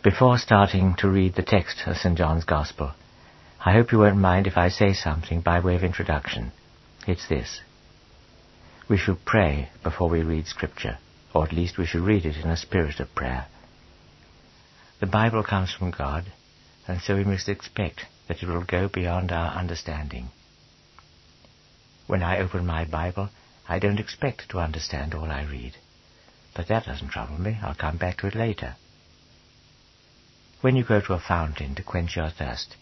Before starting to read the text of St. John's Gospel, I hope you won't mind if I say something by way of introduction. It's this. We should pray before we read Scripture, or at least we should read it in a spirit of prayer. The Bible comes from God, and so we must expect that it will go beyond our understanding. When I open my Bible, I don't expect to understand all I read. But that doesn't trouble me. I'll come back to it later. When you go to a fountain to quench your thirst,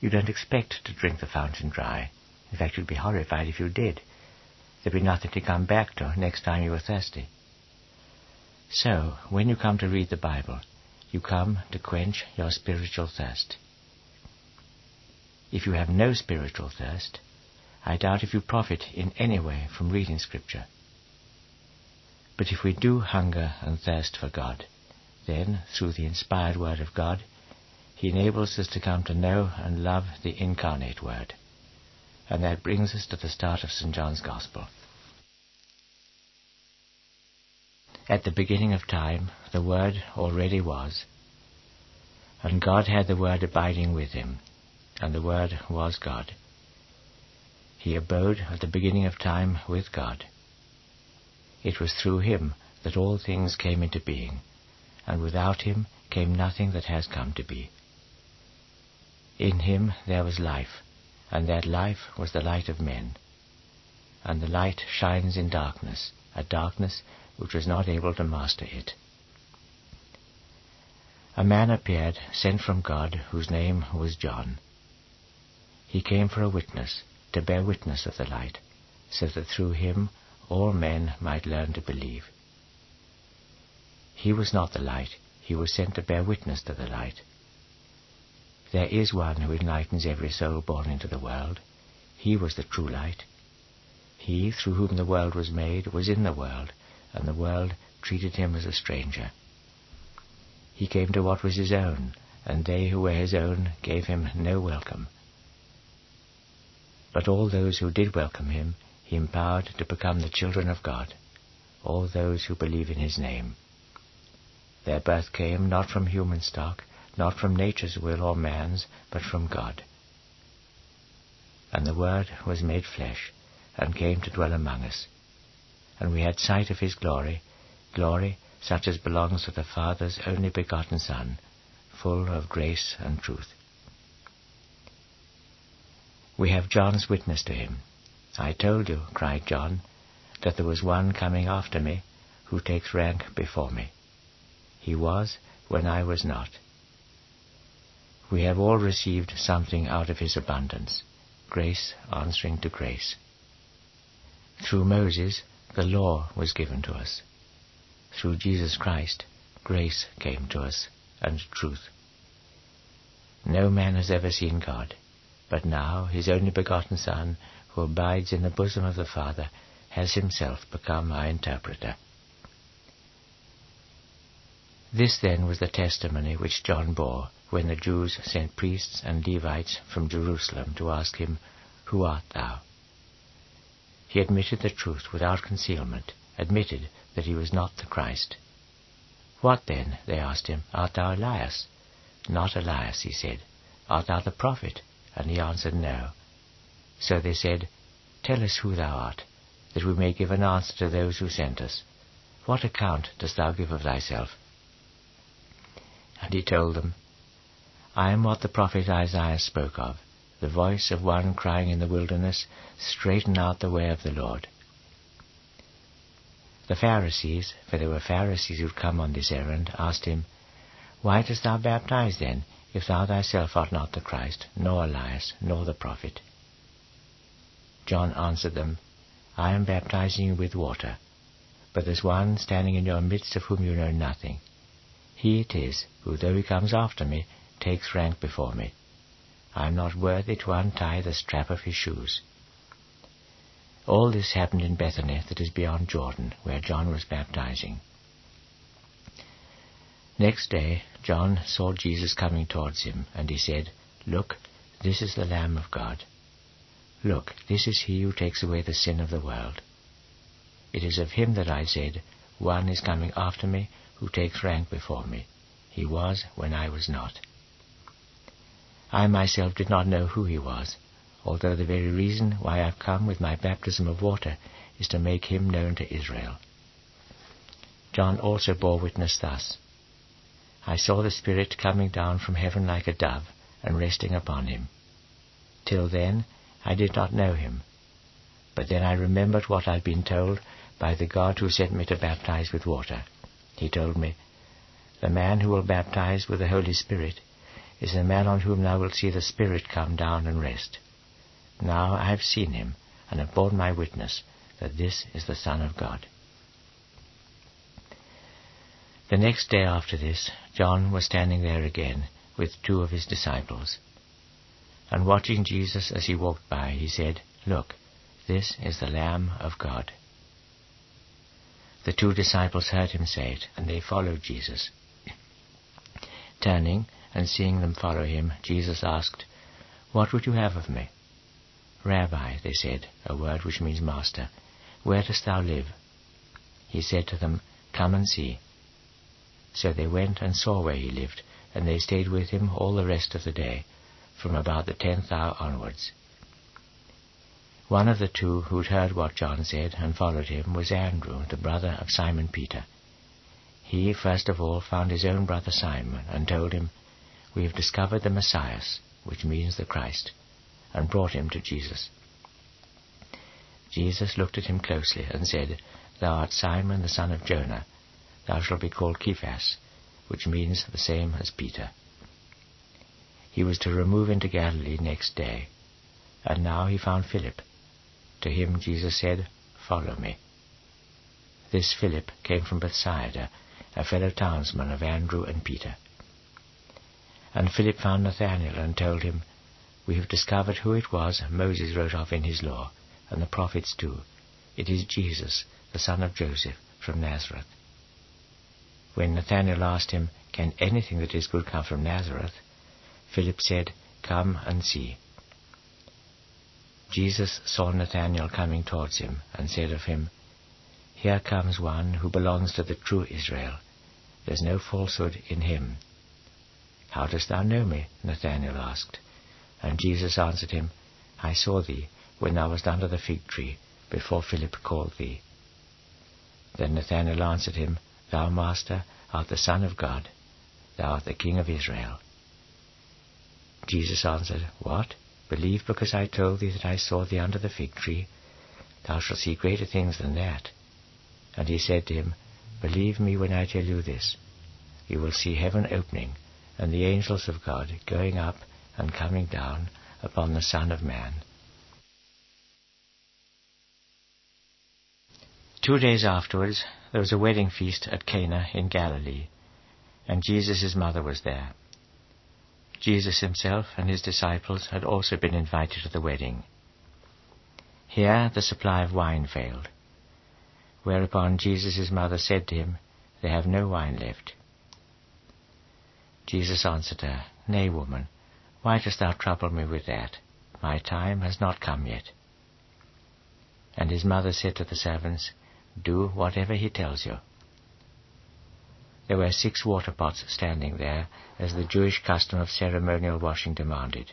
you don't expect to drink the fountain dry. In fact, you'd be horrified if you did. There'd be nothing to come back to next time you were thirsty. So, when you come to read the Bible, you come to quench your spiritual thirst. If you have no spiritual thirst, I doubt if you profit in any way from reading Scripture. But if we do hunger and thirst for God, then, through the inspired Word of God, He enables us to come to know and love the incarnate Word. And that brings us to the start of St. John's Gospel. At the beginning of time, the Word already was, and God had the Word abiding with him, and the Word was God. He abode at the beginning of time with God. It was through him that all things came into being, and without him came nothing that has come to be. In him there was life, and that life was the light of men. And the light shines in darkness, a darkness which was not able to master it. A man appeared, sent from God, whose name was John. He came for a witness, to bear witness of the light, so that through him all men might learn to believe. He was not the light, he was sent to bear witness to the light. There is one who enlightens every soul born into the world. He was the true light. He, through whom the world was made, was in the world, and the world treated him as a stranger. He came to what was his own, and they who were his own gave him no welcome. But all those who did welcome him, he empowered to become the children of God, all those who believe in his name. Their birth came not from human stock, not from nature's will or man's, but from God. And the Word was made flesh, and came to dwell among us. And we had sight of his glory, glory such as belongs to the Father's only begotten Son, full of grace and truth. We have John's witness to him. I told you, cried John, that there was one coming after me who takes rank before me. He was when I was not. We have all received something out of his abundance, grace answering to grace. Through Moses, the law was given to us. Through Jesus Christ, grace came to us, and truth. No man has ever seen God. But now his only begotten Son, who abides in the bosom of the Father, has himself become our interpreter. This then was the testimony which John bore when the Jews sent priests and Levites from Jerusalem to ask him, Who art thou? He admitted the truth without concealment, admitted that he was not the Christ. What then, they asked him, art thou Elias? Not Elias, he said. Art thou the prophet? And he answered, No. So they said, Tell us who thou art, that we may give an answer to those who sent us. What account dost thou give of thyself? And he told them, I am what the prophet Isaiah spoke of, the voice of one crying in the wilderness, Straighten out the way of the Lord. The Pharisees, for there were Pharisees who had come on this errand, asked him, Why dost thou baptize then, if thou thyself art not the Christ, nor Elias, nor the prophet. John answered them, I am baptizing you with water, but there's one standing in your midst of whom you know nothing. He it is who, though he comes after me, takes rank before me. I am not worthy to untie the strap of his shoes. All this happened in Bethany, that is beyond Jordan, where John was baptizing. Next day, John saw Jesus coming towards him, and he said, Look, this is the Lamb of God. Look, this is he who takes away the sin of the world. It is of him that I said, One is coming after me, who takes rank before me. He was when I was not. I myself did not know who he was, although the very reason why I've come with my baptism of water is to make him known to Israel. John also bore witness thus. I saw the Spirit coming down from heaven like a dove and resting upon him. Till then I did not know him. But then I remembered what I'd been told by the God who sent me to baptize with water. He told me, The man who will baptize with the Holy Spirit is the man on whom thou wilt see the Spirit come down and rest. Now I have seen him, and have borne my witness that this is the Son of God. The next day after this, John was standing there again with two of his disciples. And watching Jesus as he walked by, he said, Look, this is the Lamb of God. The two disciples heard him say it, and they followed Jesus. Turning and seeing them follow him, Jesus asked, What would you have of me? Rabbi, they said, a word which means master, where dost thou live? He said to them, Come and see. So they went and saw where he lived, and they stayed with him all the rest of the day, from about the tenth hour onwards. One of the two who'd heard what John said and followed him was Andrew, the brother of Simon Peter. He first of all found his own brother Simon and told him, We have discovered the Messiah, which means the Christ, and brought him to Jesus. Jesus looked at him closely and said, Thou art Simon the son of Jonah, thou shalt be called Cephas, which means the same as Peter. He was to remove into Galilee next day, and now he found Philip. To him Jesus said, Follow me. This Philip came from Bethsaida, a fellow townsman of Andrew and Peter. And Philip found Nathanael and told him, We have discovered who it was Moses wrote of in his law, and the prophets too. It is Jesus, the son of Joseph, from Nazareth. When Nathanael asked him, Can anything that is good come from Nazareth? Philip said, Come and see. Jesus saw Nathanael coming towards him, and said of him, Here comes one who belongs to the true Israel. There's no falsehood in him. How dost thou know me? Nathanael asked. And Jesus answered him, I saw thee when thou wast under the fig tree, before Philip called thee. Then Nathanael answered him, Thou, Master, art the Son of God. Thou art the King of Israel. Jesus answered, What? Believe because I told thee that I saw thee under the fig tree? Thou shalt see greater things than that. And he said to him, Believe me when I tell you this. You will see heaven opening, and the angels of God going up and coming down upon the Son of Man. Two days afterwards, there was a wedding feast at Cana in Galilee, and Jesus' mother was there. Jesus himself and his disciples had also been invited to the wedding. Here the supply of wine failed, whereupon Jesus' mother said to him, They have no wine left. Jesus answered her, Nay, woman, why dost thou trouble me with that? My time has not come yet. And his mother said to the servants, Do whatever he tells you. There were six water pots standing there, as the Jewish custom of ceremonial washing demanded.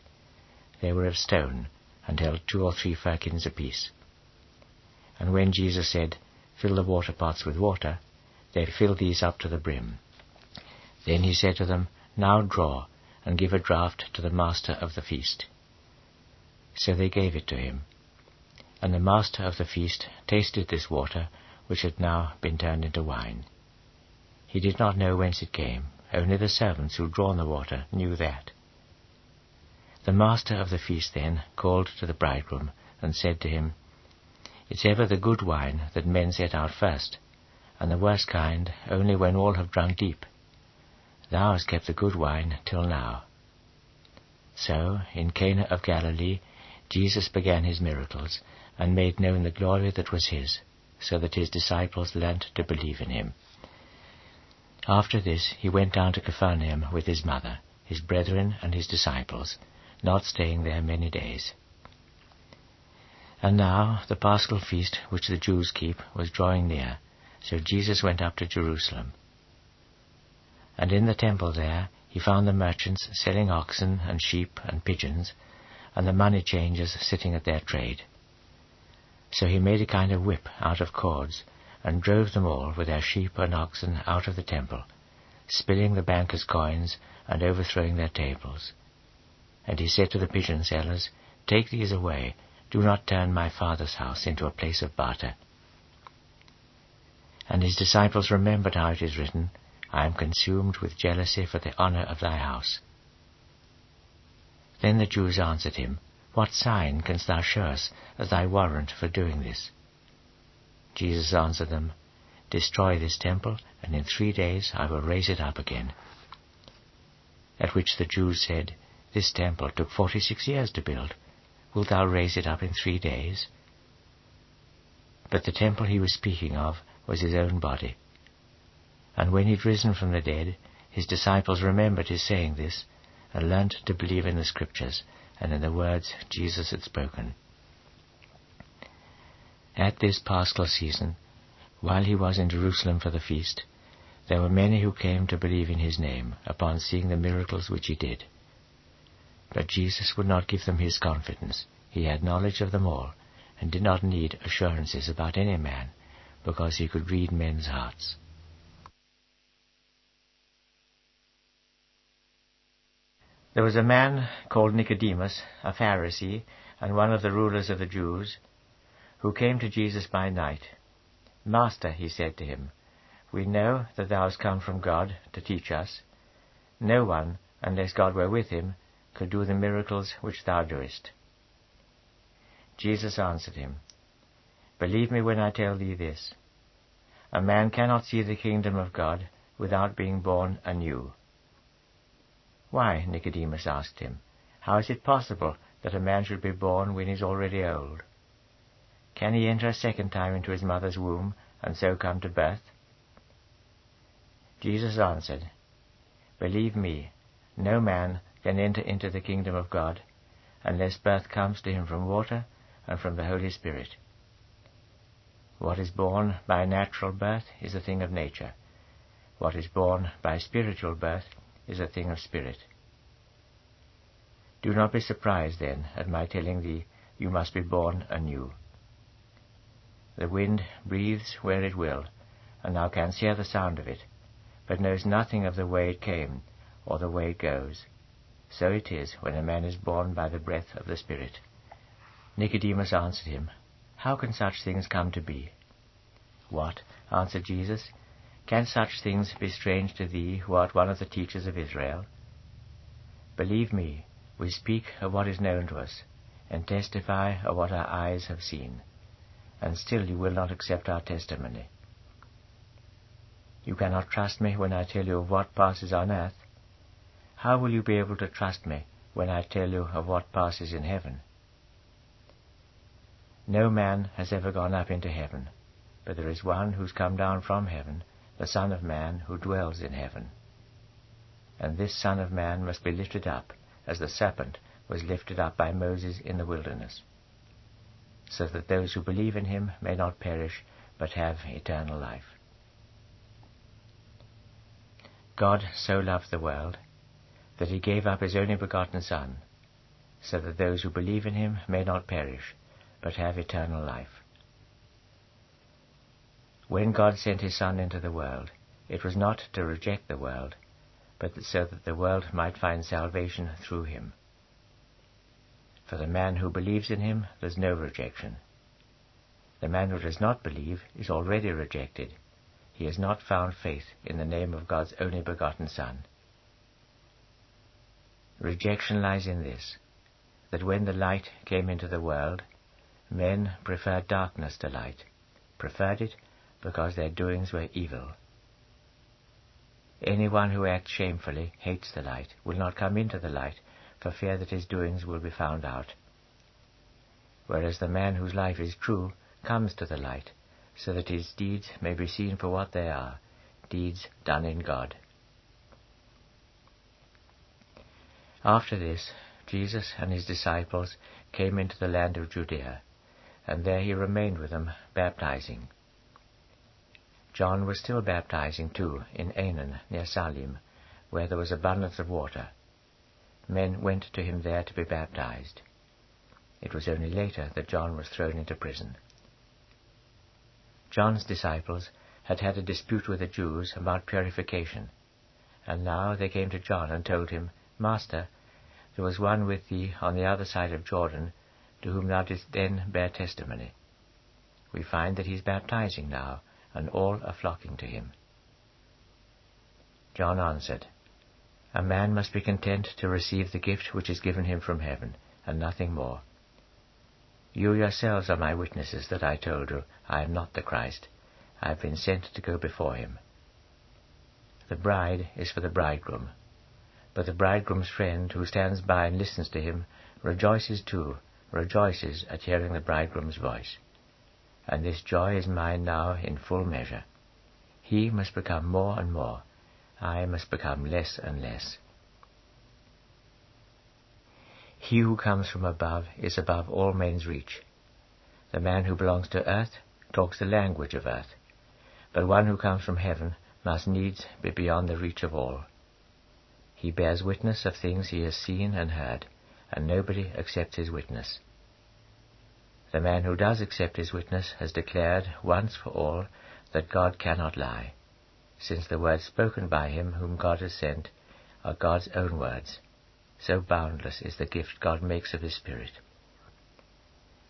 They were of stone, and held two or three firkins apiece. And when Jesus said, Fill the water pots with water, they filled these up to the brim. Then he said to them, Now draw, and give a draught to the master of the feast. So they gave it to him. And the master of the feast tasted this water, which had now been turned into wine. He did not know whence it came, only the servants who had drawn the water knew that. The master of the feast then called to the bridegroom and said to him, It's ever the good wine that men set out first, and the worst kind only when all have drunk deep. Thou hast kept the good wine till now. So, in Cana of Galilee, Jesus began his miracles, and made known the glory that was his, so that his disciples learnt to believe in him. After this he went down to Capernaum with his mother, his brethren, and his disciples, not staying there many days. And now the paschal feast which the Jews keep was drawing near, so Jesus went up to Jerusalem. And in the temple there he found the merchants selling oxen and sheep and pigeons, and the money changers sitting at their trade. So he made a kind of whip out of cords, and drove them all with their sheep and oxen out of the temple, spilling the bankers' coins and overthrowing their tables. And he said to the pigeon sellers, Take these away, do not turn my father's house into a place of barter. And his disciples remembered how it is written, I am consumed with jealousy for the honor of thy house. Then the Jews answered him, What sign canst thou show us as thy warrant for doing this? Jesus answered them, Destroy this temple, and in three days I will raise it up again. At which the Jews said, This temple took forty-six years to build. Wilt thou raise it up in three days? But the temple he was speaking of was his own body. And when he'd risen from the dead, his disciples remembered his saying this, and learnt to believe in the Scriptures and in the words Jesus had spoken. At this Paschal season, while he was in Jerusalem for the feast, there were many who came to believe in his name upon seeing the miracles which he did. But Jesus would not give them his confidence. He had knowledge of them all, and did not need assurances about any man, because he could read men's hearts. There was a man called Nicodemus, a Pharisee, and one of the rulers of the Jews, who came to Jesus by night. Master, he said to him, we know that thou hast come from God to teach us. No one, unless God were with him, could do the miracles which thou doest. Jesus answered him, Believe me when I tell thee this. A man cannot see the kingdom of God without being born anew. Why, Nicodemus asked him, how is it possible that a man should be born when he is already old? Can he enter a second time into his mother's womb and so come to birth? Jesus answered, Believe me, no man can enter into the kingdom of God unless birth comes to him from water and from the Holy Spirit. What is born by natural birth is a thing of nature. What is born by spiritual birth is a thing of spirit. Do not be surprised, then, at my telling thee you must be born anew. The wind breathes where it will, and thou canst hear the sound of it, but knows nothing of the way it came, or the way it goes. So it is when a man is born by the breath of the Spirit. Nicodemus answered him, How can such things come to be? What, answered Jesus, can such things be strange to thee who art one of the teachers of Israel? Believe me, we speak of what is known to us, and testify of what our eyes have seen, and still you will not accept our testimony. You cannot trust me when I tell you of what passes on earth, how will you be able to trust me when I tell you of what passes in heaven? No man has ever gone up into heaven, but there is one who's come down from heaven, the Son of Man who dwells in heaven. And this Son of Man must be lifted up, as the serpent was lifted up by Moses in the wilderness, so that those who believe in him may not perish, but have eternal life. God so loved the world that he gave up his only begotten Son, so that those who believe in him may not perish, but have eternal life. When God sent his Son into the world, it was not to reject the world, but so that the world might find salvation through him. For the man who believes in him, there's no rejection. The man who does not believe is already rejected. He has not found faith in the name of God's only begotten Son. Rejection lies in this, that when the light came into the world, men preferred darkness to light, preferred it because their doings were evil. Anyone who acts shamefully hates the light, will not come into the light, for fear that his doings will be found out. Whereas the man whose life is true comes to the light, so that his deeds may be seen for what they are, deeds done in God. After this, Jesus and his disciples came into the land of Judea, and there he remained with them, baptizing. John was still baptizing too in Aenon near Salim, where there was abundance of water. Men went to him there to be baptized. It was only later that John was thrown into prison. John's disciples had had a dispute with the Jews about purification, and now they came to John and told him, Master, there was one with thee on the other side of Jordan, to whom thou didst then bear testimony. We find that he is baptizing now, and all are flocking to him. John answered, A man must be content to receive the gift which is given him from heaven, and nothing more. You yourselves are my witnesses that I told you, I am not the Christ. I have been sent to go before him. The bride is for the bridegroom, but the bridegroom's friend who stands by and listens to him rejoices too, rejoices at hearing the bridegroom's voice and this joy is mine now in full measure. He must become more and more, I must become less and less. He who comes from above is above all men's reach. The man who belongs to earth talks the language of earth, but one who comes from heaven must needs be beyond the reach of all. He bears witness of things he has seen and heard, and nobody accepts his witness. The man who does accept his witness has declared once for all that God cannot lie, since the words spoken by him whom God has sent are God's own words. So boundless is the gift God makes of his Spirit.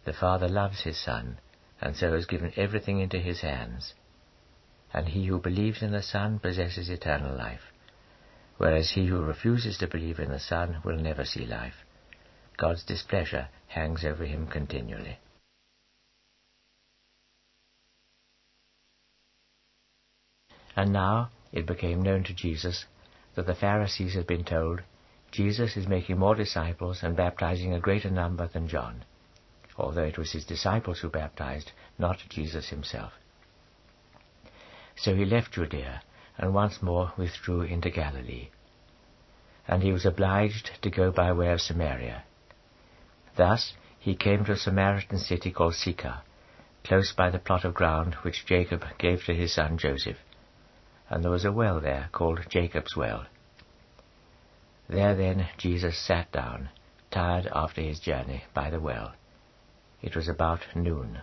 The Father loves his Son, and so has given everything into his hands. And he who believes in the Son possesses eternal life, whereas he who refuses to believe in the Son will never see life. God's displeasure hangs over him continually. And now it became known to Jesus that the Pharisees had been told, Jesus is making more disciples and baptizing a greater number than John, although it was his disciples who baptized, not Jesus himself. So he left Judea and once more withdrew into Galilee. And he was obliged to go by way of Samaria. Thus he came to a Samaritan city called Sychar, close by the plot of ground which Jacob gave to his son Joseph and there was a well there called Jacob's well. There then Jesus sat down, tired after his journey, by the well. It was about noon.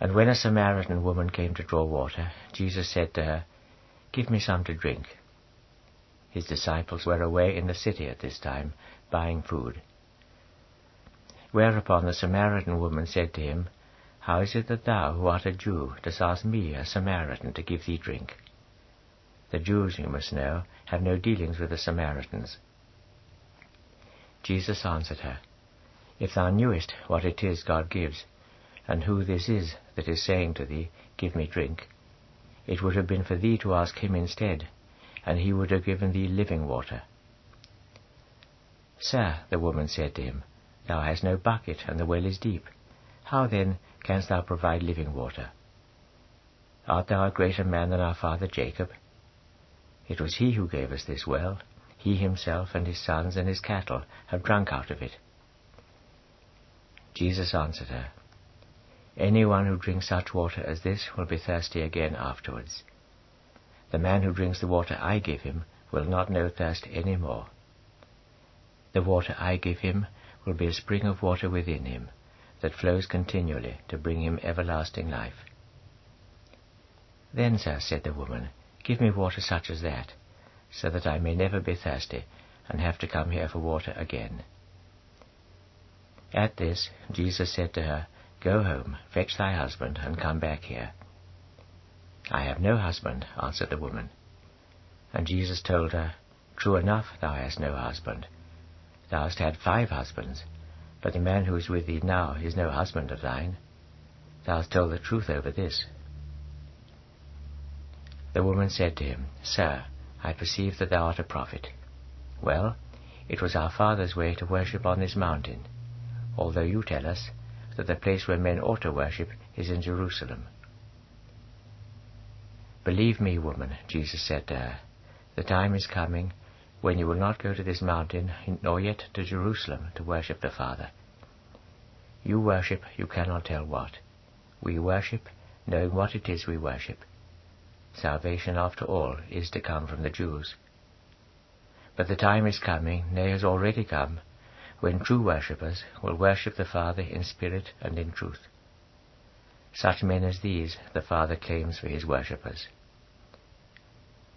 And when a Samaritan woman came to draw water, Jesus said to her, Give me some to drink. His disciples were away in the city at this time, buying food. Whereupon the Samaritan woman said to him, how is it that thou, who art a Jew, dost ask me, a Samaritan, to give thee drink? The Jews, you must know, have no dealings with the Samaritans. Jesus answered her, If thou knewest what it is God gives, and who this is that is saying to thee, Give me drink, it would have been for thee to ask him instead, and he would have given thee living water. Sir, the woman said to him, Thou hast no bucket, and the well is deep. How then canst thou provide living water? Art thou a greater man than our father Jacob? It was he who gave us this well. He himself and his sons and his cattle have drunk out of it. Jesus answered her, Anyone who drinks such water as this will be thirsty again afterwards. The man who drinks the water I give him will not know thirst any more. The water I give him will be a spring of water within him, that flows continually to bring him everlasting life. Then, sir, said the woman, give me water such as that, so that I may never be thirsty and have to come here for water again. At this, Jesus said to her, Go home, fetch thy husband, and come back here. I have no husband, answered the woman. And Jesus told her, True enough, thou hast no husband. Thou hast had five husbands, but the man who is with thee now is no husband of thine. Thou hast told the truth over this. The woman said to him, Sir, I perceive that thou art a prophet. Well, it was our father's way to worship on this mountain, although you tell us that the place where men ought to worship is in Jerusalem. Believe me, woman, Jesus said to her, the time is coming when you will not go to this mountain, nor yet to Jerusalem, to worship the Father. You worship, you cannot tell what. We worship, knowing what it is we worship, salvation after all is to come from the Jews. But the time is coming, nay has already come, when true worshippers will worship the Father in spirit and in truth. Such men as these the Father claims for his worshippers.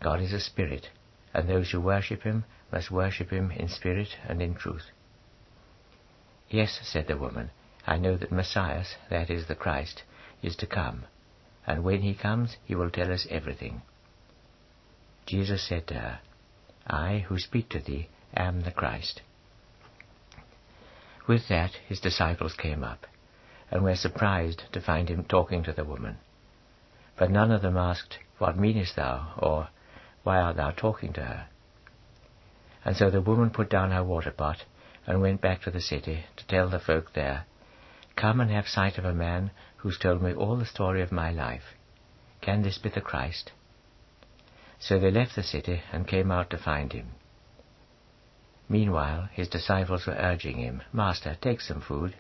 God is a spirit, and those who worship him must worship him in spirit and in truth. Yes, said the woman, I know that Messiah, that is the Christ, is to come, and when he comes he will tell us everything. Jesus said to her, I who speak to thee am the Christ. With that his disciples came up, and were surprised to find him talking to the woman. But none of them asked, What meanest thou? or Why art thou talking to her? And so the woman put down her water pot and went back to the city to tell the folk there, Come and have sight of a man who's told me all the story of my life. Can this be the Christ? So they left the city and came out to find him. Meanwhile, his disciples were urging him, Master, take some food.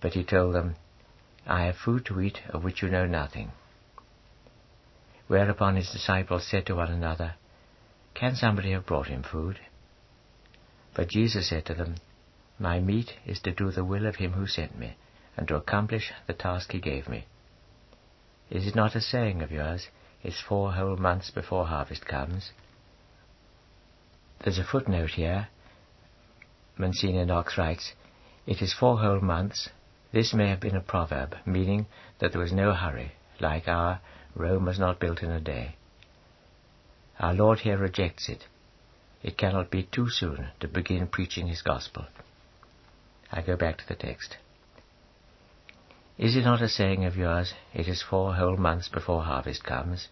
But he told them, I have food to eat of which you know nothing. Whereupon his disciples said to one another, Can somebody have brought him food? But Jesus said to them, My meat is to do the will of him who sent me, and to accomplish the task he gave me. Is it not a saying of yours, It's four whole months before harvest comes? There's a footnote here. Monsignor Knox writes, It is four whole months. This may have been a proverb, meaning that there was no hurry, like our Rome was not built in a day. Our Lord here rejects it it cannot be too soon to begin preaching his gospel. I go back to the text. Is it not a saying of yours, it is four whole months before harvest comes?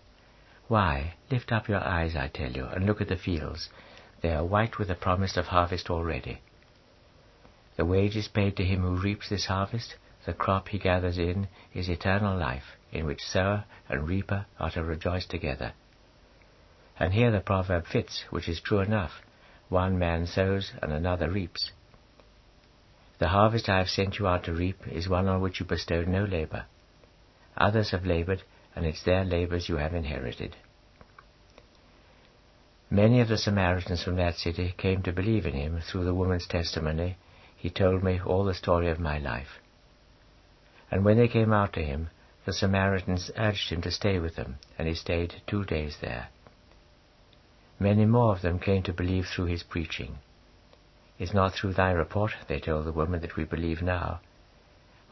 Why, lift up your eyes, I tell you, and look at the fields. They are white with the promise of harvest already. The wages paid to him who reaps this harvest, the crop he gathers in, is eternal life, in which sower and reaper are to rejoice together. And here the proverb fits, which is true enough. One man sows and another reaps. The harvest I have sent you out to reap is one on which you bestowed no labor. Others have labored, and it's their labors you have inherited. Many of the Samaritans from that city came to believe in him through the woman's testimony. He told me all the story of my life. And when they came out to him, the Samaritans urged him to stay with them, and he stayed two days there. Many more of them came to believe through his preaching. It is not through thy report, they told the woman, that we believe now.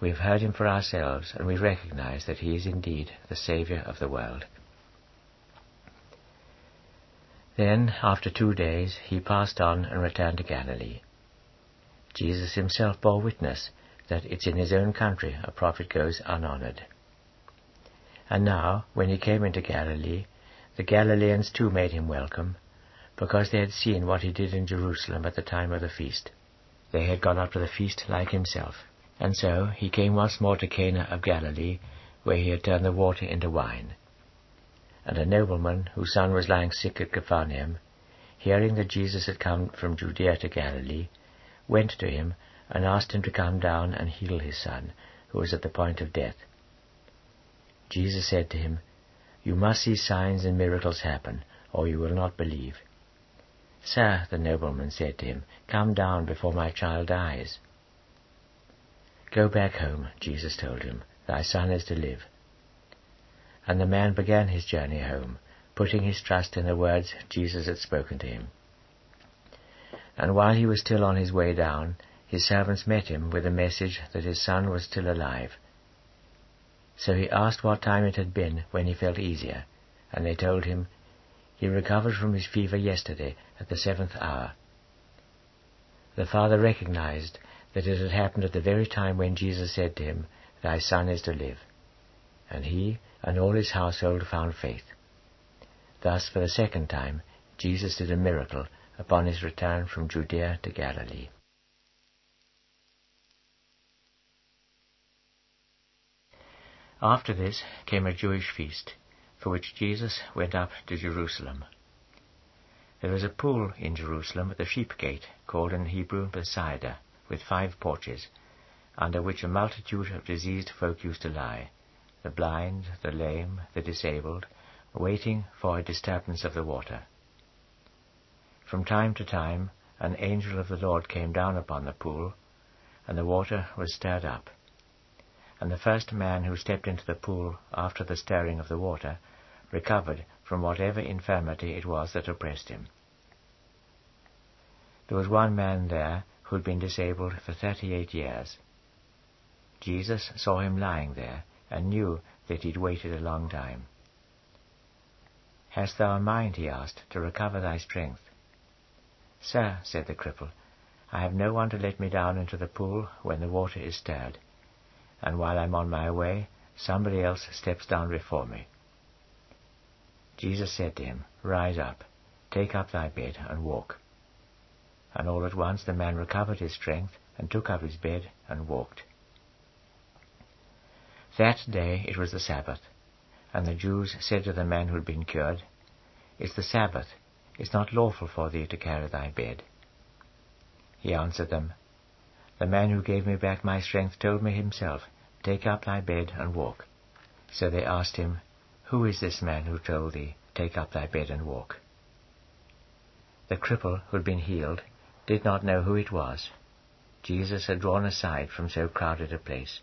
We have heard him for ourselves, and we recognize that he is indeed the Saviour of the world. Then, after two days, he passed on and returned to Galilee. Jesus himself bore witness that it's in his own country a prophet goes unhonored. And now, when he came into Galilee, the Galileans too made him welcome, because they had seen what he did in Jerusalem at the time of the feast. They had gone up to the feast like himself. And so he came once more to Cana of Galilee, where he had turned the water into wine. And a nobleman, whose son was lying sick at Capernaum, hearing that Jesus had come from Judea to Galilee, went to him and asked him to come down and heal his son, who was at the point of death. Jesus said to him, you must see signs and miracles happen, or you will not believe. Sir, the nobleman said to him, come down before my child dies. Go back home, Jesus told him, thy son is to live. And the man began his journey home, putting his trust in the words Jesus had spoken to him. And while he was still on his way down, his servants met him with a message that his son was still alive. So he asked what time it had been when he felt easier, and they told him, He recovered from his fever yesterday at the seventh hour. The father recognized that it had happened at the very time when Jesus said to him, Thy son is to live. And he and all his household found faith. Thus, for the second time, Jesus did a miracle upon his return from Judea to Galilee. After this came a Jewish feast, for which Jesus went up to Jerusalem. There was a pool in Jerusalem at the sheep gate, called in Hebrew Bethsaida, with five porches, under which a multitude of diseased folk used to lie, the blind, the lame, the disabled, waiting for a disturbance of the water. From time to time, an angel of the Lord came down upon the pool, and the water was stirred up. And the first man who stepped into the pool after the stirring of the water recovered from whatever infirmity it was that oppressed him. There was one man there who had been disabled for thirty-eight years. Jesus saw him lying there and knew that he'd waited a long time. Hast thou a mind, he asked, to recover thy strength? Sir, said the cripple, I have no one to let me down into the pool when the water is stirred, and while I'm on my way, somebody else steps down before me. Jesus said to him, Rise up, take up thy bed, and walk. And all at once the man recovered his strength, and took up his bed, and walked. That day it was the Sabbath, and the Jews said to the man who had been cured, It's the Sabbath, it's not lawful for thee to carry thy bed. He answered them, The man who gave me back my strength told me himself, Take up thy bed and walk. So they asked him, Who is this man who told thee, Take up thy bed and walk? The cripple who had been healed did not know who it was. Jesus had drawn aside from so crowded a place.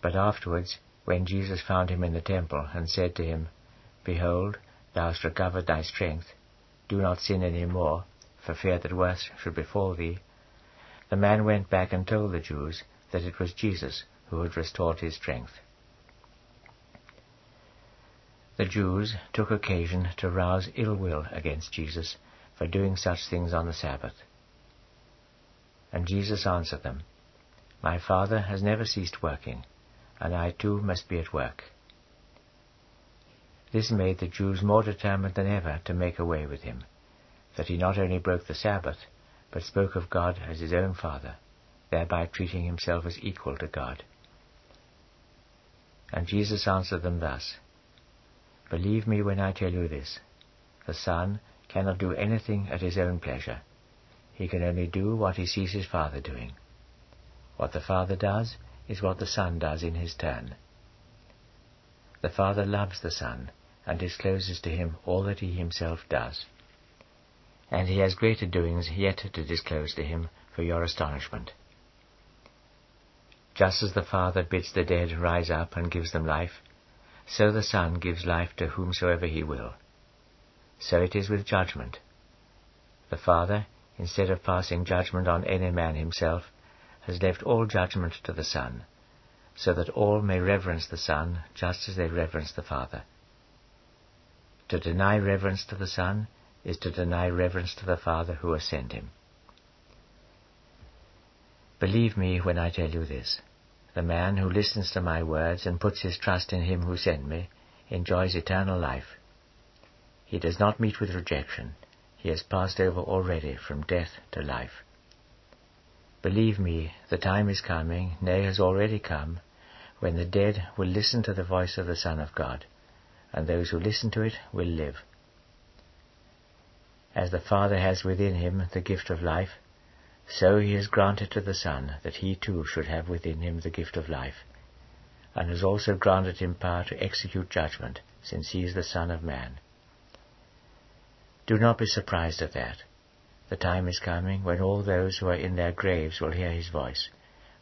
But afterwards when Jesus found him in the temple, and said to him, Behold, thou hast recovered thy strength, do not sin any more, for fear that worse should befall thee, the man went back and told the Jews that it was Jesus who had restored his strength. The Jews took occasion to rouse ill will against Jesus for doing such things on the Sabbath. And Jesus answered them, My Father has never ceased working, and I too must be at work. This made the Jews more determined than ever to make away with him, that he not only broke the Sabbath, but spoke of God as his own Father, thereby treating himself as equal to God. And Jesus answered them thus, Believe me when I tell you this, the Son cannot do anything at his own pleasure. He can only do what he sees his Father doing. What the Father does, is what the Son does in his turn. The Father loves the Son and discloses to him all that he himself does. And he has greater doings yet to disclose to him for your astonishment. Just as the Father bids the dead rise up and gives them life, so the Son gives life to whomsoever he will. So it is with judgment. The Father, instead of passing judgment on any man himself, has left all judgment to the Son, so that all may reverence the Son just as they reverence the Father. To deny reverence to the Son is to deny reverence to the Father who has sent him. Believe me when I tell you this. The man who listens to my words and puts his trust in him who sent me enjoys eternal life. He does not meet with rejection. He has passed over already from death to life. Believe me, the time is coming, nay, has already come, when the dead will listen to the voice of the Son of God, and those who listen to it will live. As the Father has within him the gift of life, so he has granted to the Son that he too should have within him the gift of life, and has also granted him power to execute judgment, since he is the Son of Man. Do not be surprised at that. The time is coming when all those who are in their graves will hear his voice,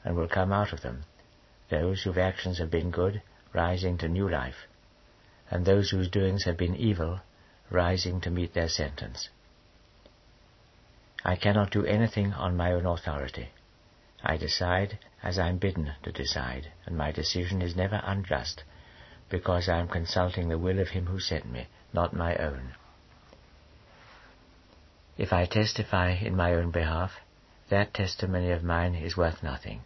and will come out of them, those whose actions have been good, rising to new life, and those whose doings have been evil, rising to meet their sentence. I cannot do anything on my own authority. I decide as I am bidden to decide, and my decision is never unjust, because I am consulting the will of him who sent me, not my own. If I testify in my own behalf, that testimony of mine is worth nothing.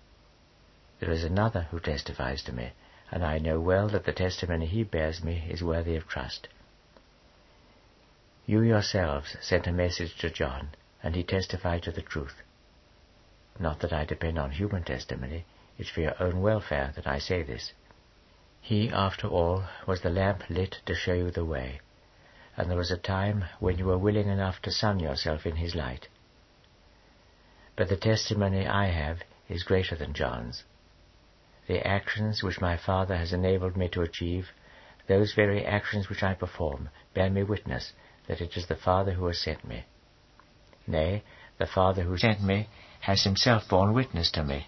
There is another who testifies to me, and I know well that the testimony he bears me is worthy of trust. You yourselves sent a message to John, and he testified to the truth. Not that I depend on human testimony, it's for your own welfare that I say this. He, after all, was the lamp lit to show you the way and there was a time when you were willing enough to sun yourself in his light. But the testimony I have is greater than John's. The actions which my Father has enabled me to achieve, those very actions which I perform bear me witness that it is the Father who has sent me. Nay, the Father who sent me has himself borne witness to me.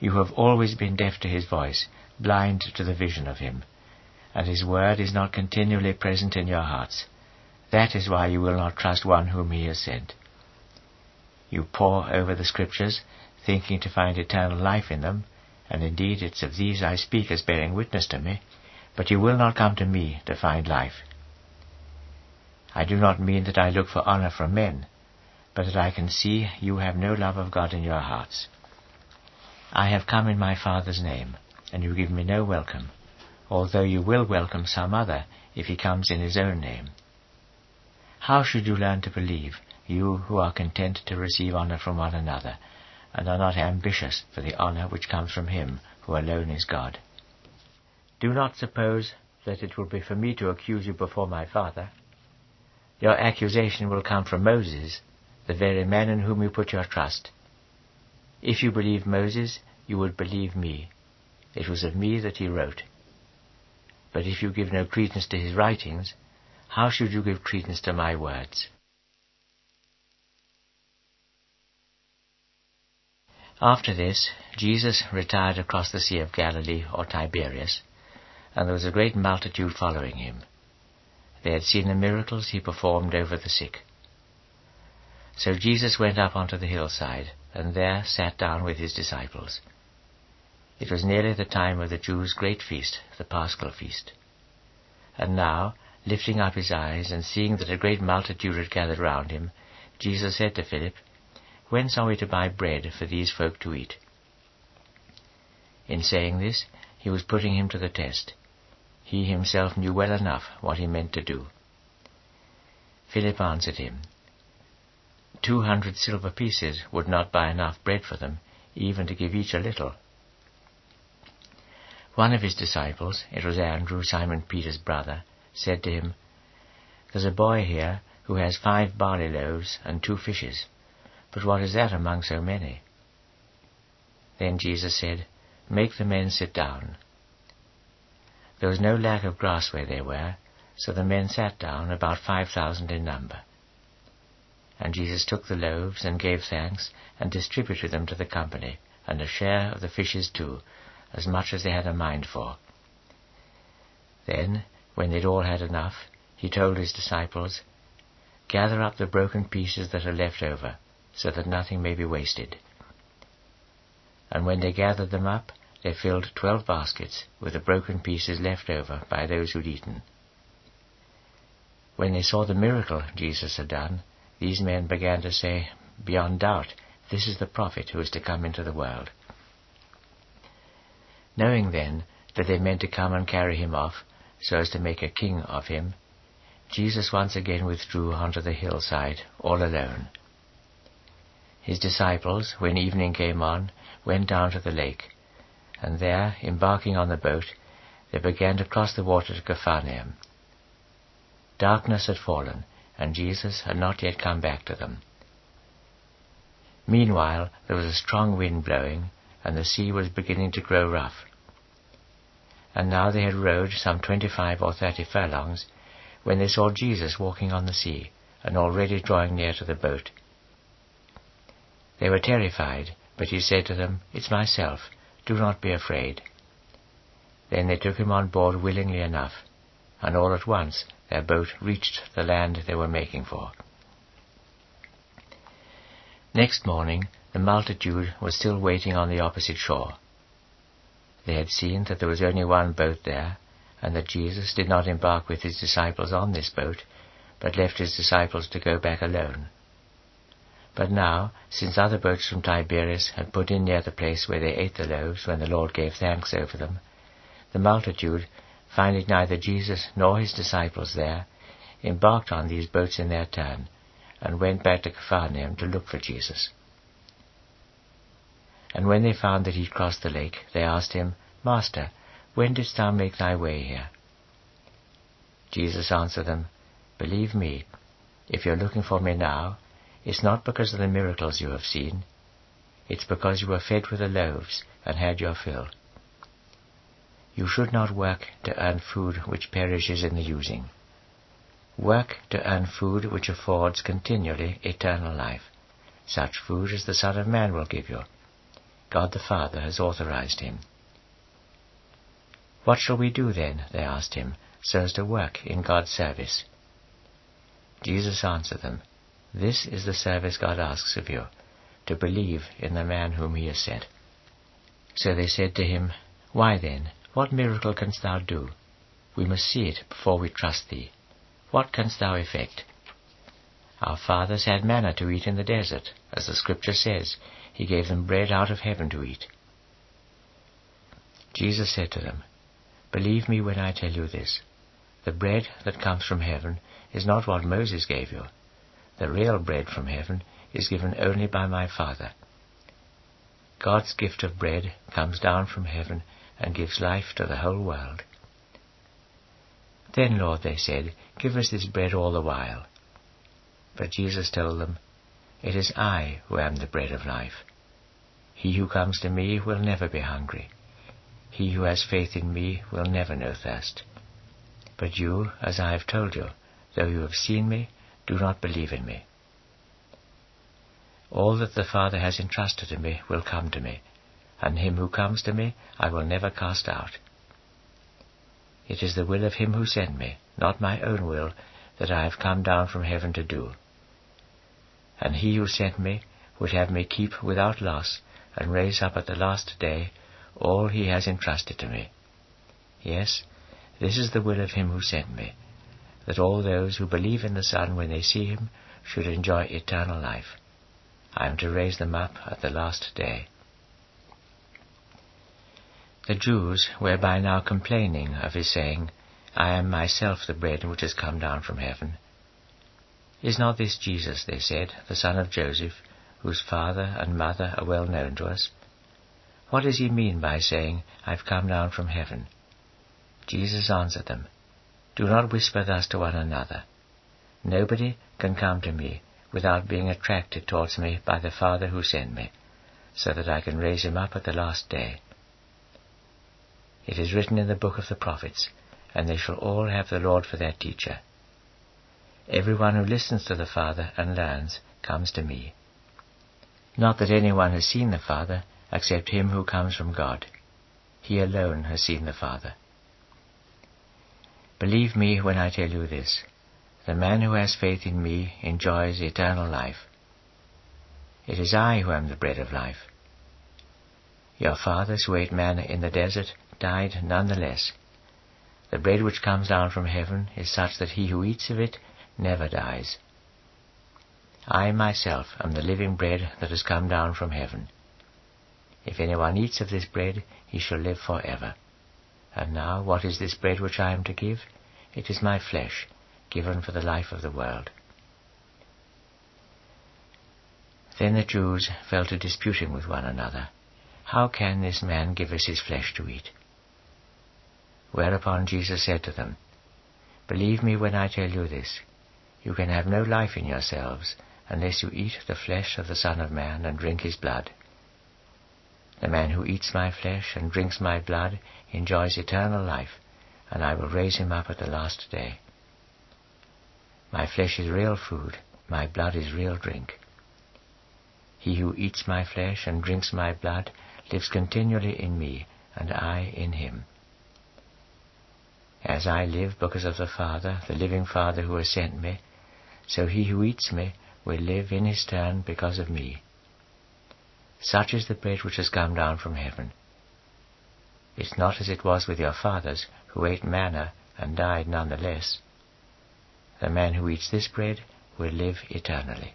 You have always been deaf to his voice, blind to the vision of him, and his word is not continually present in your hearts. That is why you will not trust one whom he has sent. You pore over the Scriptures, thinking to find eternal life in them, and indeed it's of these I speak as bearing witness to me, but you will not come to me to find life. I do not mean that I look for honor from men, but that I can see you have no love of God in your hearts. I have come in my Father's name, and you give me no welcome, although you will welcome some other if he comes in his own name. How should you learn to believe, you who are content to receive honor from one another, and are not ambitious for the honor which comes from him who alone is God? Do not suppose that it will be for me to accuse you before my Father. Your accusation will come from Moses, the very man in whom you put your trust. If you believe Moses, you would believe me. It was of me that he wrote. But if you give no credence to his writings, how should you give credence to my words? After this, Jesus retired across the Sea of Galilee or Tiberias, and there was a great multitude following him. They had seen the miracles he performed over the sick. So Jesus went up onto the hillside, and there sat down with his disciples. It was nearly the time of the Jews' great feast, the Paschal feast. And now, lifting up his eyes, and seeing that a great multitude had gathered round him, Jesus said to Philip, Whence are we to buy bread for these folk to eat? In saying this, he was putting him to the test. He himself knew well enough what he meant to do. Philip answered him, Two hundred silver pieces would not buy enough bread for them, even to give each a little. One of his disciples, it was Andrew, Simon Peter's brother, said to him, There's a boy here who has five barley loaves and two fishes, but what is that among so many? Then Jesus said, Make the men sit down. There was no lack of grass where they were, so the men sat down, about five thousand in number. And Jesus took the loaves and gave thanks, and distributed them to the company, and a share of the fishes too, as much as they had a mind for. Then, when they'd all had enough, he told his disciples, Gather up the broken pieces that are left over, so that nothing may be wasted. And when they gathered them up, they filled twelve baskets with the broken pieces left over by those who'd eaten. When they saw the miracle Jesus had done, these men began to say, beyond doubt, this is the prophet who is to come into the world. Knowing then that they meant to come and carry him off, so as to make a king of him, Jesus once again withdrew onto the hillside, all alone. His disciples, when evening came on, went down to the lake, and there, embarking on the boat, they began to cross the water to Capharnaum. Darkness had fallen, and Jesus had not yet come back to them. Meanwhile, there was a strong wind blowing, and the sea was beginning to grow rough. And now they had rowed some twenty-five or thirty furlongs, when they saw Jesus walking on the sea, and already drawing near to the boat. They were terrified, but he said to them, It's myself, do not be afraid. Then they took him on board willingly enough, and all at once their boat reached the land they were making for. Next morning, the multitude was still waiting on the opposite shore. They had seen that there was only one boat there, and that Jesus did not embark with his disciples on this boat, but left his disciples to go back alone. But now, since other boats from Tiberias had put in near the place where they ate the loaves when the Lord gave thanks over them, the multitude, finding neither Jesus nor his disciples there, embarked on these boats in their turn, and went back to Capharnaum to look for Jesus. And when they found that he had crossed the lake, they asked him, Master, when didst thou make thy way here? Jesus answered them, Believe me, if you're looking for me now, it's not because of the miracles you have seen. It's because you were fed with the loaves and had your fill. You should not work to earn food which perishes in the using. Work to earn food which affords continually eternal life, such food as the Son of Man will give you. God the Father has authorized him. What shall we do then, they asked him, so as to work in God's service? Jesus answered them, This is the service God asks of you, to believe in the man whom he has sent. So they said to him, Why then, what miracle canst thou do? We must see it before we trust thee. What canst thou effect? Our fathers had manna to eat in the desert, as the scripture says, He gave them bread out of heaven to eat. Jesus said to them, Believe me when I tell you this. The bread that comes from heaven is not what Moses gave you. The real bread from heaven is given only by my Father. God's gift of bread comes down from heaven and gives life to the whole world. Then, Lord, they said, give us this bread all the while. But Jesus told them, It is I who am the bread of life. He who comes to me will never be hungry. He who has faith in me will never know thirst. But you, as I have told you, though you have seen me, do not believe in me. All that the Father has entrusted to me will come to me, and him who comes to me I will never cast out. It is the will of him who sent me, not my own will, that I have come down from heaven to do. And he who sent me would have me keep without loss and raise up at the last day all he has entrusted to me. Yes, this is the will of him who sent me, that all those who believe in the Son when they see him should enjoy eternal life. I am to raise them up at the last day. The Jews were by now complaining of his saying, I am myself the bread which has come down from heaven. Is not this Jesus, they said, the son of Joseph, whose father and mother are well known to us? What does he mean by saying, I've come down from heaven? Jesus answered them, Do not whisper thus to one another. Nobody can come to me without being attracted towards me by the Father who sent me, so that I can raise him up at the last day. It is written in the book of the prophets, and they shall all have the Lord for their teacher. Everyone who listens to the Father and learns comes to me. Not that anyone has seen the Father, except him who comes from God. He alone has seen the Father. Believe me when I tell you this. The man who has faith in me enjoys eternal life. It is I who am the bread of life. Your fathers who ate manna in the desert died none the less. The bread which comes down from heaven is such that he who eats of it never dies. I myself am the living bread that has come down from heaven. If anyone eats of this bread, he shall live for ever. And now, what is this bread which I am to give? It is my flesh, given for the life of the world. Then the Jews fell to disputing with one another. How can this man give us his flesh to eat? Whereupon Jesus said to them, Believe me when I tell you this. You can have no life in yourselves unless you eat the flesh of the Son of Man and drink his blood. The man who eats my flesh and drinks my blood enjoys eternal life, and I will raise him up at the last day. My flesh is real food, my blood is real drink. He who eats my flesh and drinks my blood lives continually in me, and I in him. As I live because of the Father, the living Father who has sent me, so he who eats me will live in his turn because of me. Such is the bread which has come down from heaven. It's not as it was with your fathers, who ate manna and died none the less. The man who eats this bread will live eternally.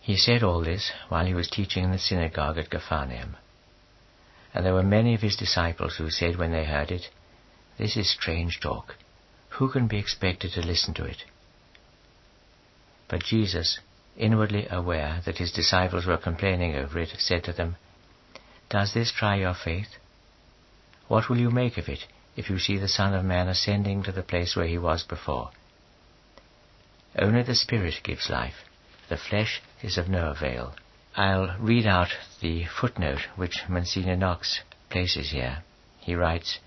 He said all this while he was teaching in the synagogue at Capharnaum. And there were many of his disciples who said when they heard it, this is strange talk. Who can be expected to listen to it? But Jesus, inwardly aware that his disciples were complaining over it, said to them, Does this try your faith? What will you make of it if you see the Son of Man ascending to the place where he was before? Only the Spirit gives life. The flesh is of no avail. I'll read out the footnote which Monsignor Knox places here. he writes,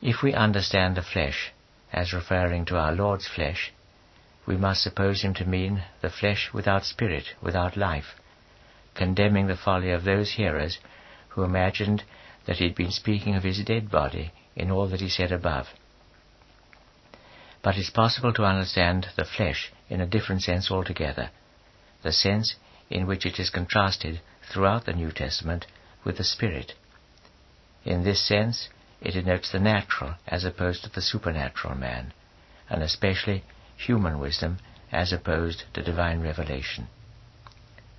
If we understand the flesh as referring to our Lord's flesh, we must suppose him to mean the flesh without spirit, without life, condemning the folly of those hearers who imagined that he had been speaking of his dead body in all that he said above. But it's possible to understand the flesh in a different sense altogether, the sense in which it is contrasted throughout the New Testament with the Spirit. In this sense, it denotes the natural as opposed to the supernatural man, and especially human wisdom as opposed to divine revelation.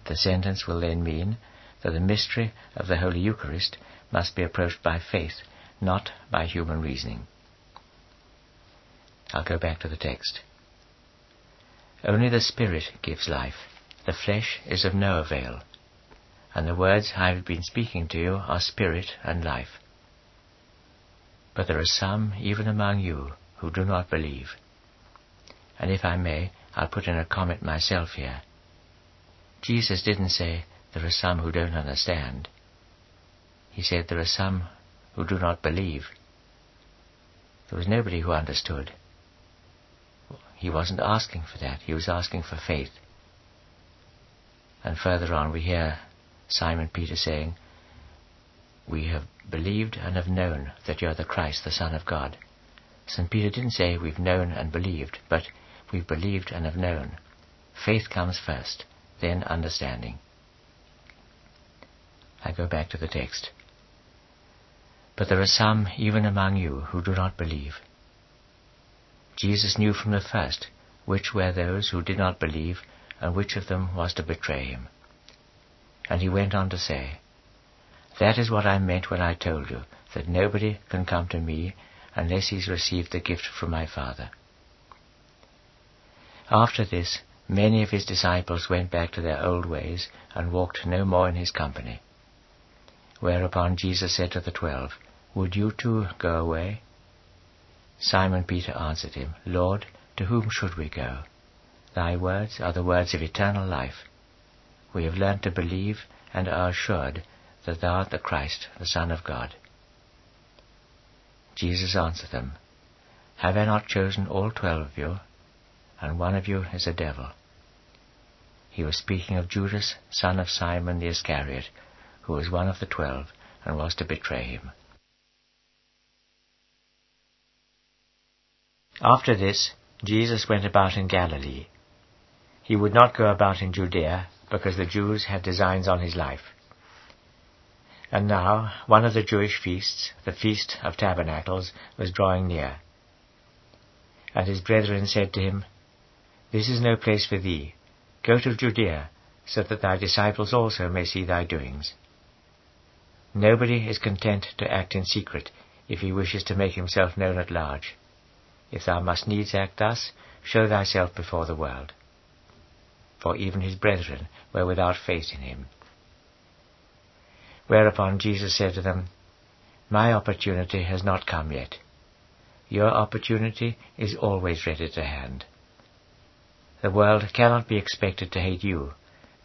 The sentence will then mean that the mystery of the Holy Eucharist must be approached by faith, not by human reasoning. I'll go back to the text. Only the Spirit gives life. The flesh is of no avail. And the words I have been speaking to you are spirit and life. But there are some, even among you, who do not believe. And if I may, I'll put in a comment myself here. Jesus didn't say, there are some who don't understand. He said, there are some who do not believe. There was nobody who understood. He wasn't asking for that. He was asking for faith. And further on we hear Simon Peter saying, We have believed and have known that you are the Christ, the Son of God. St. Peter didn't say we've known and believed, but we've believed and have known. Faith comes first, then understanding. I go back to the text. But there are some even among you who do not believe. Jesus knew from the first which were those who did not believe and which of them was to betray him. And he went on to say, That is what I meant when I told you that nobody can come to me unless he's received the gift from my Father. After this, many of his disciples went back to their old ways and walked no more in his company. Whereupon Jesus said to the twelve, Would you too go away? Simon Peter answered him, Lord, to whom should we go? Thy words are the words of eternal life. We have learned to believe and are assured that thou art the Christ, the Son of God. Jesus answered them, Have I not chosen all twelve of you, and one of you is a devil? He was speaking of Judas, son of Simon the Iscariot, who was one of the twelve and was to betray him. After this, Jesus went about in Galilee. He would not go about in Judea, because the Jews had designs on his life. And now, one of the Jewish feasts, the Feast of Tabernacles, was drawing near. And his brethren said to him, This is no place for thee. Go to Judea, so that thy disciples also may see thy doings. Nobody is content to act in secret if he wishes to make himself known at large. If thou must needs act thus, show thyself before the world. For even his brethren were without faith in him. Whereupon Jesus said to them, My opportunity has not come yet. Your opportunity is always ready to hand. The world cannot be expected to hate you,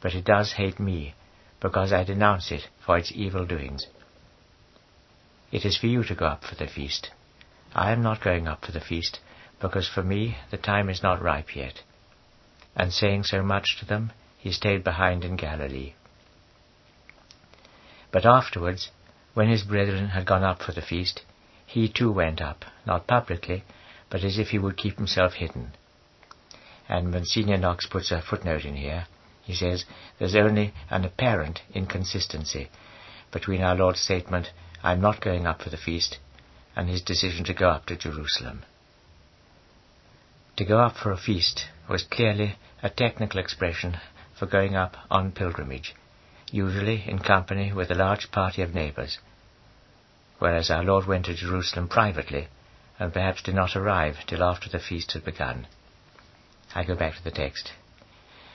but it does hate me, because I denounce it for its evil doings. It is for you to go up for the feast. I am not going up for the feast, because for me the time is not ripe yet. And saying so much to them, he stayed behind in Galilee. But afterwards, when his brethren had gone up for the feast, he too went up, not publicly, but as if he would keep himself hidden. And Monsignor Knox puts a footnote in here. He says, there's only an apparent inconsistency between our Lord's statement, I'm not going up for the feast, and his decision to go up to Jerusalem. To go up for a feast was clearly a technical expression for going up on pilgrimage, usually in company with a large party of neighbours, whereas our Lord went to Jerusalem privately and perhaps did not arrive till after the feast had begun. I go back to the text.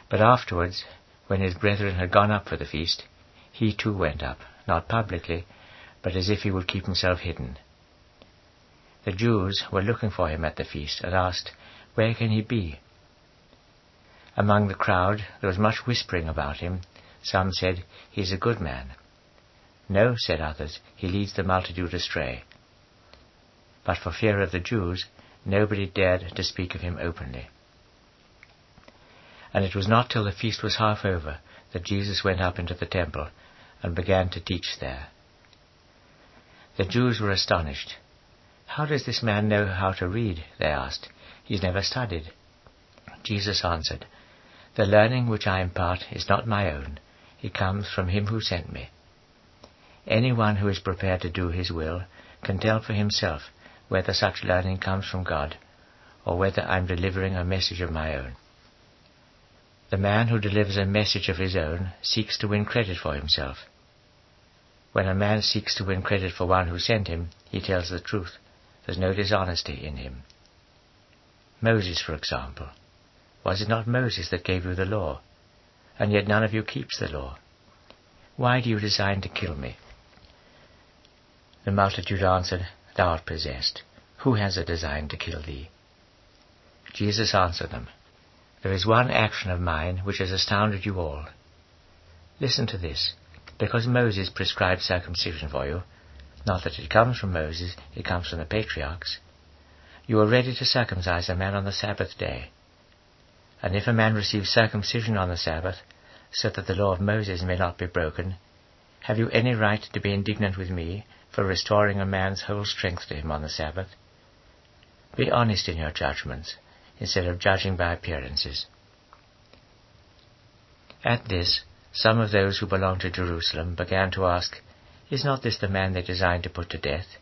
But afterwards, when his brethren had gone up for the feast, he too went up, not publicly, but as if he would keep himself hidden. The Jews were looking for him at the feast and asked, Where can he be? Among the crowd there was much whispering about him. Some said, He is a good man. No, said others, he leads the multitude astray. But for fear of the Jews, nobody dared to speak of him openly. And it was not till the feast was half over that Jesus went up into the temple and began to teach there. The Jews were astonished. How does this man know how to read? they asked. He's never studied. Jesus answered, The learning which I impart is not my own. It comes from him who sent me. Anyone who is prepared to do his will can tell for himself whether such learning comes from God or whether I'm delivering a message of my own. The man who delivers a message of his own seeks to win credit for himself. When a man seeks to win credit for one who sent him, he tells the truth. There's no dishonesty in him. Moses, for example. Was it not Moses that gave you the law? And yet none of you keeps the law. Why do you design to kill me? The multitude answered, Thou art possessed. Who has a design to kill thee? Jesus answered them, there is one action of mine which has astounded you all. Listen to this. Because Moses prescribed circumcision for you, not that it comes from Moses, it comes from the patriarchs, you are ready to circumcise a man on the Sabbath day. And if a man receives circumcision on the Sabbath, so that the law of Moses may not be broken, have you any right to be indignant with me for restoring a man's whole strength to him on the Sabbath? Be honest in your judgments instead of judging by appearances. At this, some of those who belonged to Jerusalem began to ask, Is not this the man they designed to put to death?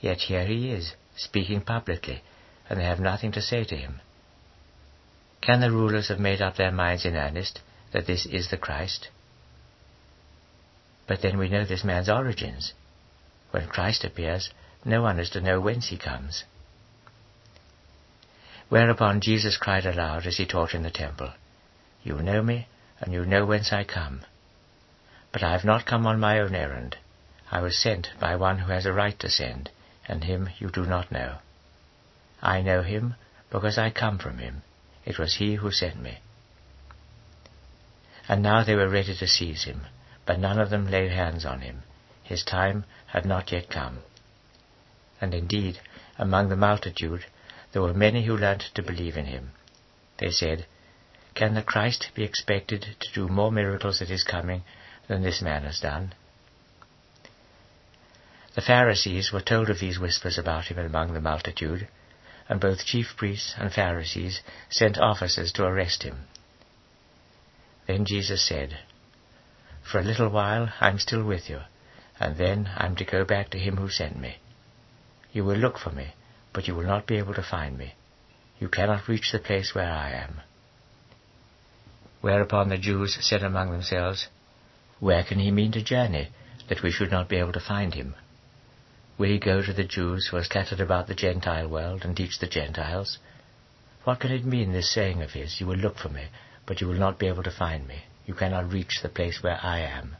Yet here he is, speaking publicly, and they have nothing to say to him. Can the rulers have made up their minds in earnest that this is the Christ? But then we know this man's origins. When Christ appears, no one is to know whence he comes. Whereupon Jesus cried aloud as he taught in the temple, You know me, and you know whence I come. But I have not come on my own errand. I was sent by one who has a right to send, and him you do not know. I know him because I come from him. It was he who sent me. And now they were ready to seize him, but none of them laid hands on him. His time had not yet come. And indeed, among the multitude there were many who learned to believe in him. They said, Can the Christ be expected to do more miracles at his coming than this man has done? The Pharisees were told of these whispers about him among the multitude, and both chief priests and Pharisees sent officers to arrest him. Then Jesus said, For a little while I am still with you, and then I am to go back to him who sent me. You will look for me, but you will not be able to find me. You cannot reach the place where I am. Whereupon the Jews said among themselves, Where can he mean to journey, that we should not be able to find him? Will he go to the Jews who are scattered about the Gentile world and teach the Gentiles? What can it mean, this saying of his, You will look for me, but you will not be able to find me. You cannot reach the place where I am.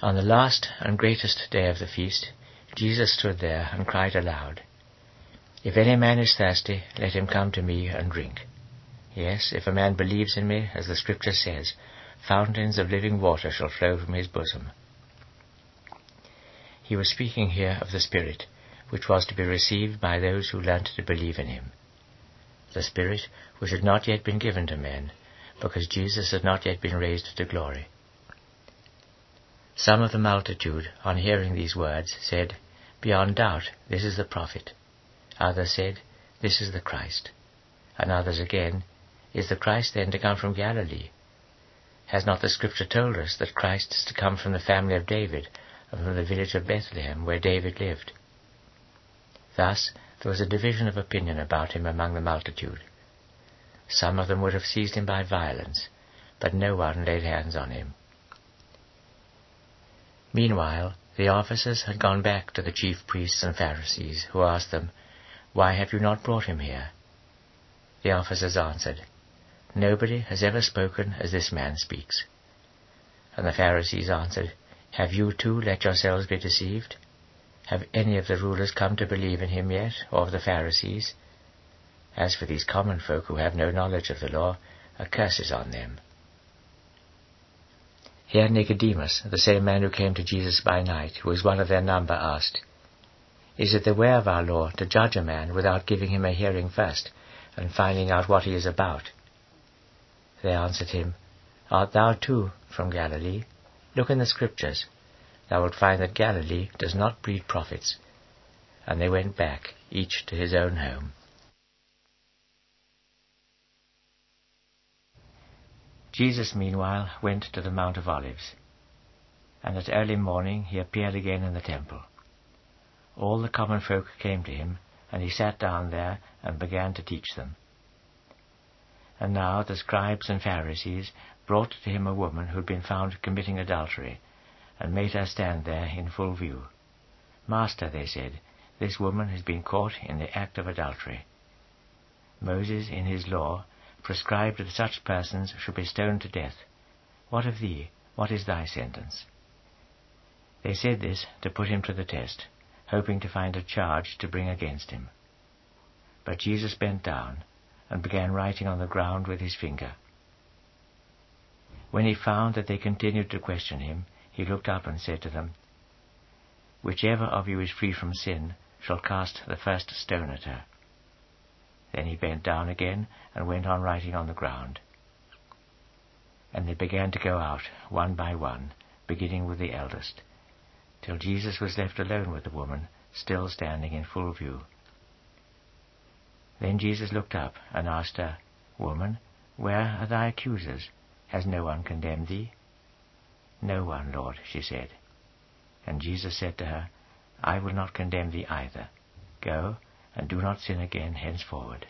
On the last and greatest day of the feast, Jesus stood there and cried aloud, If any man is thirsty, let him come to me and drink. Yes, if a man believes in me, as the Scripture says, fountains of living water shall flow from his bosom. He was speaking here of the Spirit, which was to be received by those who learnt to believe in him. The Spirit which had not yet been given to men, because Jesus had not yet been raised to glory. Some of the multitude, on hearing these words, said, Beyond doubt, this is the prophet. Others said, This is the Christ. And others again, Is the Christ then to come from Galilee? Has not the Scripture told us that Christ is to come from the family of David, and from the village of Bethlehem, where David lived? Thus there was a division of opinion about him among the multitude. Some of them would have seized him by violence, but no one laid hands on him. Meanwhile, the officers had gone back to the chief priests and Pharisees, who asked them, Why have you not brought him here? The officers answered, Nobody has ever spoken as this man speaks. And the Pharisees answered, Have you too let yourselves be deceived? Have any of the rulers come to believe in him yet, or of the Pharisees? As for these common folk who have no knowledge of the law, a curse is on them. Here Nicodemus, the same man who came to Jesus by night, who was one of their number, asked, Is it the way of our law to judge a man without giving him a hearing first, and finding out what he is about? They answered him, Art thou too from Galilee? Look in the Scriptures. Thou wilt find that Galilee does not breed prophets. And they went back, each to his own home. Jesus, meanwhile, went to the Mount of Olives, and at early morning he appeared again in the temple. All the common folk came to him, and he sat down there and began to teach them. And now the scribes and Pharisees brought to him a woman who had been found committing adultery, and made her stand there in full view. Master, they said, this woman has been caught in the act of adultery. Moses, in his law, prescribed that such persons should be stoned to death. What of thee? What is thy sentence? They said this to put him to the test, hoping to find a charge to bring against him. But Jesus bent down and began writing on the ground with his finger. When he found that they continued to question him, he looked up and said to them, Whichever of you is free from sin shall cast the first stone at her. Then he bent down again and went on writing on the ground. And they began to go out, one by one, beginning with the eldest, till Jesus was left alone with the woman, still standing in full view. Then Jesus looked up and asked her, Woman, where are thy accusers? Has no one condemned thee? No one, Lord, she said. And Jesus said to her, I will not condemn thee either. Go, and do not sin again henceforward.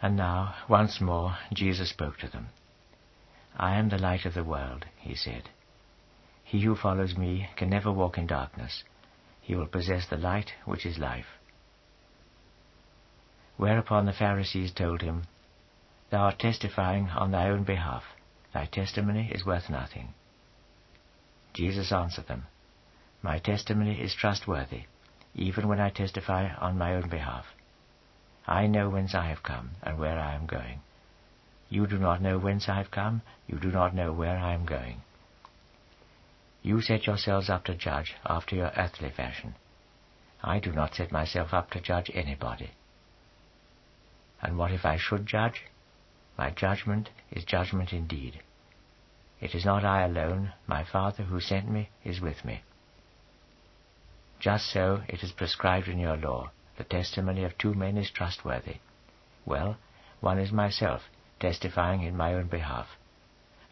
And now, once more, Jesus spoke to them. I am the light of the world, he said. He who follows me can never walk in darkness. He will possess the light which is life. Whereupon the Pharisees told him, Thou art testifying on thy own behalf. Thy testimony is worth nothing. Jesus answered them, My testimony is trustworthy, even when I testify on my own behalf. I know whence I have come and where I am going. You do not know whence I have come, you do not know where I am going. You set yourselves up to judge after your earthly fashion. I do not set myself up to judge anybody. And what if I should judge? My judgment is judgment indeed. It is not I alone, my Father who sent me is with me. Just so it is prescribed in your law, the testimony of two men is trustworthy. Well, one is myself, testifying in my own behalf,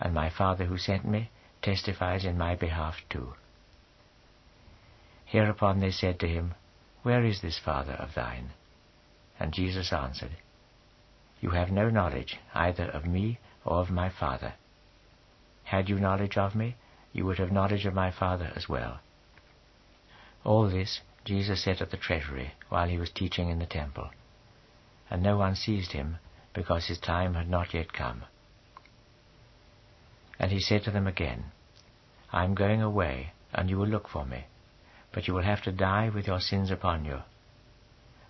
and my Father who sent me testifies in my behalf too. Hereupon they said to him, Where is this Father of thine? And Jesus answered, you have no knowledge either of me or of my Father. Had you knowledge of me, you would have knowledge of my Father as well. All this Jesus said at the treasury while he was teaching in the temple, and no one seized him because his time had not yet come. And he said to them again, I am going away, and you will look for me, but you will have to die with your sins upon you.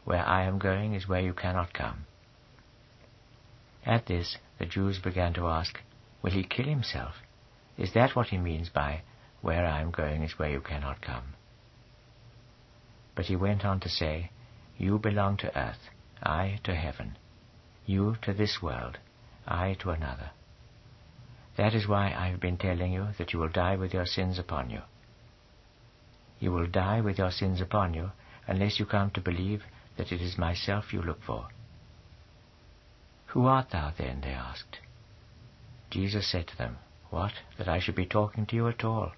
Where I am going is where you cannot come. At this, the Jews began to ask, Will he kill himself? Is that what he means by, Where I am going is where you cannot come? But he went on to say, You belong to earth, I to heaven. You to this world, I to another. That is why I have been telling you that you will die with your sins upon you. You will die with your sins upon you unless you come to believe that it is myself you look for. Who art thou then? they asked. Jesus said to them, What, that I should be talking to you at all?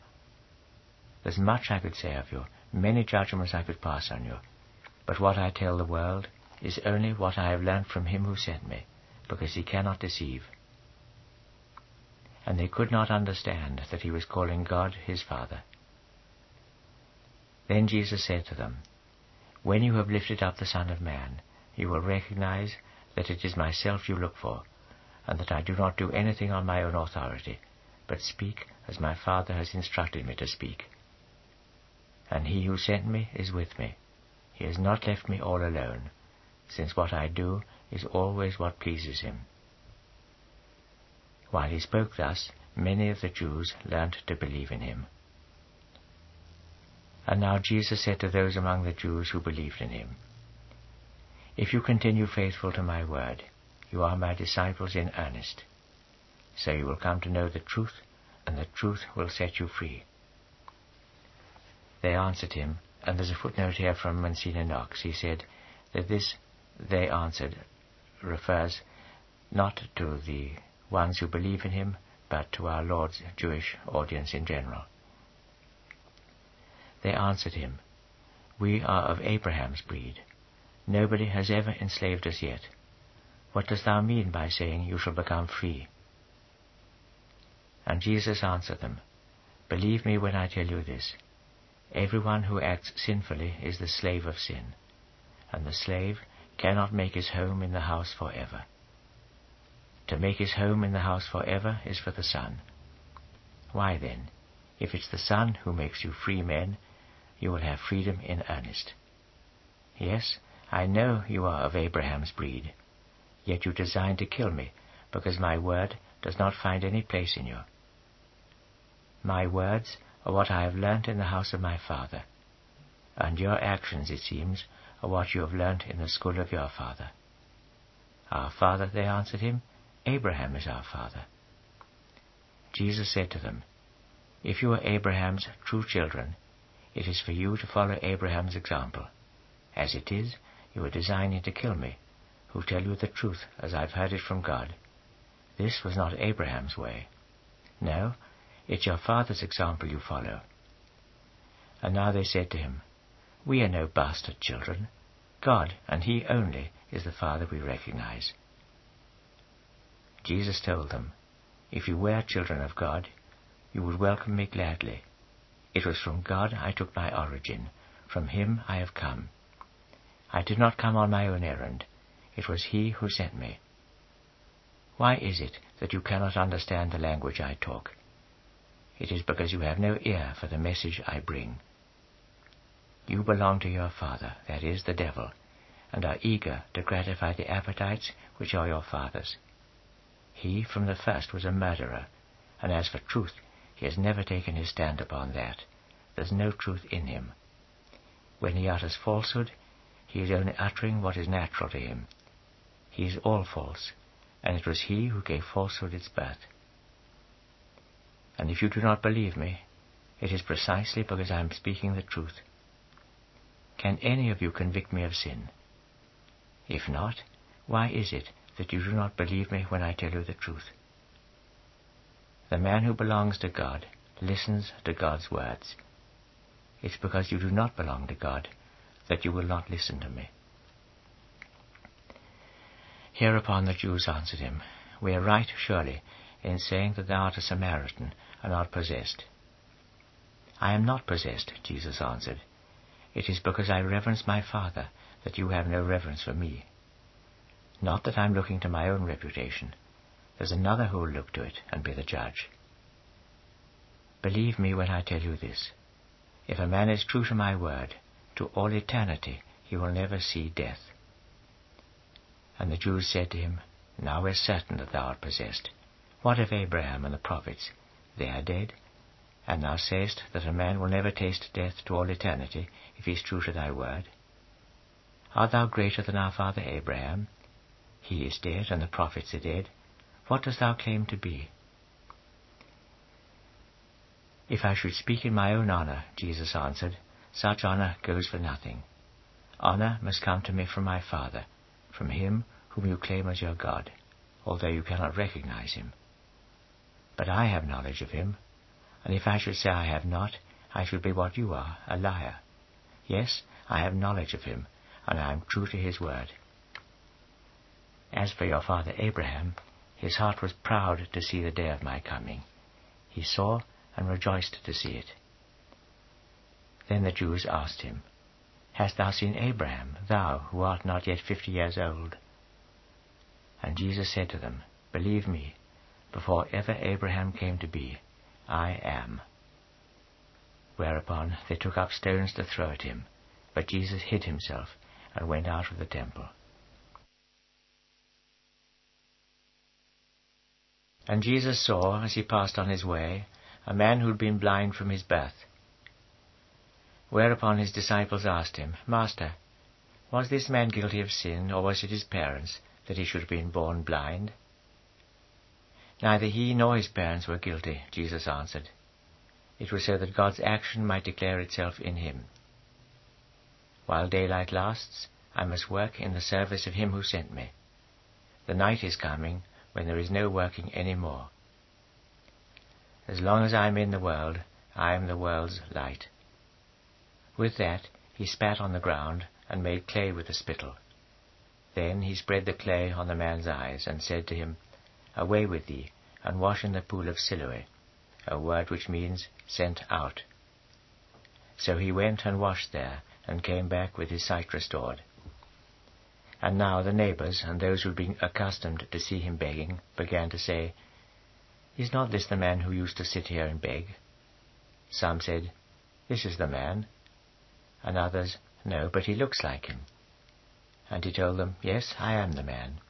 There's much I could say of you, many judgments I could pass on you, but what I tell the world is only what I have learnt from him who sent me, because he cannot deceive. And they could not understand that he was calling God his Father. Then Jesus said to them, When you have lifted up the Son of Man, you will recognize that it is myself you look for, and that I do not do anything on my own authority, but speak as my Father has instructed me to speak. And he who sent me is with me. He has not left me all alone, since what I do is always what pleases him. While he spoke thus, many of the Jews learnt to believe in him. And now Jesus said to those among the Jews who believed in him, If you continue faithful to my word, you are my disciples in earnest. So you will come to know the truth, and the truth will set you free. They answered him, and there's a footnote here from Monsignor Knox. He said that this, they answered, refers not to the ones who believe in him, but to our Lord's Jewish audience in general. They answered him, We are of Abraham's breed. Nobody has ever enslaved us yet. What dost thou mean by saying, You shall become free? And Jesus answered them, Believe me when I tell you this. Everyone who acts sinfully is the slave of sin, and the slave cannot make his home in the house forever. To make his home in the house forever is for the Son. Why then, if it's the Son who makes you free men, you will have freedom in earnest. Yes, I know you are of Abraham's breed, yet you design to kill me, because my word does not find any place in you. My words are what I have learnt in the house of my father, and your actions, it seems, are what you have learnt in the school of your father. Our father, they answered him, Abraham is our father. Jesus said to them, If you are Abraham's true children, it is for you to follow Abraham's example. As it is, you are designing to kill me, who tell you the truth as I've heard it from God. This was not Abraham's way. No, it's your father's example you follow. And now they said to him, We are no bastard children. God, and He only, is the Father we recognize. Jesus told them, If you were children of God, you would welcome me gladly. It was from God I took my origin. From him I have come. I did not come on my own errand. It was he who sent me. Why is it that you cannot understand the language I talk? It is because you have no ear for the message I bring. You belong to your father, that is, the devil, and are eager to gratify the appetites which are your father's. He from the first was a murderer, and as for truth, he has never taken his stand upon that. There's no truth in him. When he utters falsehood, he is only uttering what is natural to him. He is all false, and it was he who gave falsehood its birth. And if you do not believe me, it is precisely because I am speaking the truth. Can any of you convict me of sin? If not, why is it that you do not believe me when I tell you the truth? The man who belongs to God listens to God's words. It's because you do not belong to God that you will not listen to me. Hereupon the Jews answered him, We are right, surely, in saying that thou art a Samaritan and art possessed. I am not possessed, Jesus answered. It is because I reverence my Father that you have no reverence for me. Not that I am looking to my own reputation, there's another who will look to it and be the judge. Believe me when I tell you this. If a man is true to my word, to all eternity he will never see death. And the Jews said to him, Now we're certain that thou art possessed. What of Abraham and the prophets? They are dead. And thou sayest that a man will never taste death to all eternity if he is true to thy word. Art thou greater than our father Abraham? He is dead, and the prophets are dead. What dost thou claim to be? If I should speak in my own honor, Jesus answered, such honor goes for nothing. Honor must come to me from my Father, from him whom you claim as your God, although you cannot recognize him. But I have knowledge of him, and if I should say I have not, I should be what you are, a liar. Yes, I have knowledge of him, and I am true to his word. As for your father Abraham, his heart was proud to see the day of my coming. He saw and rejoiced to see it. Then the Jews asked him, Hast thou seen Abraham, thou who art not yet fifty years old? And Jesus said to them, Believe me, before ever Abraham came to be, I am. Whereupon they took up stones to throw at him, but Jesus hid himself and went out of the temple. And Jesus saw, as he passed on his way, a man who had been blind from his birth. Whereupon his disciples asked him, Master, was this man guilty of sin, or was it his parents, that he should have been born blind? Neither he nor his parents were guilty, Jesus answered. It was so that God's action might declare itself in him. While daylight lasts, I must work in the service of him who sent me. The night is coming when there is no working any more. As long as I am in the world, I am the world's light. With that, he spat on the ground and made clay with the spittle. Then he spread the clay on the man's eyes and said to him, Away with thee, and wash in the pool of Siloe, a word which means sent out. So he went and washed there, and came back with his sight restored. And now the neighbors and those who had been accustomed to see him begging began to say, Is not this the man who used to sit here and beg? Some said, This is the man. And others, No, but he looks like him. And he told them, Yes, I am the man.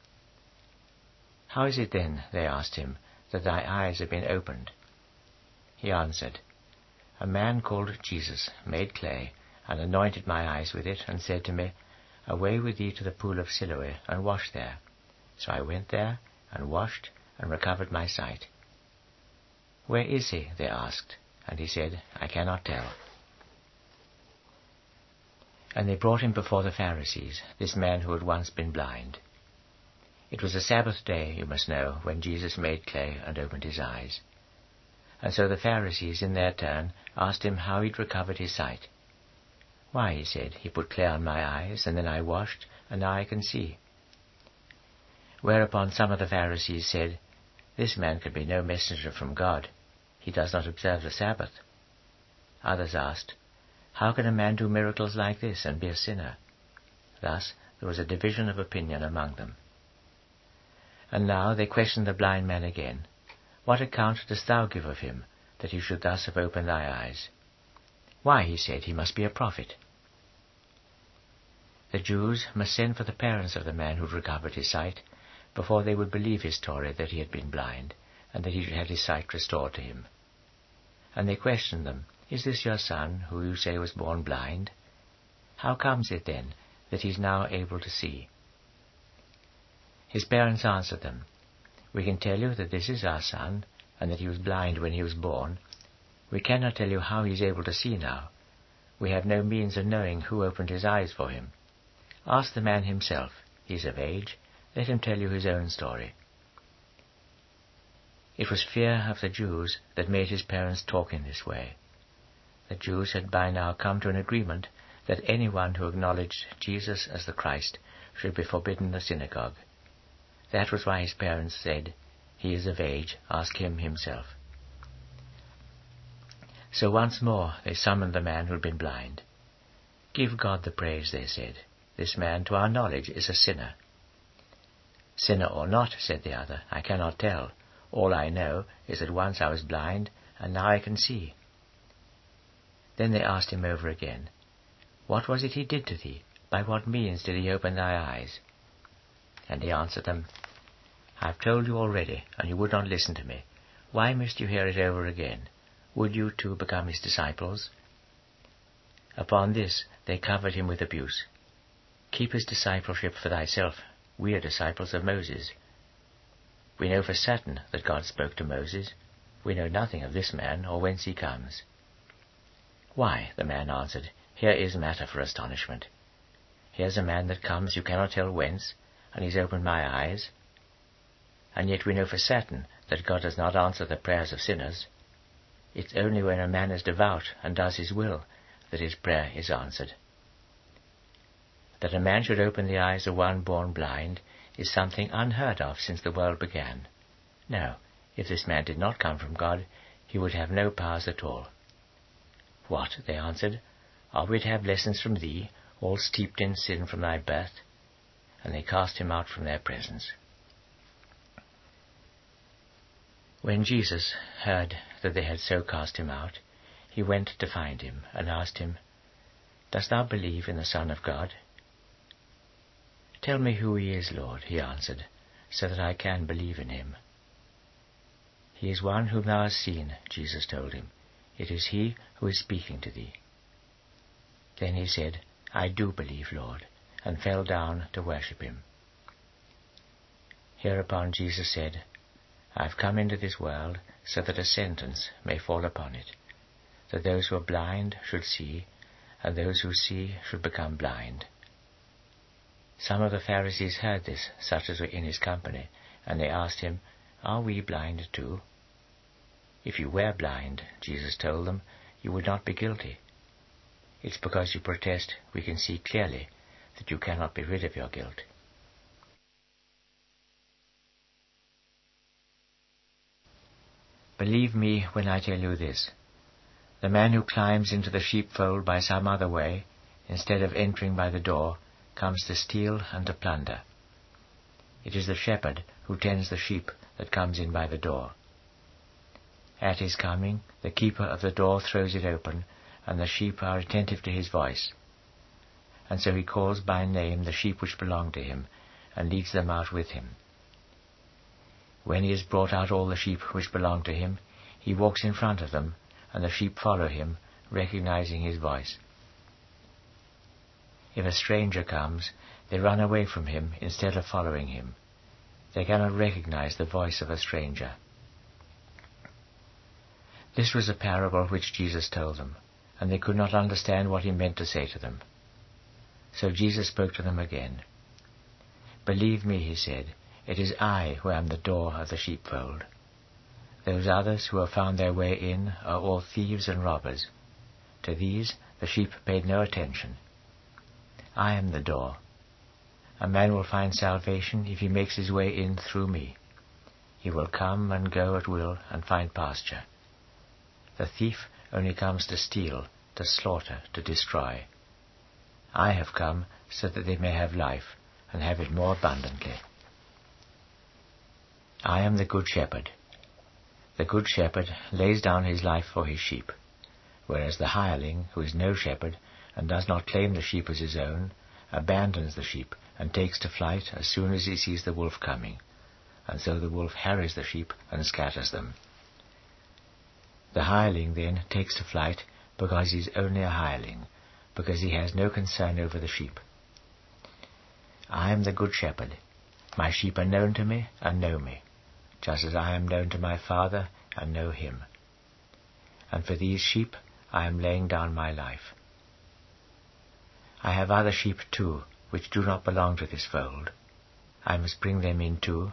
How is it then, they asked him, that thy eyes have been opened? He answered, A man called Jesus made clay, and anointed my eyes with it, and said to me, Away with thee to the pool of Siloe, and wash there. So I went there, and washed, and recovered my sight. Where is he? they asked. And he said, I cannot tell. And they brought him before the Pharisees, this man who had once been blind. It was a Sabbath day, you must know, when Jesus made clay and opened his eyes. And so the Pharisees, in their turn, asked him how he'd recovered his sight. Why, he said, he put clay on my eyes, and then I washed, and now I can see. Whereupon some of the Pharisees said, This man can be no messenger from God. He does not observe the Sabbath. Others asked, How can a man do miracles like this and be a sinner? Thus there was a division of opinion among them. And now they questioned the blind man again. What account dost thou give of him, that he should thus have opened thy eyes? Why, he said, he must be a prophet. The Jews must send for the parents of the man who had recovered his sight, before they would believe his story that he had been blind, and that he should have his sight restored to him. And they questioned them, Is this your son, who you say was born blind? How comes it, then, that he is now able to see? His parents answered them, We can tell you that this is our son, and that he was blind when he was born. We cannot tell you how he is able to see now. We have no means of knowing who opened his eyes for him. Ask the man himself. He is of age. Let him tell you his own story. It was fear of the Jews that made his parents talk in this way. The Jews had by now come to an agreement that anyone who acknowledged Jesus as the Christ should be forbidden the synagogue. That was why his parents said, He is of age, ask him himself. So once more they summoned the man who had been blind. Give God the praise, they said. This man, to our knowledge, is a sinner. Sinner or not, said the other, I cannot tell. All I know is that once I was blind, and now I can see. Then they asked him over again, What was it he did to thee? By what means did he open thy eyes? And he answered them, I have told you already, and you would not listen to me. Why must you hear it over again? Would you too become his disciples? Upon this they covered him with abuse. Keep his discipleship for thyself. We are disciples of Moses. We know for certain that God spoke to Moses. We know nothing of this man or whence he comes. Why, the man answered, here is matter for astonishment. Here's a man that comes you cannot tell whence, and he's opened my eyes. And yet we know for certain that God does not answer the prayers of sinners. It's only when a man is devout and does his will that his prayer is answered. That a man should open the eyes of one born blind is something unheard of since the world began. No, if this man did not come from God, he would have no powers at all. What, they answered, ah, are we to have lessons from thee, all steeped in sin from thy birth? And they cast him out from their presence. When Jesus heard that they had so cast him out, he went to find him, and asked him, Dost thou believe in the Son of God? Tell me who he is, Lord, he answered, so that I can believe in him. He is one whom thou hast seen, Jesus told him. It is he who is speaking to thee. Then he said, I do believe, Lord, and fell down to worship him. Hereupon Jesus said, I have come into this world so that a sentence may fall upon it, that those who are blind should see, and those who see should become blind. Some of the Pharisees heard this, such as were in his company, and they asked him, Are we blind too? If you were blind, Jesus told them, you would not be guilty. It's because you protest we can see clearly that you cannot be rid of your guilt. Believe me when I tell you this. The man who climbs into the sheepfold by some other way, instead of entering by the door, comes to steal and to plunder. It is the shepherd who tends the sheep that comes in by the door. At his coming, the keeper of the door throws it open, and the sheep are attentive to his voice. And so he calls by name the sheep which belong to him, and leads them out with him. When he has brought out all the sheep which belong to him, he walks in front of them, and the sheep follow him, recognizing his voice. If a stranger comes, they run away from him instead of following him. They cannot recognize the voice of a stranger. This was a parable which Jesus told them, and they could not understand what he meant to say to them. So Jesus spoke to them again. Believe me, he said, it is I who am the door of the sheepfold. Those others who have found their way in are all thieves and robbers. To these the sheep paid no attention. I am the door. A man will find salvation if he makes his way in through me. He will come and go at will and find pasture. The thief only comes to steal, to slaughter, to destroy. I have come so that they may have life, and have it more abundantly. I am the good shepherd. The good shepherd lays down his life for his sheep, whereas the hireling, who is no shepherd, and does not claim the sheep as his own, abandons the sheep, and takes to flight as soon as he sees the wolf coming, and so the wolf harries the sheep and scatters them. The hireling then takes to flight because he is only a hireling, because he has no concern over the sheep. I am the good shepherd. My sheep are known to me and know me, just as I am known to my Father and know him. And for these sheep I am laying down my life. I have other sheep too, which do not belong to this fold. I must bring them in too.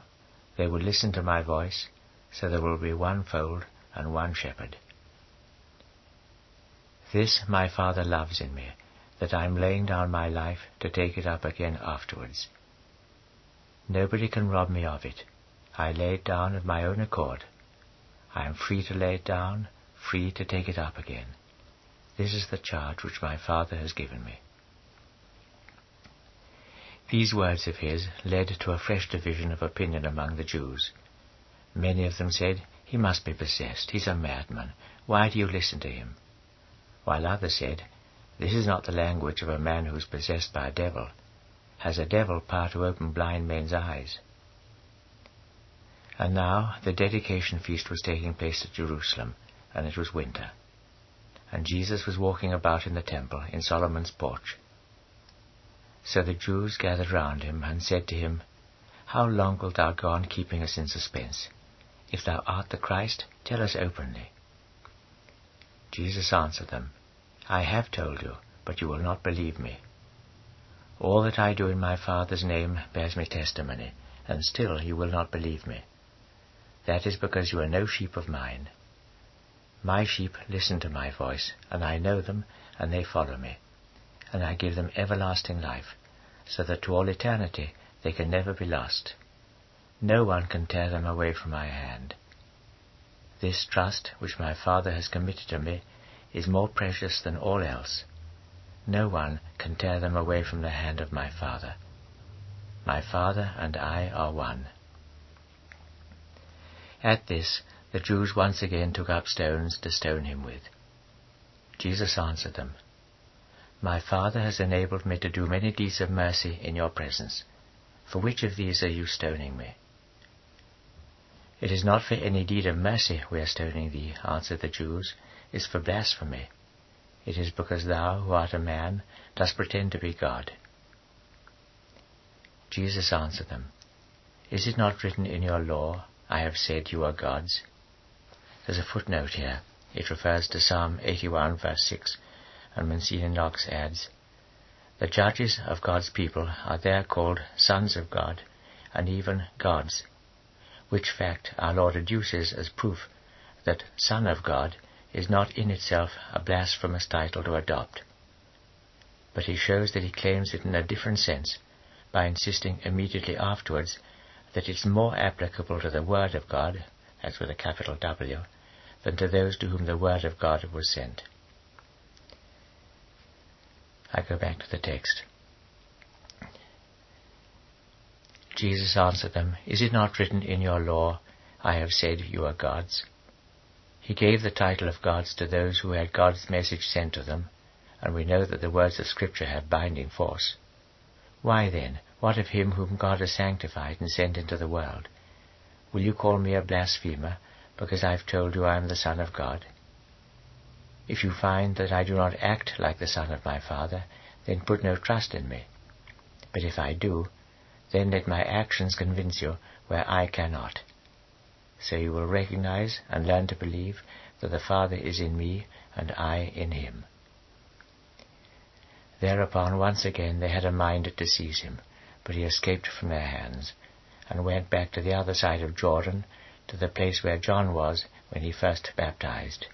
They will listen to my voice, so there will be one fold and one shepherd. This my Father loves in me, that I am laying down my life to take it up again afterwards. Nobody can rob me of it. I lay it down of my own accord. I am free to lay it down, free to take it up again. This is the charge which my Father has given me. These words of his led to a fresh division of opinion among the Jews. Many of them said, he must be possessed. He's a madman. Why do you listen to him? While others said, This is not the language of a man who is possessed by a devil. Has a devil power to open blind men's eyes? And now the dedication feast was taking place at Jerusalem, and it was winter. And Jesus was walking about in the temple in Solomon's porch. So the Jews gathered round him and said to him, How long wilt thou go on keeping us in suspense? If thou art the Christ, tell us openly. Jesus answered them, I have told you, but you will not believe me. All that I do in my Father's name bears me testimony, and still you will not believe me. That is because you are no sheep of mine. My sheep listen to my voice, and I know them, and they follow me. And I give them everlasting life, so that to all eternity they can never be lost. No one can tear them away from my hand. This trust which my Father has committed to me is more precious than all else. No one can tear them away from the hand of my Father. My Father and I are one. At this, the Jews once again took up stones to stone him with. Jesus answered them, My Father has enabled me to do many deeds of mercy in your presence. For which of these are you stoning me? It is not for any deed of mercy we are stoning thee, answered the Jews, it is for blasphemy. It is because thou, who art a man, dost pretend to be God. Jesus answered them, Is it not written in your law, I have said you are gods? There's a footnote here. It refers to Psalm 81 verse 6, and Monsignor Knox adds, The judges of God's people are there called sons of God, and even gods which fact our Lord adduces as proof that Son of God is not in itself a blasphemous title to adopt. But he shows that he claims it in a different sense by insisting immediately afterwards that it's more applicable to the Word of God, as with a capital W, than to those to whom the Word of God was sent. I go back to the text. Jesus answered them, Is it not written in your law, I have said you are gods? He gave the title of gods to those who had God's message sent to them, and we know that the words of Scripture have binding force. Why then, what of him whom God has sanctified and sent into the world? Will you call me a blasphemer, because I have told you I am the Son of God? If you find that I do not act like the Son of my Father, then put no trust in me. But if I do, then let my actions convince you where I cannot. So you will recognize and learn to believe that the Father is in me and I in him. Thereupon once again they had a mind to seize him, but he escaped from their hands, and went back to the other side of Jordan, to the place where John was when he first baptized.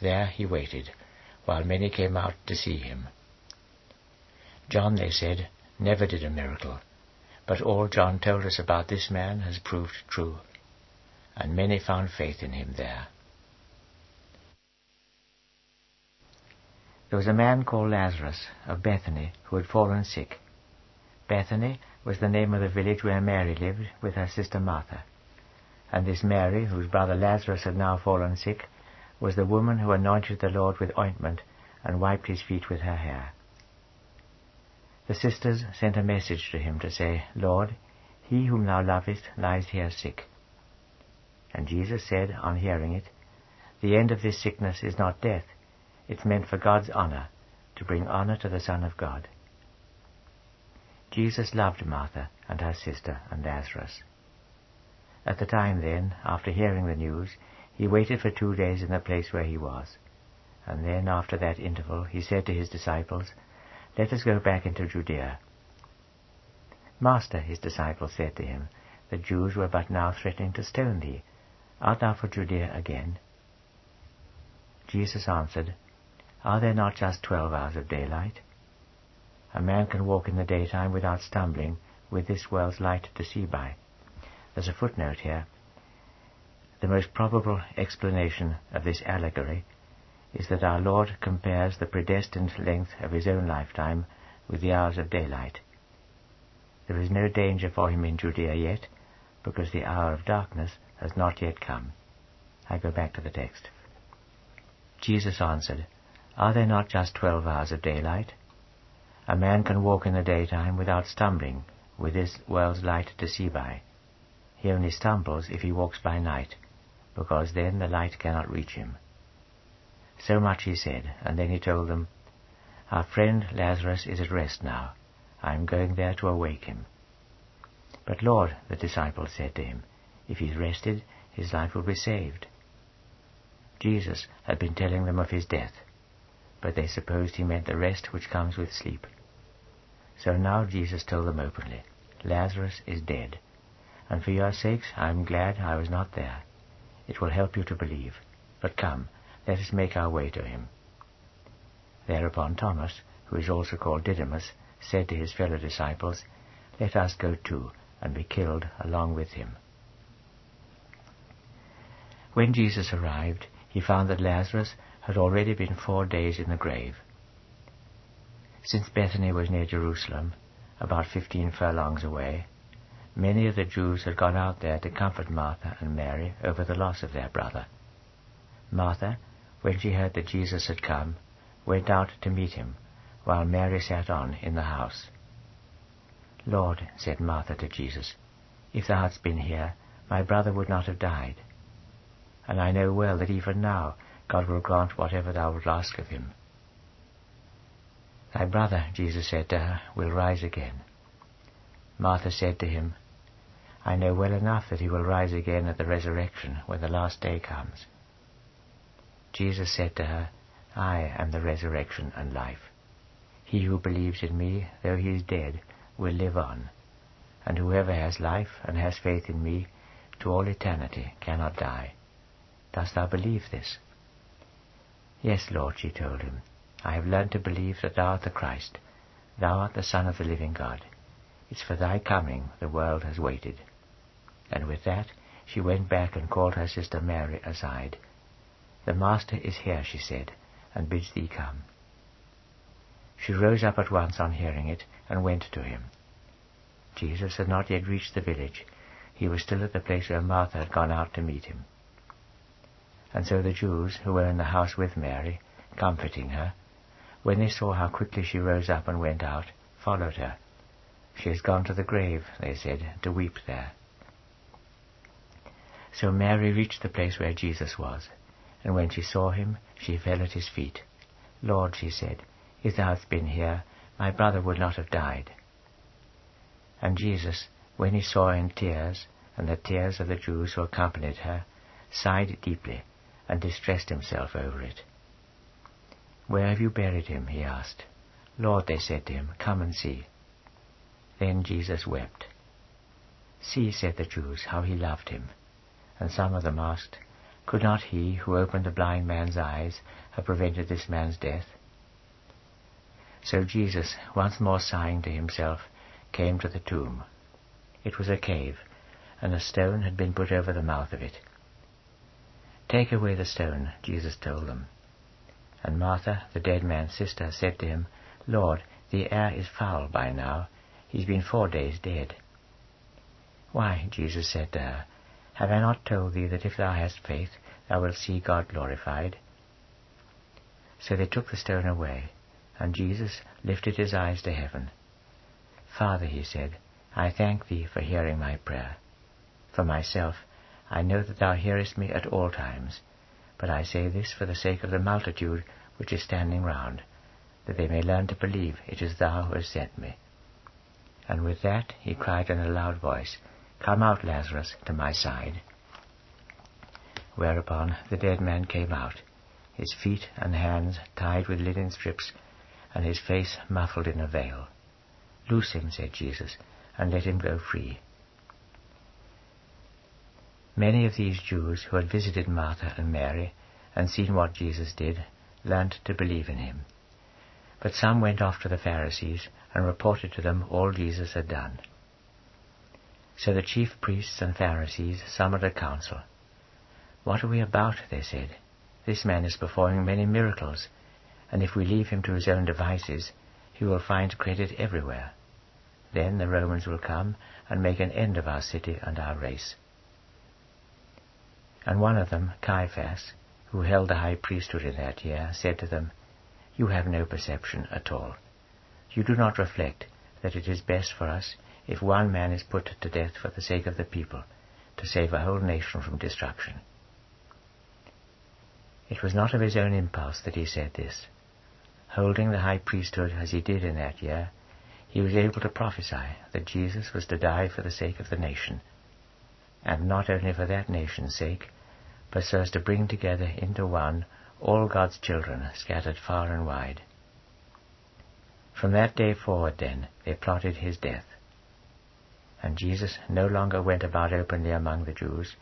There he waited, while many came out to see him. John, they said, never did a miracle, but all John told us about this man has proved true, and many found faith in him there. There was a man called Lazarus of Bethany who had fallen sick. Bethany was the name of the village where Mary lived with her sister Martha. And this Mary, whose brother Lazarus had now fallen sick, was the woman who anointed the Lord with ointment and wiped his feet with her hair. The sisters sent a message to him to say, Lord, he whom thou lovest lies here sick. And Jesus said, on hearing it, The end of this sickness is not death, it's meant for God's honor, to bring honor to the Son of God. Jesus loved Martha and her sister and Lazarus. At the time then, after hearing the news, he waited for two days in the place where he was. And then, after that interval, he said to his disciples, let us go back into Judea. Master, his disciples said to him, the Jews were but now threatening to stone thee. Art thou for Judea again? Jesus answered, Are there not just twelve hours of daylight? A man can walk in the daytime without stumbling, with this world's light to see by. There's a footnote here. The most probable explanation of this allegory is that our Lord compares the predestined length of his own lifetime with the hours of daylight. There is no danger for him in Judea yet, because the hour of darkness has not yet come. I go back to the text. Jesus answered, Are there not just twelve hours of daylight? A man can walk in the daytime without stumbling, with this world's light to see by. He only stumbles if he walks by night, because then the light cannot reach him. So much he said, and then he told them, Our friend Lazarus is at rest now. I am going there to awake him. But Lord, the disciples said to him, If he's rested, his life will be saved. Jesus had been telling them of his death, but they supposed he meant the rest which comes with sleep. So now Jesus told them openly, Lazarus is dead, and for your sakes I am glad I was not there. It will help you to believe. But come, let us make our way to him. Thereupon Thomas, who is also called Didymus, said to his fellow disciples, Let us go too, and be killed along with him. When Jesus arrived, he found that Lazarus had already been four days in the grave. Since Bethany was near Jerusalem, about fifteen furlongs away, many of the Jews had gone out there to comfort Martha and Mary over the loss of their brother. Martha when she heard that Jesus had come, went out to meet him, while Mary sat on in the house. Lord, said Martha to Jesus, if thou hadst been here, my brother would not have died. And I know well that even now God will grant whatever thou wilt ask of him. Thy brother, Jesus said to her, will rise again. Martha said to him, I know well enough that he will rise again at the resurrection when the last day comes. Jesus said to her, I am the resurrection and life. He who believes in me, though he is dead, will live on. And whoever has life and has faith in me, to all eternity cannot die. Dost thou believe this? Yes, Lord, she told him. I have learned to believe that thou art the Christ. Thou art the Son of the living God. It's for thy coming the world has waited. And with that, she went back and called her sister Mary aside. The Master is here, she said, and bids thee come. She rose up at once on hearing it, and went to him. Jesus had not yet reached the village. He was still at the place where Martha had gone out to meet him. And so the Jews, who were in the house with Mary, comforting her, when they saw how quickly she rose up and went out, followed her. She has gone to the grave, they said, to weep there. So Mary reached the place where Jesus was, and when she saw him, she fell at his feet. Lord, she said, if thou hadst been here, my brother would not have died. And Jesus, when he saw her in tears, and the tears of the Jews who accompanied her, sighed deeply, and distressed himself over it. Where have you buried him? he asked. Lord, they said to him, come and see. Then Jesus wept. See, said the Jews, how he loved him. And some of them asked, Could not he who opened the blind man's eyes have prevented this man's death? So Jesus, once more sighing to himself, came to the tomb. It was a cave, and a stone had been put over the mouth of it. Take away the stone, Jesus told them. And Martha, the dead man's sister, said to him, Lord, the air is foul by now. He's been four days dead. Why, Jesus said to her, have I not told thee that if thou hast faith, thou wilt see God glorified? So they took the stone away, and Jesus lifted his eyes to heaven. Father, he said, I thank thee for hearing my prayer. For myself, I know that thou hearest me at all times, but I say this for the sake of the multitude which is standing round, that they may learn to believe it is thou who hast sent me. And with that he cried in a loud voice, Come out, Lazarus, to my side. Whereupon the dead man came out, his feet and hands tied with linen strips, and his face muffled in a veil. Loose him, said Jesus, and let him go free. Many of these Jews who had visited Martha and Mary and seen what Jesus did learned to believe in him. But some went off to the Pharisees and reported to them all Jesus had done. So the chief priests and Pharisees summoned a council. What are we about? they said. This man is performing many miracles, and if we leave him to his own devices, he will find credit everywhere. Then the Romans will come and make an end of our city and our race. And one of them, Caiaphas, who held the high priesthood in that year, said to them, You have no perception at all. You do not reflect that it is best for us if one man is put to death for the sake of the people, to save a whole nation from destruction. It was not of his own impulse that he said this. Holding the high priesthood as he did in that year, he was able to prophesy that Jesus was to die for the sake of the nation, and not only for that nation's sake, but so as to bring together into one all God's children scattered far and wide. From that day forward, then, they plotted his death. And Jesus no longer went about openly among the Jews,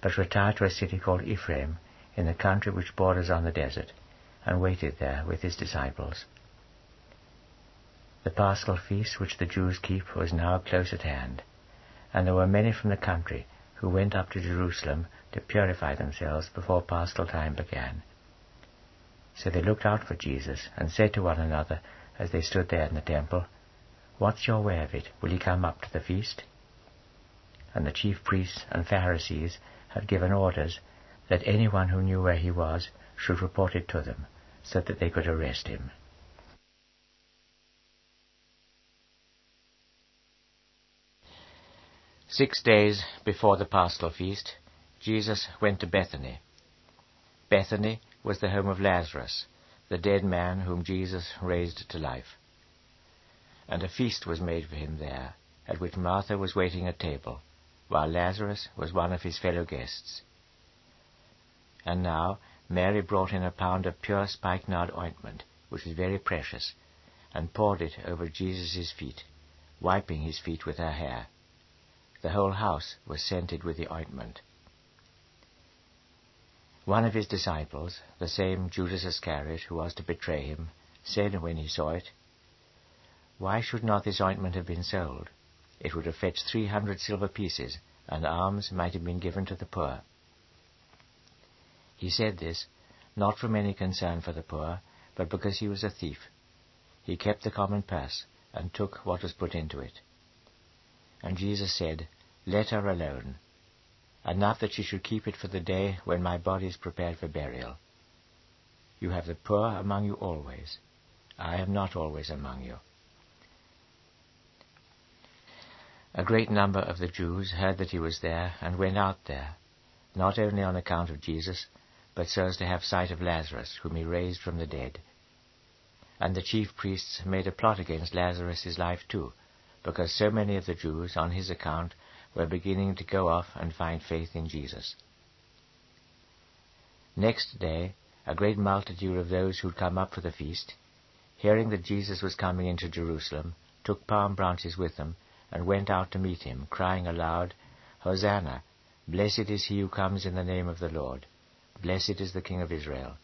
but retired to a city called Ephraim, in the country which borders on the desert, and waited there with his disciples. The Paschal feast which the Jews keep was now close at hand, and there were many from the country who went up to Jerusalem to purify themselves before Paschal time began. So they looked out for Jesus and said to one another as they stood there in the temple, What's your way of it? Will he come up to the feast? And the chief priests and Pharisees had given orders that anyone who knew where he was should report it to them, so that they could arrest him. Six days before the Paschal feast, Jesus went to Bethany. Bethany was the home of Lazarus, the dead man whom Jesus raised to life. And a feast was made for him there, at which Martha was waiting at table, while Lazarus was one of his fellow guests. And now Mary brought in a pound of pure spikenard ointment, which was very precious, and poured it over Jesus' feet, wiping his feet with her hair. The whole house was scented with the ointment. One of his disciples, the same Judas Iscariot who was to betray him, said when he saw it, Why should not this ointment have been sold? It would have fetched three hundred silver pieces, and alms might have been given to the poor. He said this, not from any concern for the poor, but because he was a thief. He kept the common purse, and took what was put into it. And Jesus said, Let her alone. Enough that she should keep it for the day when my body is prepared for burial. You have the poor among you always. I am not always among you. A great number of the Jews heard that he was there, and went out there, not only on account of Jesus, but so as to have sight of Lazarus, whom he raised from the dead. And the chief priests made a plot against Lazarus' life too, because so many of the Jews, on his account, were beginning to go off and find faith in Jesus. Next day, a great multitude of those who had come up for the feast, hearing that Jesus was coming into Jerusalem, took palm branches with them, and went out to meet him, crying aloud, Hosanna! Blessed is he who comes in the name of the Lord. Blessed is the King of Israel.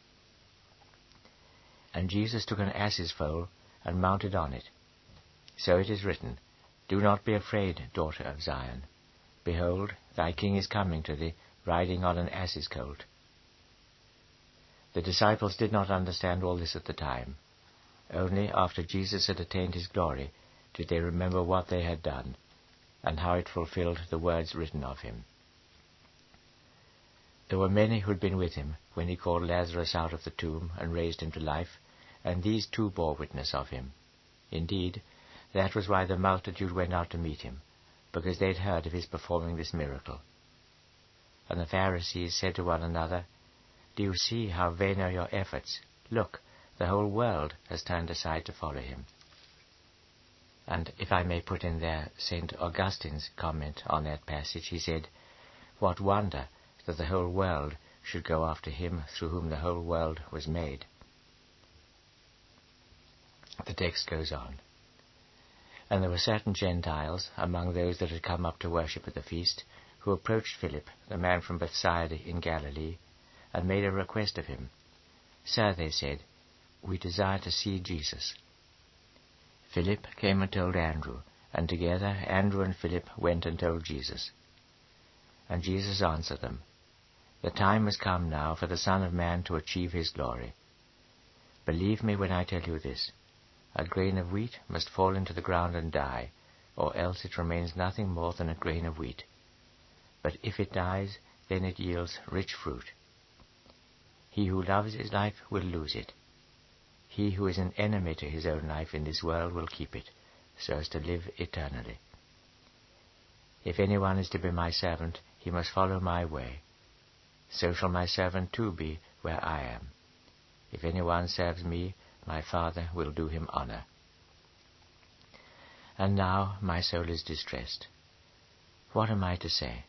And Jesus took an ass's foal, and mounted on it. So it is written, Do not be afraid, daughter of Zion. Behold, thy king is coming to thee, riding on an ass's colt. The disciples did not understand all this at the time. Only after Jesus had attained his glory did they remember what they had done, and how it fulfilled the words written of him. There were many who had been with him when he called Lazarus out of the tomb and raised him to life, and these too bore witness of him. Indeed, that was why the multitude went out to meet him, because they had heard of his performing this miracle. And the Pharisees said to one another, Do you see how vain are your efforts? Look, the whole world has turned aside to follow him. And if I may put in there St. Augustine's comment on that passage, he said, What wonder that the whole world should go after him through whom the whole world was made. The text goes on. And there were certain Gentiles among those that had come up to worship at the feast, who approached Philip, the man from Bethsaida in Galilee, and made a request of him. Sir, they said, we desire to see Jesus. Philip came and told Andrew, and together Andrew and Philip went and told Jesus. And Jesus answered them, the time has come now for the Son of Man to achieve his glory. Believe me when I tell you this. A grain of wheat must fall into the ground and die, or else it remains nothing more than a grain of wheat. But if it dies, then it yields rich fruit. He who loves his life will lose it. He who is an enemy to his own life in this world will keep it, so as to live eternally. If anyone is to be my servant, he must follow my way so shall my servant too be where I am. If anyone serves me, my Father will do him honor. And now my soul is distressed. What am I to say?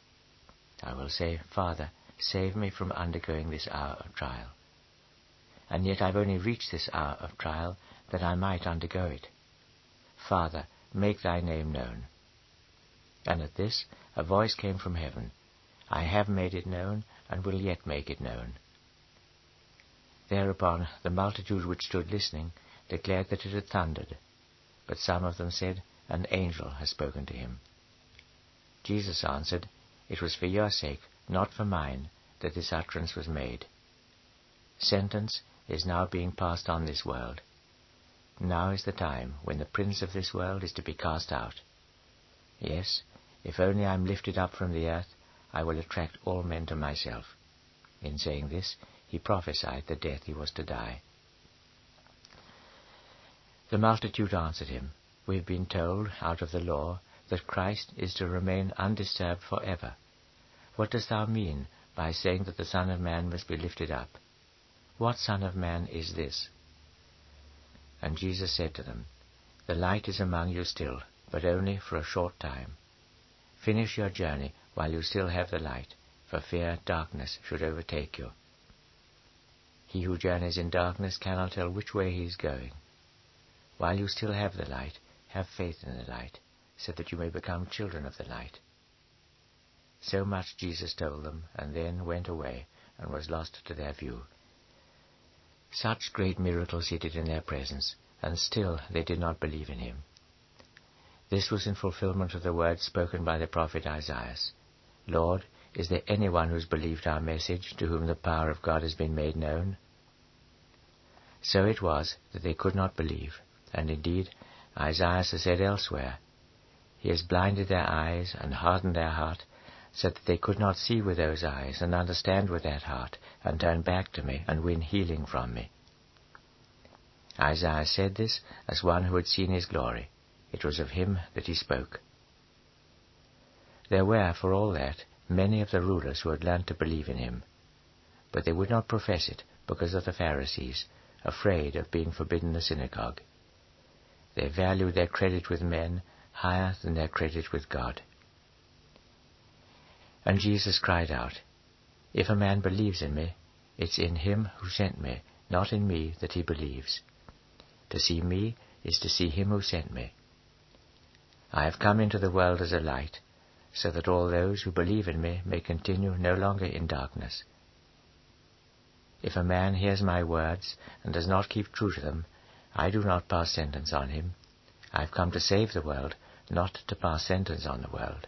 I will say, Father, save me from undergoing this hour of trial. And yet I've only reached this hour of trial that I might undergo it. Father, make thy name known. And at this a voice came from heaven. I have made it known, and will yet make it known. Thereupon the multitude which stood listening declared that it had thundered, but some of them said, An angel has spoken to him. Jesus answered, It was for your sake, not for mine, that this utterance was made. Sentence is now being passed on this world. Now is the time when the prince of this world is to be cast out. Yes, if only I am lifted up from the earth, I will attract all men to myself. In saying this, he prophesied the death he was to die. The multitude answered him, We have been told out of the law that Christ is to remain undisturbed for ever. What dost thou mean by saying that the Son of Man must be lifted up? What Son of Man is this? And Jesus said to them, The light is among you still, but only for a short time. Finish your journey while you still have the light, for fear darkness should overtake you. He who journeys in darkness cannot tell which way he is going. While you still have the light, have faith in the light, so that you may become children of the light. So much Jesus told them, and then went away, and was lost to their view. Such great miracles he did in their presence, and still they did not believe in him. This was in fulfillment of the words spoken by the prophet Isaiah. Lord, is there anyone who has believed our message, to whom the power of God has been made known? So it was that they could not believe, and indeed Isaiah has said elsewhere, He has blinded their eyes and hardened their heart, so that they could not see with those eyes and understand with that heart and turn back to me and win healing from me. Isaiah said this as one who had seen his glory. It was of him that he spoke. There were, for all that, many of the rulers who had learned to believe in him, but they would not profess it because of the Pharisees, afraid of being forbidden the synagogue. They valued their credit with men higher than their credit with God. And Jesus cried out, If a man believes in me, it's in him who sent me, not in me that he believes. To see me is to see him who sent me. I have come into the world as a light, so that all those who believe in me may continue no longer in darkness. If a man hears my words and does not keep true to them, I do not pass sentence on him. I have come to save the world, not to pass sentence on the world.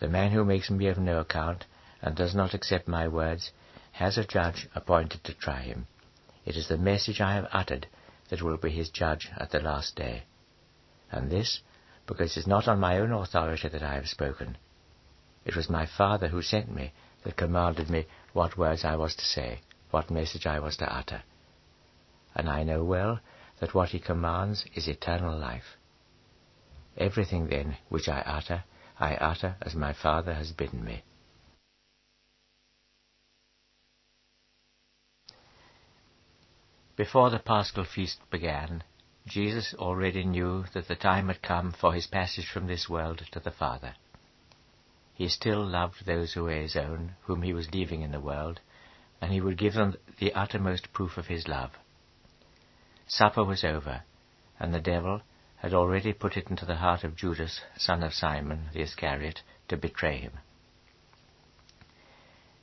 The man who makes me of no account and does not accept my words has a judge appointed to try him. It is the message I have uttered that will be his judge at the last day. And this because it is not on my own authority that I have spoken. It was my Father who sent me that commanded me what words I was to say, what message I was to utter. And I know well that what he commands is eternal life. Everything then which I utter, I utter as my Father has bidden me. Before the Paschal feast began, Jesus already knew that the time had come for his passage from this world to the Father. He still loved those who were his own, whom he was leaving in the world, and he would give them the uttermost proof of his love. Supper was over, and the devil had already put it into the heart of Judas, son of Simon the Iscariot, to betray him.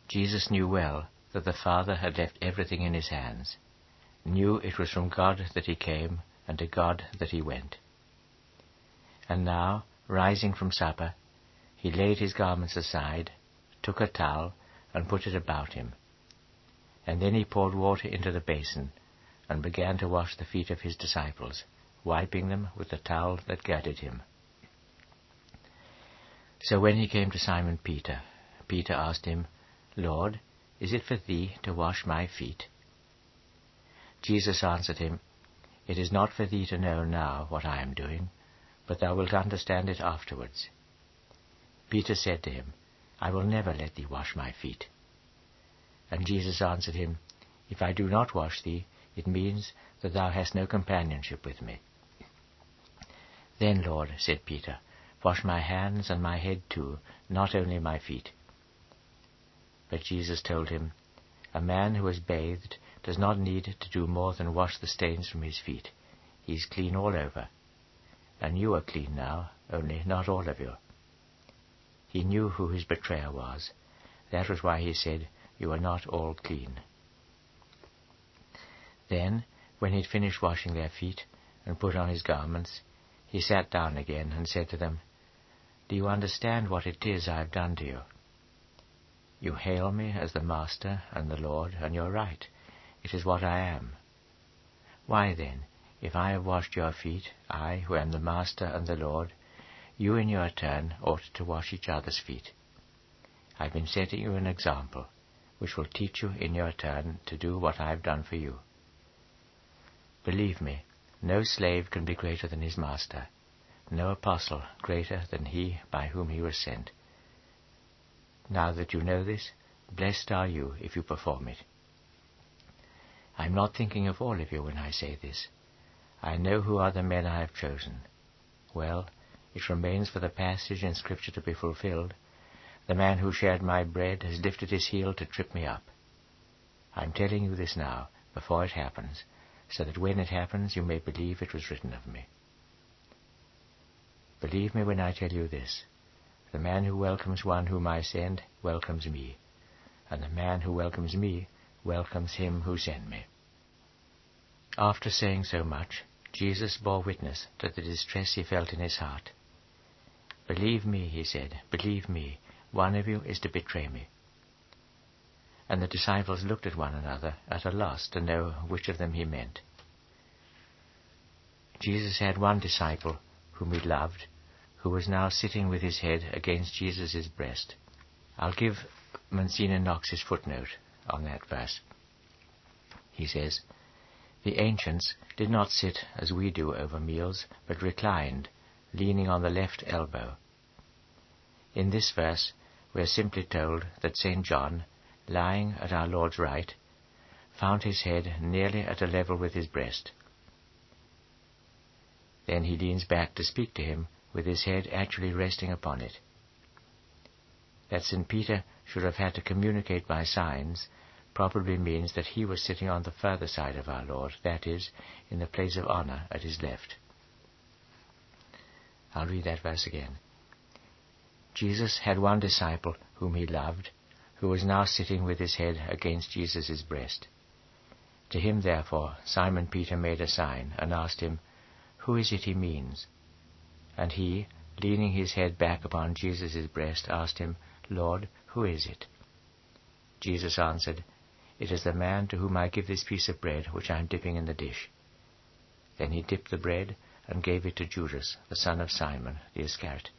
Jesus knew well that the Father had left everything in his hands, knew it was from God that he came, and to God that he went. And now, rising from supper, he laid his garments aside, took a towel, and put it about him. And then he poured water into the basin, and began to wash the feet of his disciples, wiping them with the towel that girded him. So when he came to Simon Peter, Peter asked him, Lord, is it for thee to wash my feet? Jesus answered him, it is not for thee to know now what I am doing, but thou wilt understand it afterwards. Peter said to him, I will never let thee wash my feet. And Jesus answered him, If I do not wash thee, it means that thou hast no companionship with me. Then, Lord, said Peter, wash my hands and my head too, not only my feet. But Jesus told him, A man who has bathed does not need to do more than wash the stains from his feet. He is clean all over. And you are clean now, only not all of you. He knew who his betrayer was. That was why he said, You are not all clean. Then, when he had finished washing their feet and put on his garments, he sat down again and said to them, Do you understand what it is I have done to you? You hail me as the Master and the Lord, and you're right. It is what I am. Why then, if I have washed your feet, I, who am the Master and the Lord, you in your turn ought to wash each other's feet. I have been setting you an example, which will teach you in your turn to do what I have done for you. Believe me, no slave can be greater than his master, no apostle greater than he by whom he was sent. Now that you know this, blessed are you if you perform it. I am not thinking of all of you when I say this. I know who are the men I have chosen. Well, it remains for the passage in Scripture to be fulfilled. The man who shared my bread has lifted his heel to trip me up. I am telling you this now, before it happens, so that when it happens you may believe it was written of me. Believe me when I tell you this. The man who welcomes one whom I send welcomes me, and the man who welcomes me welcomes him who sent me. After saying so much, Jesus bore witness to the distress he felt in his heart. Believe me, he said, believe me, one of you is to betray me. And the disciples looked at one another, at a loss to know which of them he meant. Jesus had one disciple whom he loved, who was now sitting with his head against Jesus' breast. I'll give Monsignor Knox's footnote on that verse. He says, The ancients did not sit as we do over meals, but reclined, leaning on the left elbow. In this verse, we are simply told that St. John, lying at our Lord's right, found his head nearly at a level with his breast. Then he leans back to speak to him with his head actually resting upon it. That St. Peter should have had to communicate by signs probably means that he was sitting on the further side of our Lord, that is, in the place of honor at his left. I'll read that verse again. Jesus had one disciple whom he loved, who was now sitting with his head against Jesus' breast. To him, therefore, Simon Peter made a sign and asked him, Who is it he means? And he, leaning his head back upon Jesus' breast, asked him, Lord, who is it? Jesus answered, It is the man to whom I give this piece of bread which I am dipping in the dish. Then he dipped the bread and gave it to Judas, the son of Simon, the Iscariot.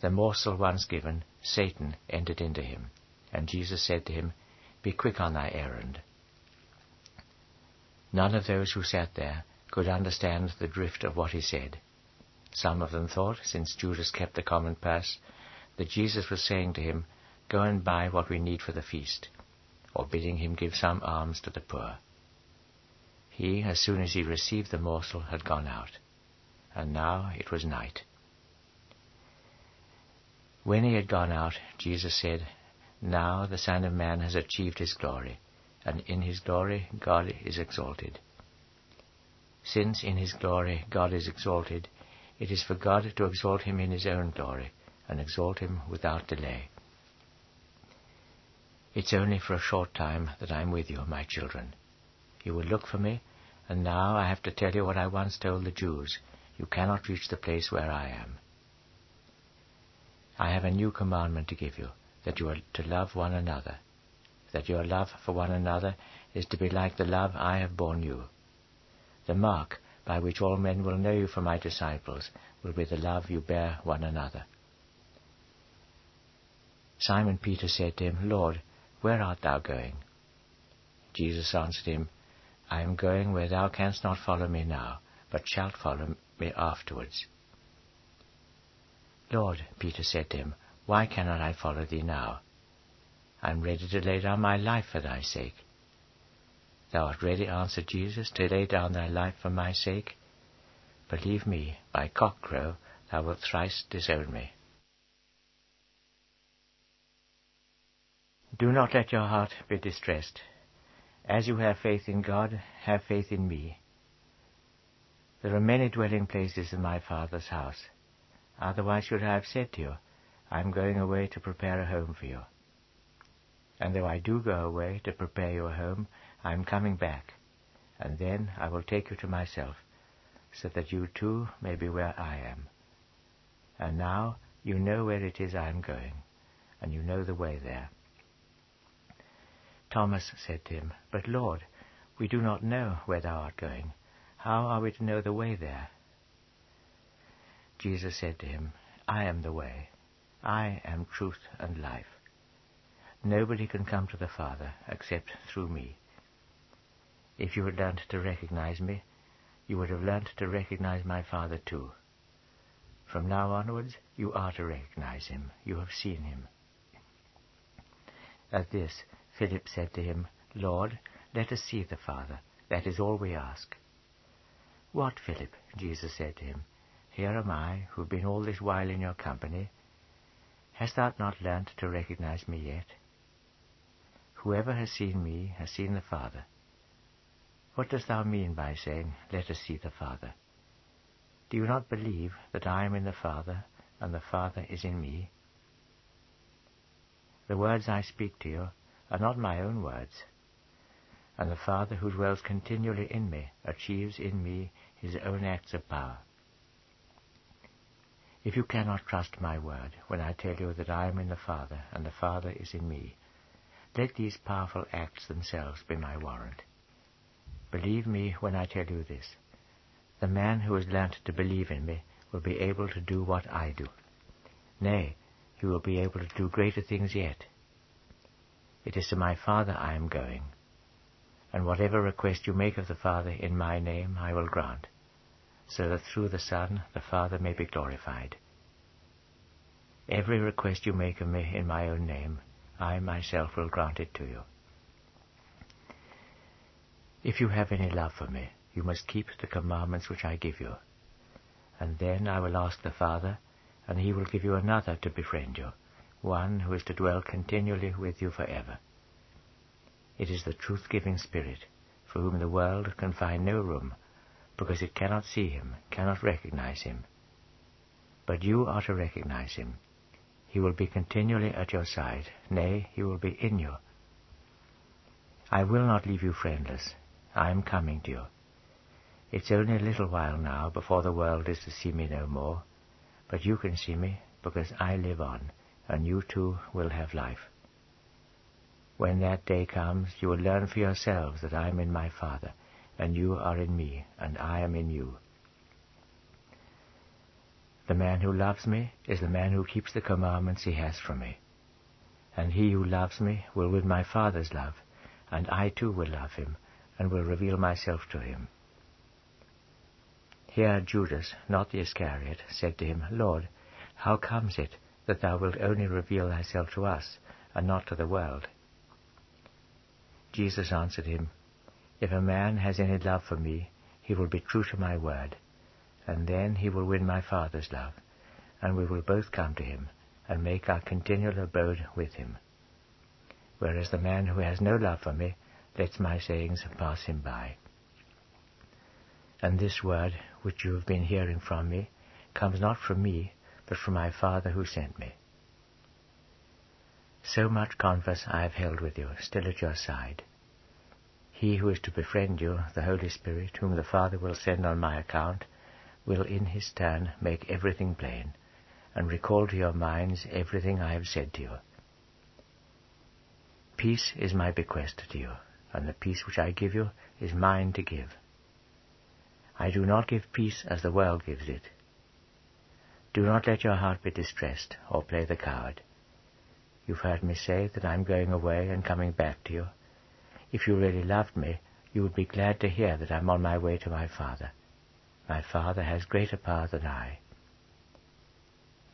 The morsel once given, Satan entered into him, and Jesus said to him, Be quick on thy errand. None of those who sat there could understand the drift of what he said. Some of them thought, since Judas kept the common purse, that Jesus was saying to him, Go and buy what we need for the feast, or bidding him give some alms to the poor. He, as soon as he received the morsel, had gone out, and now it was night. When he had gone out, Jesus said, Now the Son of Man has achieved his glory, and in his glory God is exalted. Since in his glory God is exalted, it is for God to exalt him in his own glory, and exalt him without delay. It's only for a short time that I am with you, my children. You will look for me, and now I have to tell you what I once told the Jews. You cannot reach the place where I am. I have a new commandment to give you, that you are to love one another, that your love for one another is to be like the love I have borne you. The mark by which all men will know you for my disciples will be the love you bear one another. Simon Peter said to him, Lord, where art thou going? Jesus answered him, I am going where thou canst not follow me now, but shalt follow me afterwards. Lord, Peter said to him, why cannot I follow thee now? I am ready to lay down my life for thy sake. Thou art ready, answered Jesus, to lay down thy life for my sake? Believe me, by cockcrow thou wilt thrice disown me. Do not let your heart be distressed. As you have faith in God, have faith in me. There are many dwelling places in my Father's house. Otherwise should I have said to you, I am going away to prepare a home for you. And though I do go away to prepare you a home, I am coming back, and then I will take you to myself, so that you too may be where I am. And now you know where it is I am going, and you know the way there. Thomas said to him, But Lord, we do not know where thou art going. How are we to know the way there? Jesus said to him, I am the way. I am truth and life. Nobody can come to the Father except through me. If you had learnt to recognize me, you would have learnt to recognize my Father too. From now onwards, you are to recognize him. You have seen him. At this, Philip said to him, Lord, let us see the Father. That is all we ask. What, Philip? Jesus said to him. Here am I, who have been all this while in your company. Hast thou not learnt to recognize me yet? Whoever has seen me has seen the Father. What dost thou mean by saying, Let us see the Father? Do you not believe that I am in the Father, and the Father is in me? The words I speak to you are not my own words, and the Father who dwells continually in me achieves in me his own acts of power. If you cannot trust my word when I tell you that I am in the Father and the Father is in me, let these powerful acts themselves be my warrant. Believe me when I tell you this. The man who has learnt to believe in me will be able to do what I do. Nay, he will be able to do greater things yet. It is to my Father I am going, and whatever request you make of the Father in my name I will grant so that through the Son the Father may be glorified. Every request you make of me in my own name, I myself will grant it to you. If you have any love for me, you must keep the commandments which I give you. And then I will ask the Father, and he will give you another to befriend you, one who is to dwell continually with you forever. It is the truth-giving Spirit, for whom the world can find no room, because it cannot see him, cannot recognize him. But you are to recognize him. He will be continually at your side, nay, he will be in you. I will not leave you friendless. I am coming to you. It's only a little while now before the world is to see me no more, but you can see me because I live on, and you too will have life. When that day comes, you will learn for yourselves that I am in my Father, and you are in me, and I am in you. The man who loves me is the man who keeps the commandments he has from me. And he who loves me will win my Father's love, and I too will love him, and will reveal myself to him. Here Judas, not the Iscariot, said to him, Lord, how comes it that thou wilt only reveal thyself to us, and not to the world? Jesus answered him, if a man has any love for me, he will be true to my word, and then he will win my Father's love, and we will both come to him, and make our continual abode with him. Whereas the man who has no love for me lets my sayings pass him by. And this word, which you have been hearing from me, comes not from me, but from my Father who sent me. So much converse I have held with you, still at your side. He who is to befriend you, the Holy Spirit, whom the Father will send on my account, will in his turn make everything plain, and recall to your minds everything I have said to you. Peace is my bequest to you, and the peace which I give you is mine to give. I do not give peace as the world gives it. Do not let your heart be distressed, or play the coward. You've heard me say that I am going away and coming back to you. If you really loved me, you would be glad to hear that I'm on my way to my Father. My Father has greater power than I.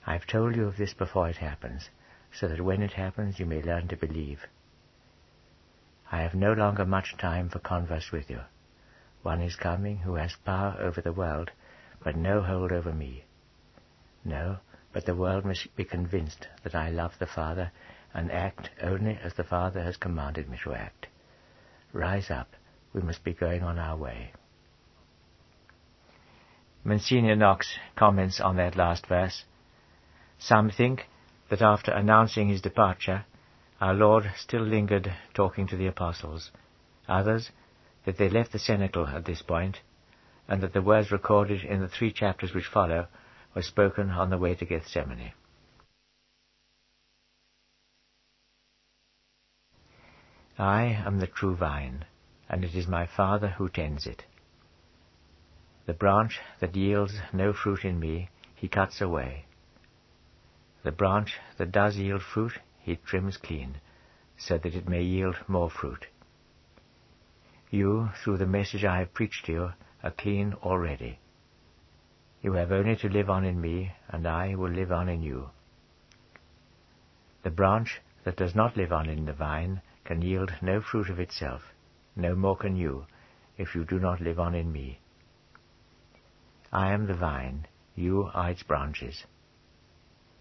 I've told you of this before it happens, so that when it happens you may learn to believe. I have no longer much time for converse with you. One is coming who has power over the world, but no hold over me. No, but the world must be convinced that I love the Father and act only as the Father has commanded me to act. Rise up, we must be going on our way. Monsignor Knox comments on that last verse. Some think that after announcing his departure, our Lord still lingered talking to the apostles. Others, that they left the cenacle at this point, and that the words recorded in the three chapters which follow were spoken on the way to Gethsemane. I am the true vine, and it is my Father who tends it. The branch that yields no fruit in me, he cuts away. The branch that does yield fruit, he trims clean, so that it may yield more fruit. You, through the message I have preached to you, are clean already. You have only to live on in me, and I will live on in you. The branch that does not live on in the vine can yield no fruit of itself, no more can you, if you do not live on in me. I am the vine, you are its branches.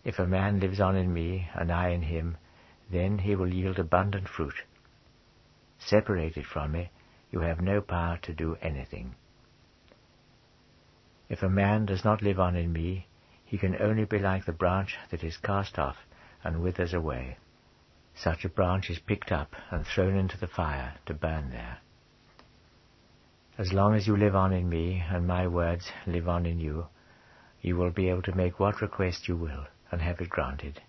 If a man lives on in me, and I in him, then he will yield abundant fruit. Separated from me, you have no power to do anything. If a man does not live on in me, he can only be like the branch that is cast off and withers away. Such a branch is picked up and thrown into the fire to burn there. As long as you live on in me, and my words live on in you, you will be able to make what request you will, and have it granted.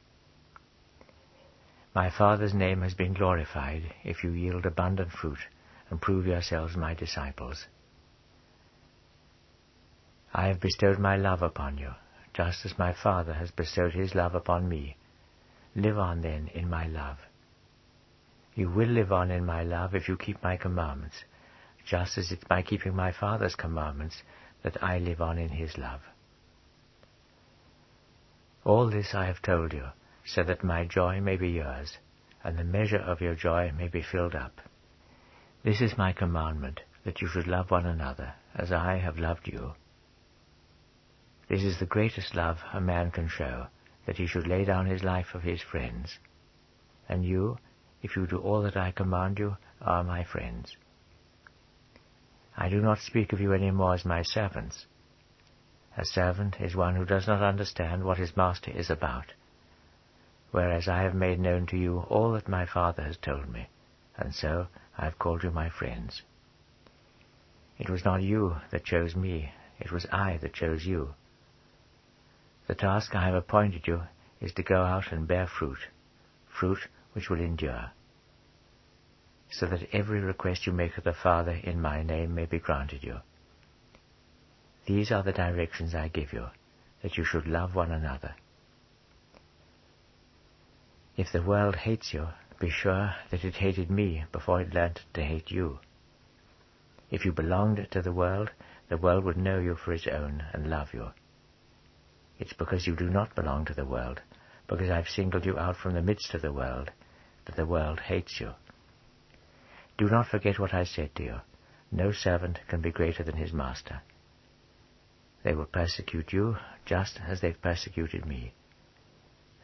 My Father's name has been glorified if you yield abundant fruit and prove yourselves my disciples. I have bestowed my love upon you, just as my Father has bestowed his love upon me. Live on then in my love. You will live on in my love if you keep my commandments, just as it's by keeping my Father's commandments that I live on in his love. All this I have told you, so that my joy may be yours, and the measure of your joy may be filled up. This is my commandment, that you should love one another, as I have loved you. This is the greatest love a man can show, that he should lay down his life for his friends. And you, if you do all that I command you, are my friends. I do not speak of you any more as my servants. A servant is one who does not understand what his master is about, whereas I have made known to you all that my Father has told me, and so I have called you my friends. It was not you that chose me, it was I that chose you. The task I have appointed you is to go out and bear fruit, fruit which will endure so that every request you make of the Father in my name may be granted you. These are the directions I give you, that you should love one another. If the world hates you, be sure that it hated me before it learnt to hate you. If you belonged to the world, the world would know you for its own and love you. It's because you do not belong to the world, because I've singled you out from the midst of the world, that the world hates you. Do not forget what I said to you. No servant can be greater than his master. They will persecute you just as they've persecuted me.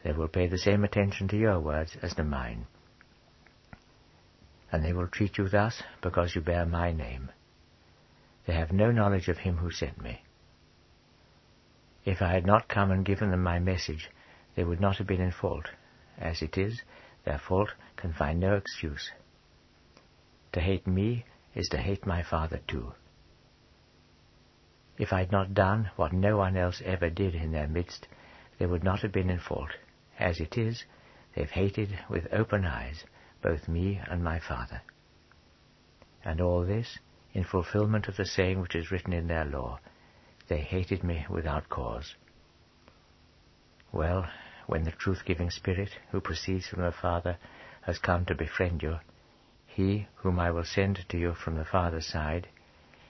They will pay the same attention to your words as to mine. And they will treat you thus because you bear my name. They have no knowledge of him who sent me. If I had not come and given them my message, they would not have been in fault. As it is, their fault can find no excuse. To hate me is to hate my Father too. If I had not done what no one else ever did in their midst, they would not have been in fault. As it is, they've hated with open eyes both me and my Father. And all this in fulfillment of the saying which is written in their law, they hated me without cause. Well, when the truth-giving Spirit, who proceeds from the Father, has come to befriend you, he whom I will send to you from the Father's side,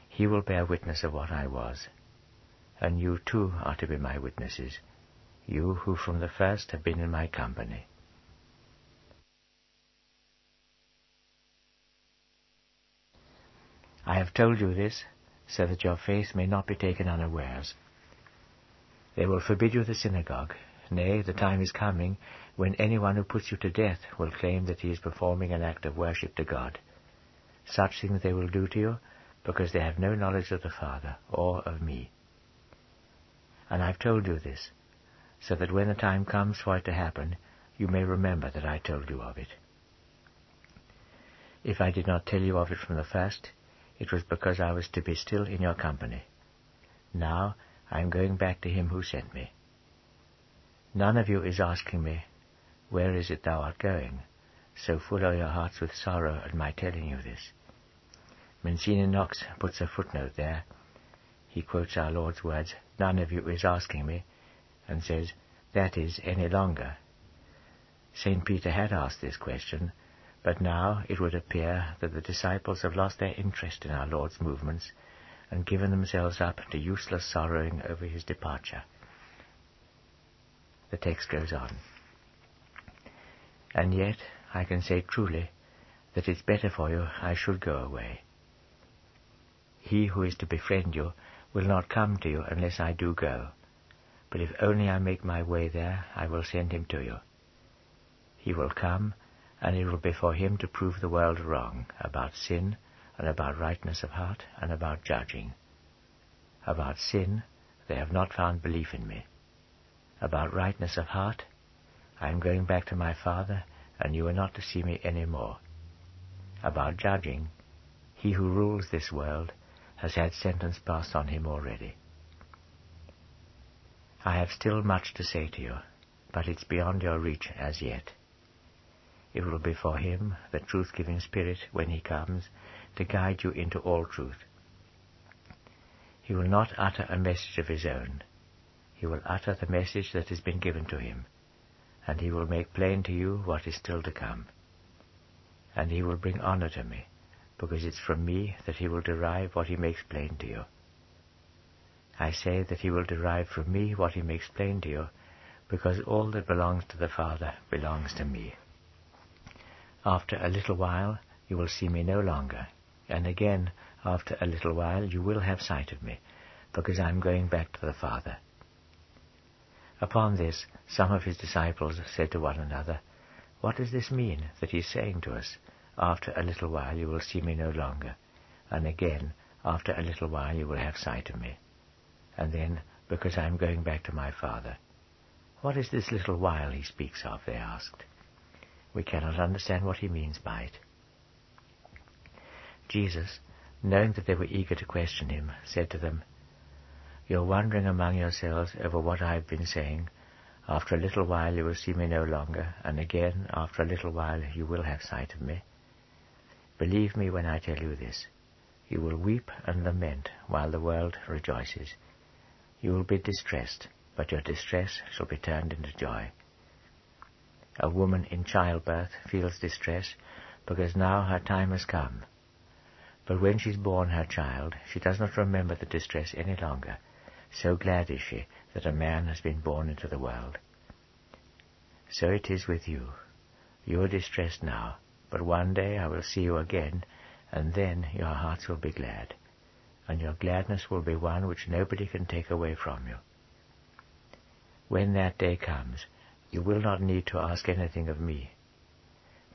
he will bear witness of what I was. And you too are to be my witnesses, you who from the first have been in my company. I have told you this so that your faith may not be taken unawares. They will forbid you the synagogue. Nay, the time is coming when anyone who puts you to death will claim that he is performing an act of worship to God. Such things they will do to you because they have no knowledge of the Father or of me. And I've told you this, so that when the time comes for it to happen, you may remember that I told you of it. If I did not tell you of it from the first, it was because I was to be still in your company. Now I am going back to him who sent me. None of you is asking me, where is it thou art going? So full are your hearts with sorrow at my telling you this. Monsignor Knox puts a footnote there. He quotes our Lord's words, None of you is asking me, and says, That is any longer. St. Peter had asked this question, but now it would appear that the disciples have lost their interest in our Lord's movements, and given themselves up to useless sorrowing over his departure. The text goes on. And yet, I can say truly that it's better for you I should go away. He who is to befriend you will not come to you unless I do go. But if only I make my way there, I will send him to you. He will come, and it will be for him to prove the world wrong about sin, and about rightness of heart, and about judging. About sin, they have not found belief in me. About rightness of heart, I am going back to my Father, and you are not to see me any more. About judging, he who rules this world has had sentence passed on him already. I have still much to say to you, but it's beyond your reach as yet. It will be for him, the truth-giving Spirit, when he comes, to guide you into all truth. He will not utter a message of his own. He will utter the message that has been given to him, and he will make plain to you what is still to come. And he will bring honor to me, because it's from me that he will derive what he makes plain to you. I say that he will derive from me what he makes plain to you, because all that belongs to the Father belongs to me. After a little while you will see me no longer, and again after a little while you will have sight of me, because I am going back to the Father. Upon this some of his disciples said to one another, What does this mean that he is saying to us, After a little while you will see me no longer, and again after a little while you will have sight of me, and then because I am going back to my Father. What is this little while he speaks of? they asked. We cannot understand what he means by it. Jesus, knowing that they were eager to question him, said to them, You are wondering among yourselves over what I have been saying. After a little while you will see me no longer, and again after a little while you will have sight of me. Believe me when I tell you this. You will weep and lament while the world rejoices. You will be distressed, but your distress shall be turned into joy. A woman in childbirth feels distress because now her time has come. But when she's born her child, she does not remember the distress any longer. So glad is she that a man has been born into the world. So it is with you. You are distressed now, but one day I will see you again, and then your hearts will be glad, and your gladness will be one which nobody can take away from you. When that day comes, you will not need to ask anything of me.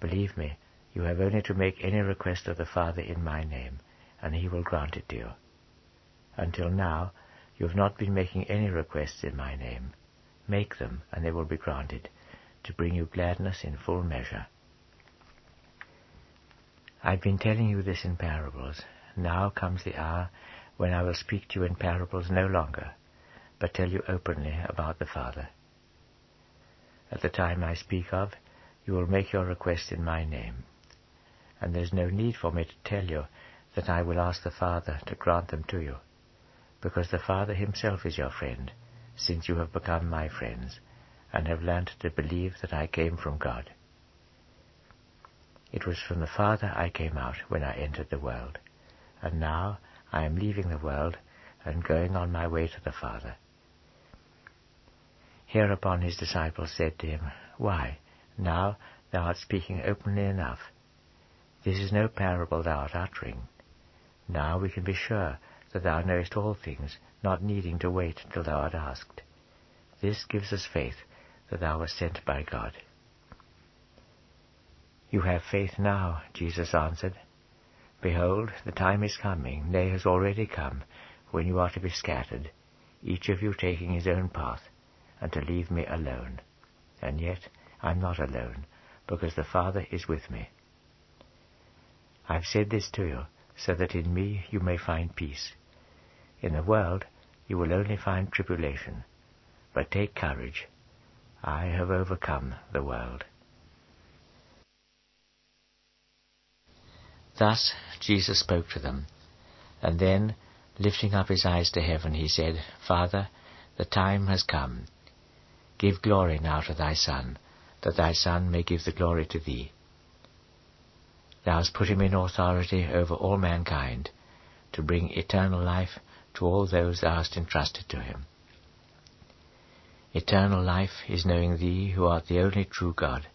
Believe me, you have only to make any request of the Father in my name, and he will grant it to you. Until now, you have not been making any requests in my name. Make them, and they will be granted, to bring you gladness in full measure. I've been telling you this in parables. Now comes the hour when I will speak to you in parables no longer, but tell you openly about the Father. At the time I speak of, you will make your request in my name. And there's no need for me to tell you that I will ask the Father to grant them to you, because the Father himself is your friend, since you have become my friends, and have learnt to believe that I came from God. It was from the Father I came out when I entered the world, and now I am leaving the world and going on my way to the Father. Hereupon his disciples said to him, Why, now thou art speaking openly enough. This is no parable thou art uttering. Now we can be sure that thou knowest all things, not needing to wait till thou art asked. This gives us faith that thou wast sent by God. You have faith now, Jesus answered. Behold, the time is coming, nay, has already come, when you are to be scattered, each of you taking his own path, and to leave me alone. And yet I'm not alone, because the Father is with me. I've said this to you, so that in me you may find peace. In the world you will only find tribulation, but take courage. I have overcome the world. Thus Jesus spoke to them, and then, lifting up his eyes to heaven, he said, Father, the time has come. Give glory now to thy Son, that thy Son may give the glory to thee. Thou hast put him in authority over all mankind, to bring eternal life to all those thou hast entrusted to him. Eternal life is knowing thee who art the only true God,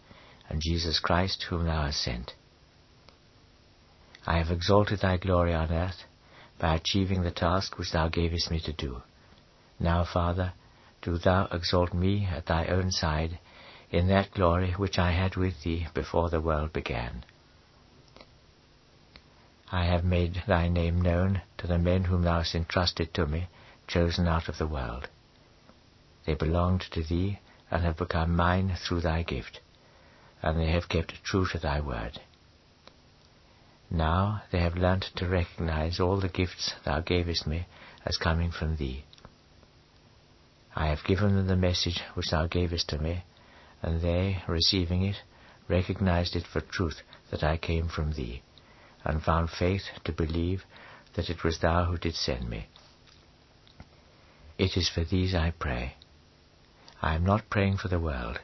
and Jesus Christ whom thou hast sent. I have exalted thy glory on earth by achieving the task which thou gavest me to do. Now, Father, do thou exalt me at thy own side in that glory which I had with thee before the world began. I have made thy name known to the men whom thou hast entrusted to me, chosen out of the world. They belonged to thee and have become mine through thy gift, and they have kept true to thy word. Now they have learnt to recognize all the gifts thou gavest me as coming from thee. I have given them the message which thou gavest to me, and they, receiving it, recognized it for truth that I came from thee and found faith to believe that it was thou who didst send me. It is for these I pray. I am not praying for the world,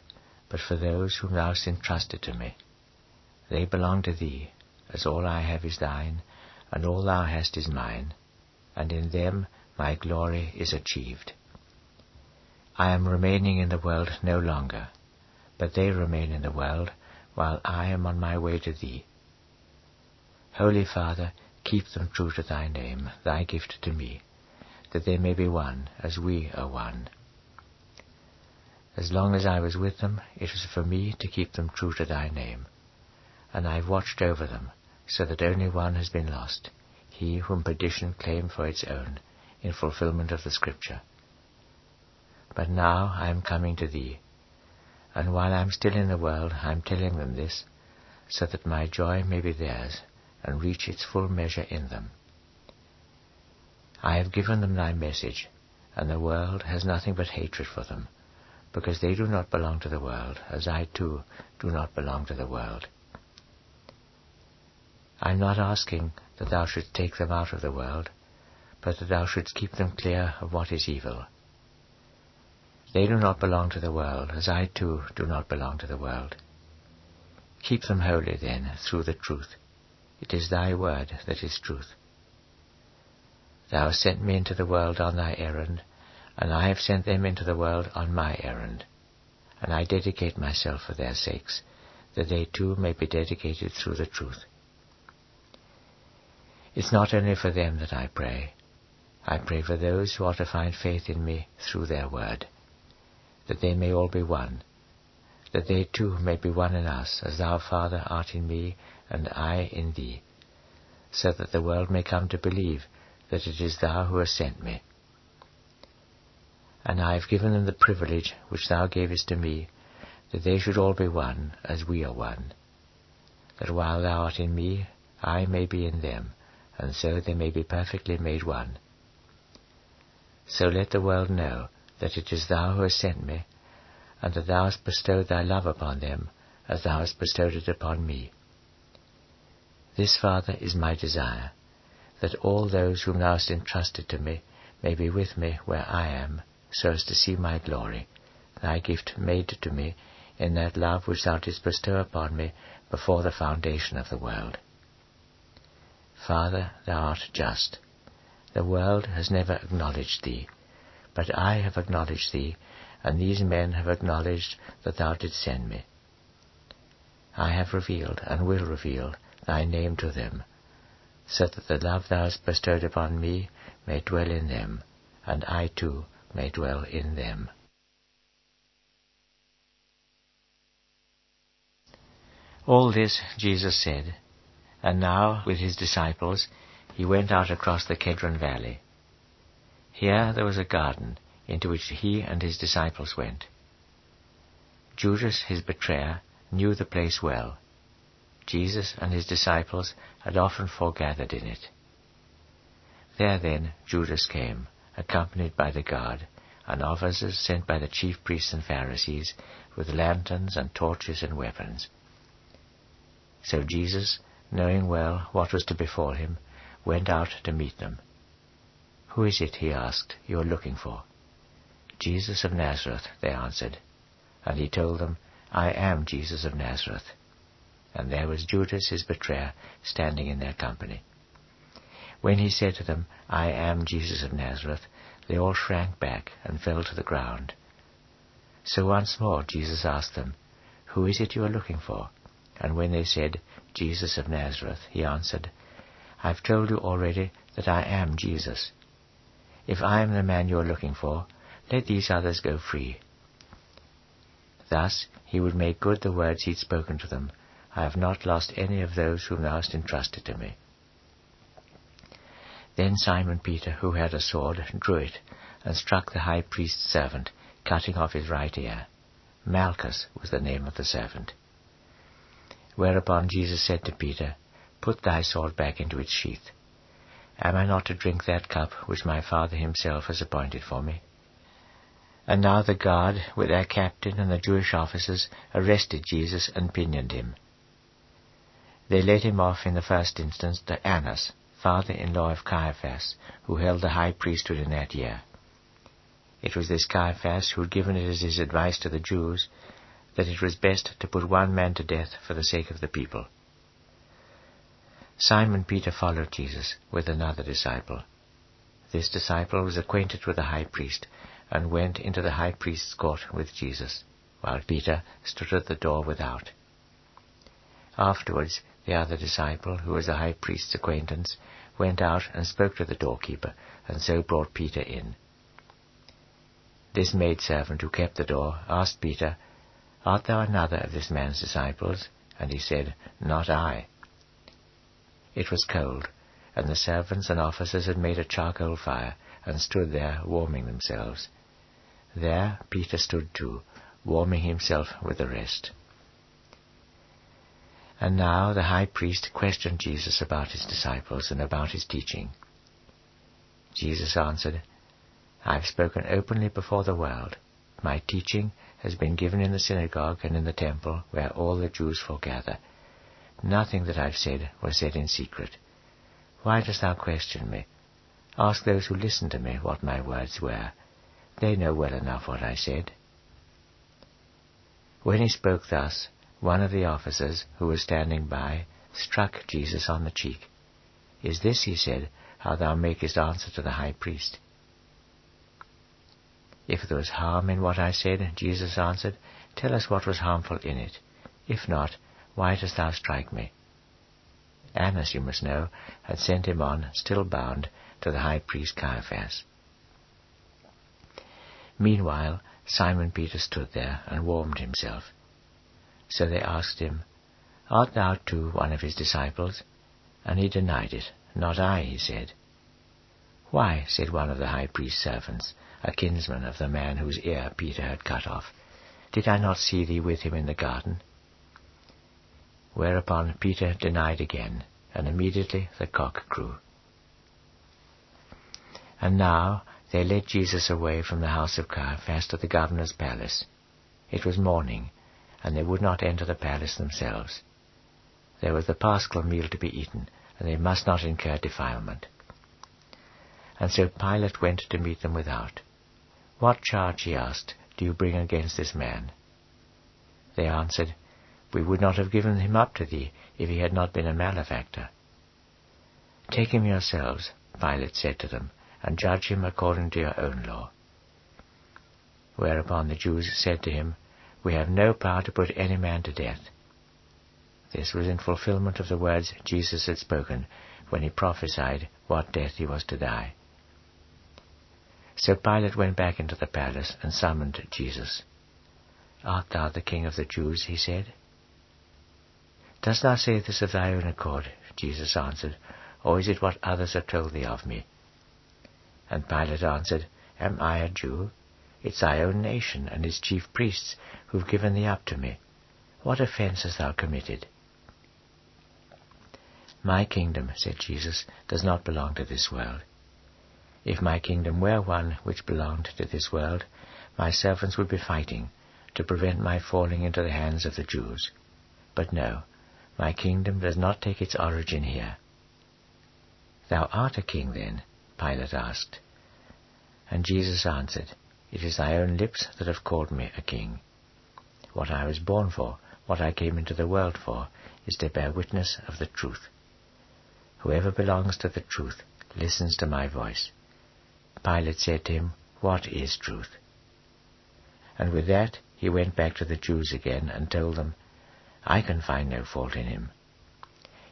but for those whom thou hast entrusted to me. They belong to thee, as all I have is thine, and all thou hast is mine, and in them my glory is achieved. I am remaining in the world no longer, but they remain in the world, while I am on my way to thee. Holy Father, keep them true to thy name, thy gift to me, that they may be one as we are one. As long as I was with them, it was for me to keep them true to thy name, and I have watched over them, so that only one has been lost, he whom perdition claimed for its own, in fulfillment of the Scripture. But now I am coming to thee, and while I am still in the world, I am telling them this, so that my joy may be theirs, and reach its full measure in them. I have given them thy message, and the world has nothing but hatred for them, because they do not belong to the world, as I too do not belong to the world. I am not asking that thou shouldst take them out of the world, but that thou shouldst keep them clear of what is evil. They do not belong to the world, as I too do not belong to the world. Keep them holy, then, through the truth. It is thy word that is truth. Thou hast sent me into the world on thy errand, and I have sent them into the world on my errand. And I dedicate myself for their sakes, that they too may be dedicated through the truth. It's not only for them that I pray. I pray for those who are to find faith in me through their word, that they may all be one, that they too may be one in us, as thou, Father, art in me, and I in thee, so that the world may come to believe that it is thou who hast sent me. And I have given them the privilege which thou gavest to me, that they should all be one, as we are one, that while thou art in me, I may be in them, and so they may be perfectly made one. So let the world know that it is thou who hast sent me, and that thou hast bestowed thy love upon them, as thou hast bestowed it upon me. This, Father, is my desire, that all those whom thou hast entrusted to me may be with me where I am, so as to see my glory, thy gift made to me in that love which thou didst bestow upon me before the foundation of the world. Father, thou art just. The world has never acknowledged thee, but I have acknowledged thee, and these men have acknowledged that thou didst send me. I have revealed and will reveal thy name to them, so that the love thou hast bestowed upon me may dwell in them, and I too may dwell in them. All this Jesus said, and now with his disciples he went out across the Kedron valley. Here there was a garden into which he and his disciples went. Judas, his betrayer, knew the place well Jesus and his disciples had often foregathered in it. There then Judas came, accompanied by the guard, and officers sent by the chief priests and Pharisees, with lanterns and torches and weapons. So Jesus, knowing well what was to befall him, went out to meet them. Who is it, he asked, you are looking for? Jesus of Nazareth, they answered. And he told them, I am Jesus of Nazareth and there was Judas his betrayer standing in their company. When he said to them, I am Jesus of Nazareth, they all shrank back and fell to the ground. So once more Jesus asked them, Who is it you are looking for? And when they said, Jesus of Nazareth, he answered, I've told you already that I am Jesus. If I am the man you are looking for, let these others go free. Thus he would make good the words he had spoken to them, I have not lost any of those whom thou hast entrusted to me. Then Simon Peter, who had a sword, drew it, and struck the high priest's servant, cutting off his right ear. Malchus was the name of the servant. Whereupon Jesus said to Peter, Put thy sword back into its sheath. Am I not to drink that cup which my Father himself has appointed for me? And now the guard, with their captain and the Jewish officers, arrested Jesus and pinioned him. They led him off in the first instance to Annas, father-in-law of Caiaphas, who held the high priesthood in that year. It was this Caiaphas who had given it as his advice to the Jews that it was best to put one man to death for the sake of the people. Simon Peter followed Jesus with another disciple. This disciple was acquainted with the high priest and went into the high priest's court with Jesus, while Peter stood at the door without. Afterwards, the other disciple, who was the high priest's acquaintance, went out and spoke to the doorkeeper, and so brought Peter in. This maidservant who kept the door asked Peter, Art thou another of this man's disciples? And he said, Not I. It was cold, and the servants and officers had made a charcoal fire and stood there warming themselves. There Peter stood too, warming himself with the rest. And now the high priest questioned Jesus about his disciples and about his teaching. Jesus answered, I have spoken openly before the world. My teaching has been given in the synagogue and in the temple where all the Jews foregather. Nothing that I've said was said in secret. Why dost thou question me? Ask those who listen to me what my words were. They know well enough what I said. When he spoke thus, one of the officers, who was standing by, struck Jesus on the cheek. Is this, he said, how thou makest answer to the high priest? If there was harm in what I said, Jesus answered, tell us what was harmful in it. If not, why dost thou strike me? Annas, you must know, had sent him on, still bound, to the high priest Caiaphas. Meanwhile, Simon Peter stood there and warmed himself. So they asked him, Art thou too one of his disciples? And he denied it. Not I, he said. Why, said one of the high priest's servants, a kinsman of the man whose ear Peter had cut off, did I not see thee with him in the garden? Whereupon Peter denied again, and immediately the cock crew. And now they led Jesus away from the house of Caiaphas to the governor's palace. It was morning, and they would not enter the palace themselves. There was the paschal meal to be eaten, and they must not incur defilement. And so Pilate went to meet them without. What charge, he asked, do you bring against this man? They answered, we would not have given him up to thee if he had not been a malefactor. Take him yourselves, Pilate said to them, and judge him according to your own law. Whereupon the Jews said to him, We have no power to put any man to death. This was in fulfillment of the words Jesus had spoken when he prophesied what death he was to die. So Pilate went back into the palace and summoned Jesus. Art thou the king of the Jews? he said. Dost thou say this of thy own accord? Jesus answered, Or is it what others have told thee of me? And Pilate answered, Am I a Jew? It's thy own nation and its chief priests who've given thee up to me. What offence hast thou committed? My kingdom, said Jesus, does not belong to this world. If my kingdom were one which belonged to this world, my servants would be fighting to prevent my falling into the hands of the Jews. But no, my kingdom does not take its origin here. Thou art a king then? Pilate asked. And Jesus answered, It is thy own lips that have called me a king. What I was born for, what I came into the world for, is to bear witness of the truth. Whoever belongs to the truth listens to my voice. Pilate said to him, What is truth? And with that he went back to the Jews again and told them, I can find no fault in him.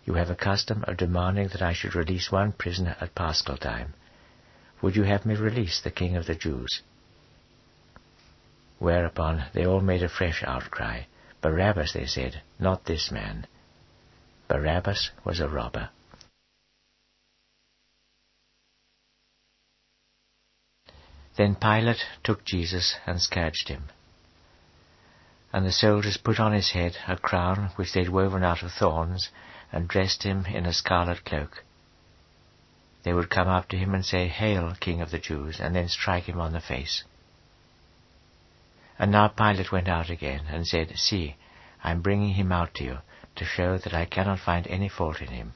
You have a custom of demanding that I should release one prisoner at Paschal time. Would you have me release the king of the Jews? Whereupon they all made a fresh outcry. Barabbas, they said, not this man. Barabbas was a robber. Then Pilate took Jesus and scourged him. And the soldiers put on his head a crown which they had woven out of thorns, and dressed him in a scarlet cloak. They would come up to him and say, Hail, King of the Jews, and then strike him on the face. And now Pilate went out again, and said, See, I am bringing him out to you, to show that I cannot find any fault in him.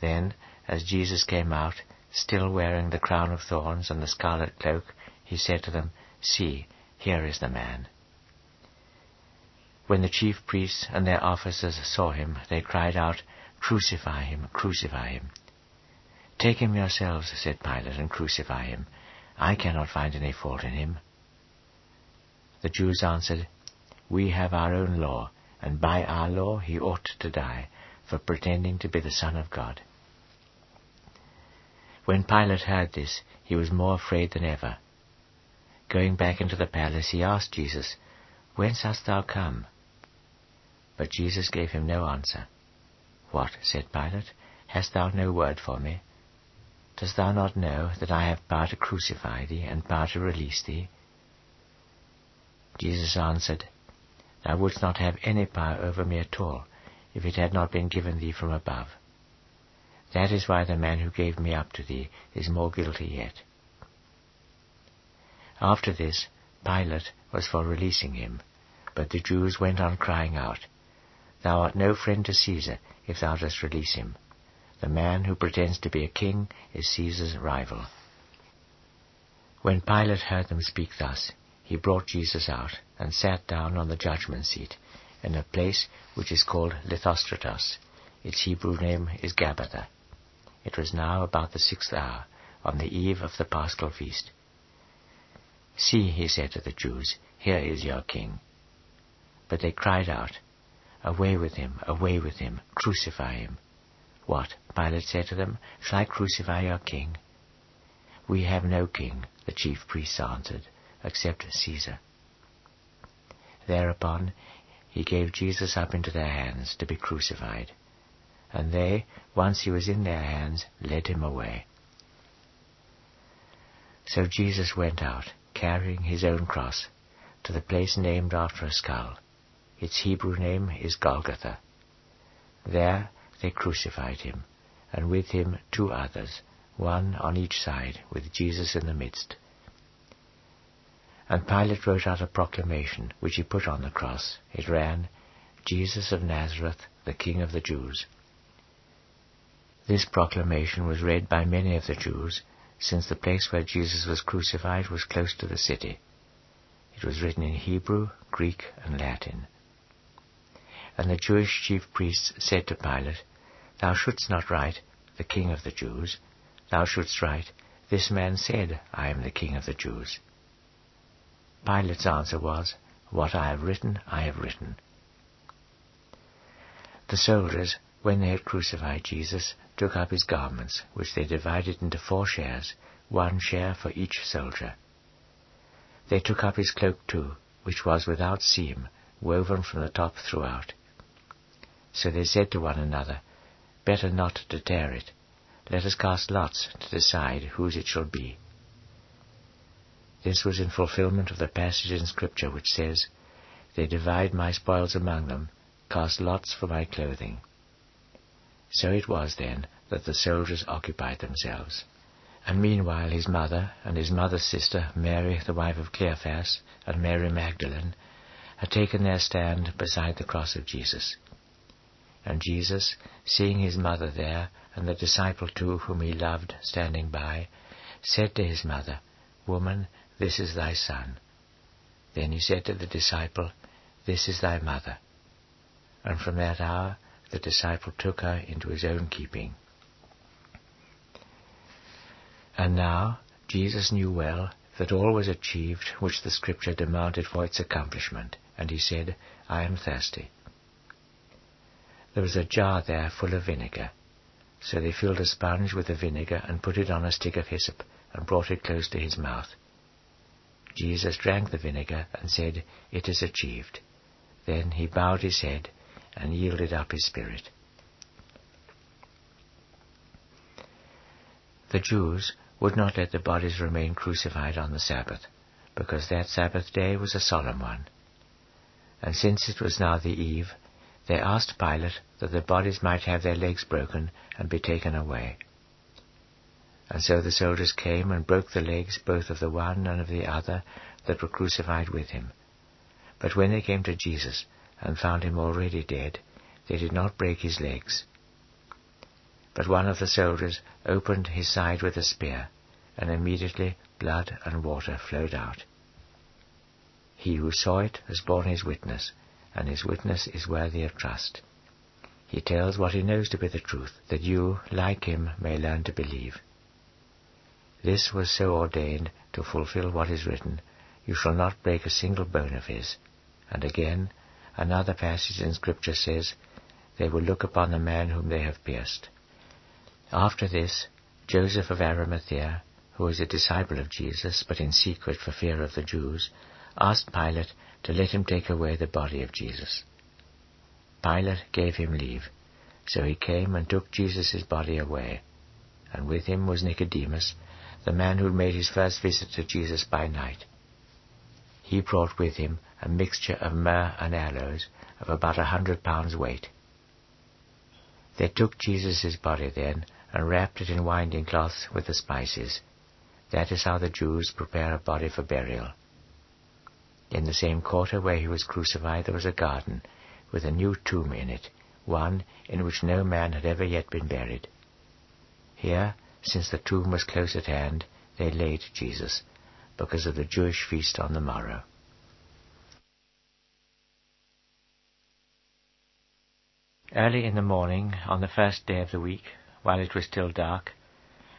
Then, as Jesus came out, still wearing the crown of thorns and the scarlet cloak, he said to them, See, here is the man. When the chief priests and their officers saw him, they cried out, Crucify him, crucify him. Take him yourselves, said Pilate, and crucify him. I cannot find any fault in him. The Jews answered, We have our own law, and by our law he ought to die, for pretending to be the Son of God. When Pilate heard this, he was more afraid than ever. Going back into the palace, he asked Jesus, Whence hast thou come? But Jesus gave him no answer. What, said Pilate, hast thou no word for me? Dost thou not know that I have power to crucify thee and power to release thee? Jesus answered, Thou wouldst not have any power over me at all, if it had not been given thee from above. That is why the man who gave me up to thee is more guilty yet. After this, Pilate was for releasing him, but the Jews went on crying out, Thou art no friend to Caesar if thou dost release him. The man who pretends to be a king is Caesar's rival. When Pilate heard them speak thus, he brought Jesus out and sat down on the judgment seat in a place which is called Lithostrotos. Its Hebrew name is Gabbatha. It was now about the sixth hour, on the eve of the Paschal feast. See, he said to the Jews, here is your king. But they cried out, Away with him, away with him, crucify him. What, Pilate said to them, shall I crucify your king? We have no king, the chief priests answered, except Caesar. Thereupon he gave Jesus up into their hands to be crucified and they, once he was in their hands, led him away. So Jesus went out, carrying his own cross, to the place named after a skull. Its Hebrew name is Golgotha. There they crucified him, and with him two others, one on each side, with Jesus in the midst. And Pilate wrote out a proclamation, which he put on the cross. It ran, Jesus of Nazareth, the King of the Jews. This proclamation was read by many of the Jews, since the place where Jesus was crucified was close to the city. It was written in Hebrew, Greek, and Latin. And the Jewish chief priests said to Pilate, Thou shouldst not write, the King of the Jews. Thou shouldst write, This man said, I am the King of the Jews. Pilate's answer was, What I have written, I have written. The soldiers, when they had crucified Jesus, took up his garments, which they divided into four shares, one share for each soldier. They took up his cloak too, which was without seam, woven from the top throughout. So they said to one another, Better not to tear it. Let us cast lots to decide whose it shall be. This was in fulfillment of the passage in Scripture which says, They divide my spoils among them, cast lots for my clothing. So it was then that the soldiers occupied themselves. And meanwhile his mother and his mother's sister, Mary, the wife of Cleophas, and Mary Magdalene, had taken their stand beside the cross of Jesus. And Jesus, seeing his mother there, and the disciple too whom he loved standing by, said to his mother, Woman, this is thy son. Then he said to the disciple, This is thy mother. And from that hour the disciple took her into his own keeping. And now Jesus knew well that all was achieved which the Scripture demanded for its accomplishment, and he said, I am thirsty. There was a jar there full of vinegar. So they filled a sponge with the vinegar and put it on a stick of hyssop and brought it close to his mouth. Jesus drank the vinegar and said, It is achieved. Then he bowed his head and yielded up his spirit. The Jews would not let the bodies remain crucified on the Sabbath, because that Sabbath day was a solemn one. And since it was now the eve, they asked Pilate that the bodies might have their legs broken and be taken away. And so the soldiers came and broke the legs both of the one and of the other that were crucified with him. But when they came to Jesus and found him already dead, they did not break his legs. But one of the soldiers opened his side with a spear, and immediately blood and water flowed out. He who saw it has borne his witness, and his witness is worthy of trust. He tells what he knows to be the truth, that you, like him, may learn to believe. This was so ordained to fulfill what is written, You shall not break a single bone of his. And again, another passage in Scripture says, They will look upon the man whom they have pierced. After this, Joseph of Arimathea, who was a disciple of Jesus, but in secret for fear of the Jews, asked Pilate to let him take away the body of Jesus. Pilate gave him leave, so he came and took Jesus' body away, and with him was Nicodemus, the man who had made his first visit to Jesus by night. He brought with him a mixture of myrrh and aloes of about a hundred pounds weight. They took Jesus' body then and wrapped it in winding cloths with the spices. That is how the Jews prepare a body for burial. In the same quarter where he was crucified there was a garden, with a new tomb in it, one in which no man had ever yet been buried. Here, since the tomb was close at hand, they laid Jesus, because of the Jewish feast on the morrow. Early in the morning, on the first day of the week, while it was still dark,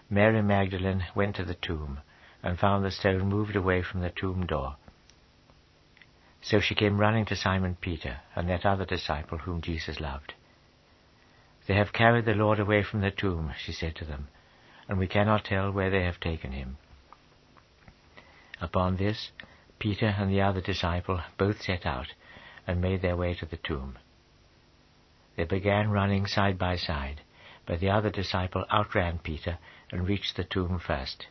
Mary Magdalene went to the tomb and found the stone moved away from the tomb door. So she came running to Simon Peter and that other disciple whom Jesus loved. They have carried the Lord away from the tomb, she said to them, and we cannot tell where they have taken him. Upon this, Peter and the other disciple both set out and made their way to the tomb. They began running side by side, but the other disciple outran Peter and reached the tomb first.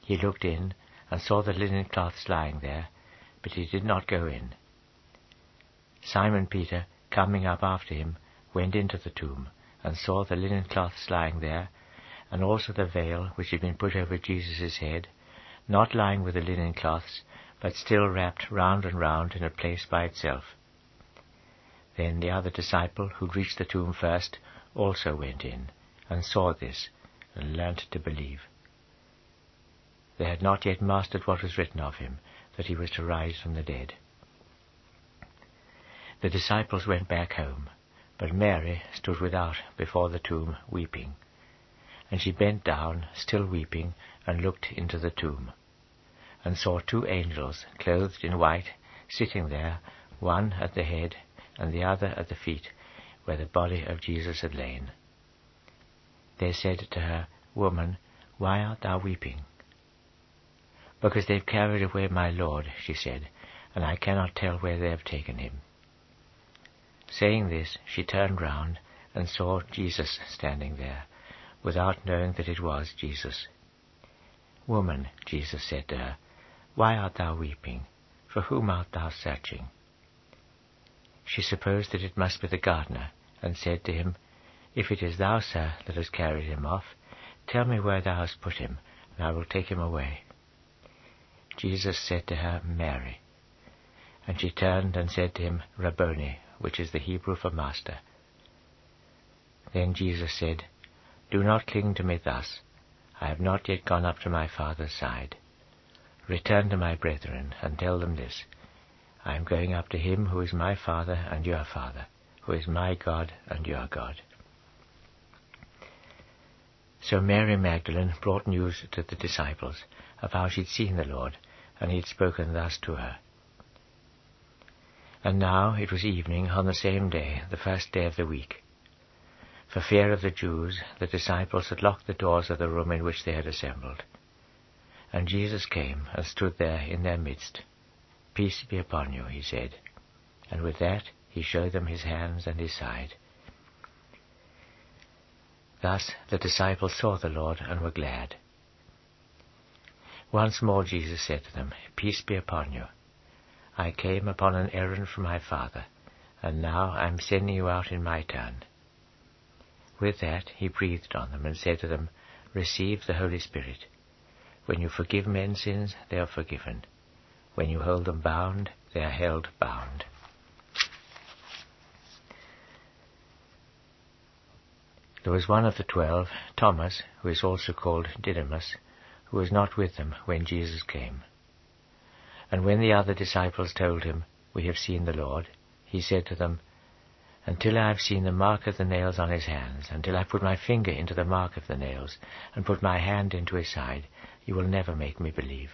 He looked in and saw the linen cloths lying there, but he did not go in. Simon Peter, coming up after him, went into the tomb, and saw the linen cloths lying there, and also the veil which had been put over Jesus' head, not lying with the linen cloths, but still wrapped round and round in a place by itself. Then the other disciple, who reached the tomb first, also went in, and saw this, and learnt to believe. They had not yet mastered what was written of him, that he was to rise from the dead. The disciples went back home, but Mary stood without before the tomb weeping. And she bent down, still weeping, and looked into the tomb, and saw two angels, clothed in white, sitting there, one at the head and the other at the feet, where the body of Jesus had lain. They said to her, Woman, why art thou weeping? Because they've carried away my Lord, she said, and I cannot tell where they have taken him. Saying this, she turned round and saw Jesus standing there, without knowing that it was Jesus. Woman, Jesus said to her, why art thou weeping? For whom art thou searching? She supposed that it must be the gardener, and said to him, If it is thou, sir, that hast carried him off, tell me where thou hast put him, and I will take him away. Jesus said to her, Mary. And she turned and said to him, Rabboni, which is the Hebrew for master. Then Jesus said, Do not cling to me thus. I have not yet gone up to my Father's side. Return to my brethren, and tell them this. I am going up to him who is my Father and your Father, who is my God and your God. So Mary Magdalene brought news to the disciples of how she'd seen the Lord, and he had spoken thus to her. And now it was evening on the same day, the first day of the week. For fear of the Jews, the disciples had locked the doors of the room in which they had assembled. And Jesus came and stood there in their midst. Peace be upon you, he said. And with that he showed them his hands and his side. Thus the disciples saw the Lord and were glad. Once more Jesus said to them, Peace be upon you. I came upon an errand from my Father, and now I am sending you out in my turn. With that he breathed on them and said to them, Receive the Holy Spirit. When you forgive men's sins, they are forgiven. When you hold them bound, they are held bound. There was one of the twelve, Thomas, who is also called Didymus, who was not with them when Jesus came. And when the other disciples told him, We have seen the Lord, he said to them, Until I have seen the mark of the nails on his hands, until I put my finger into the mark of the nails, and put my hand into his side, you will never make me believe.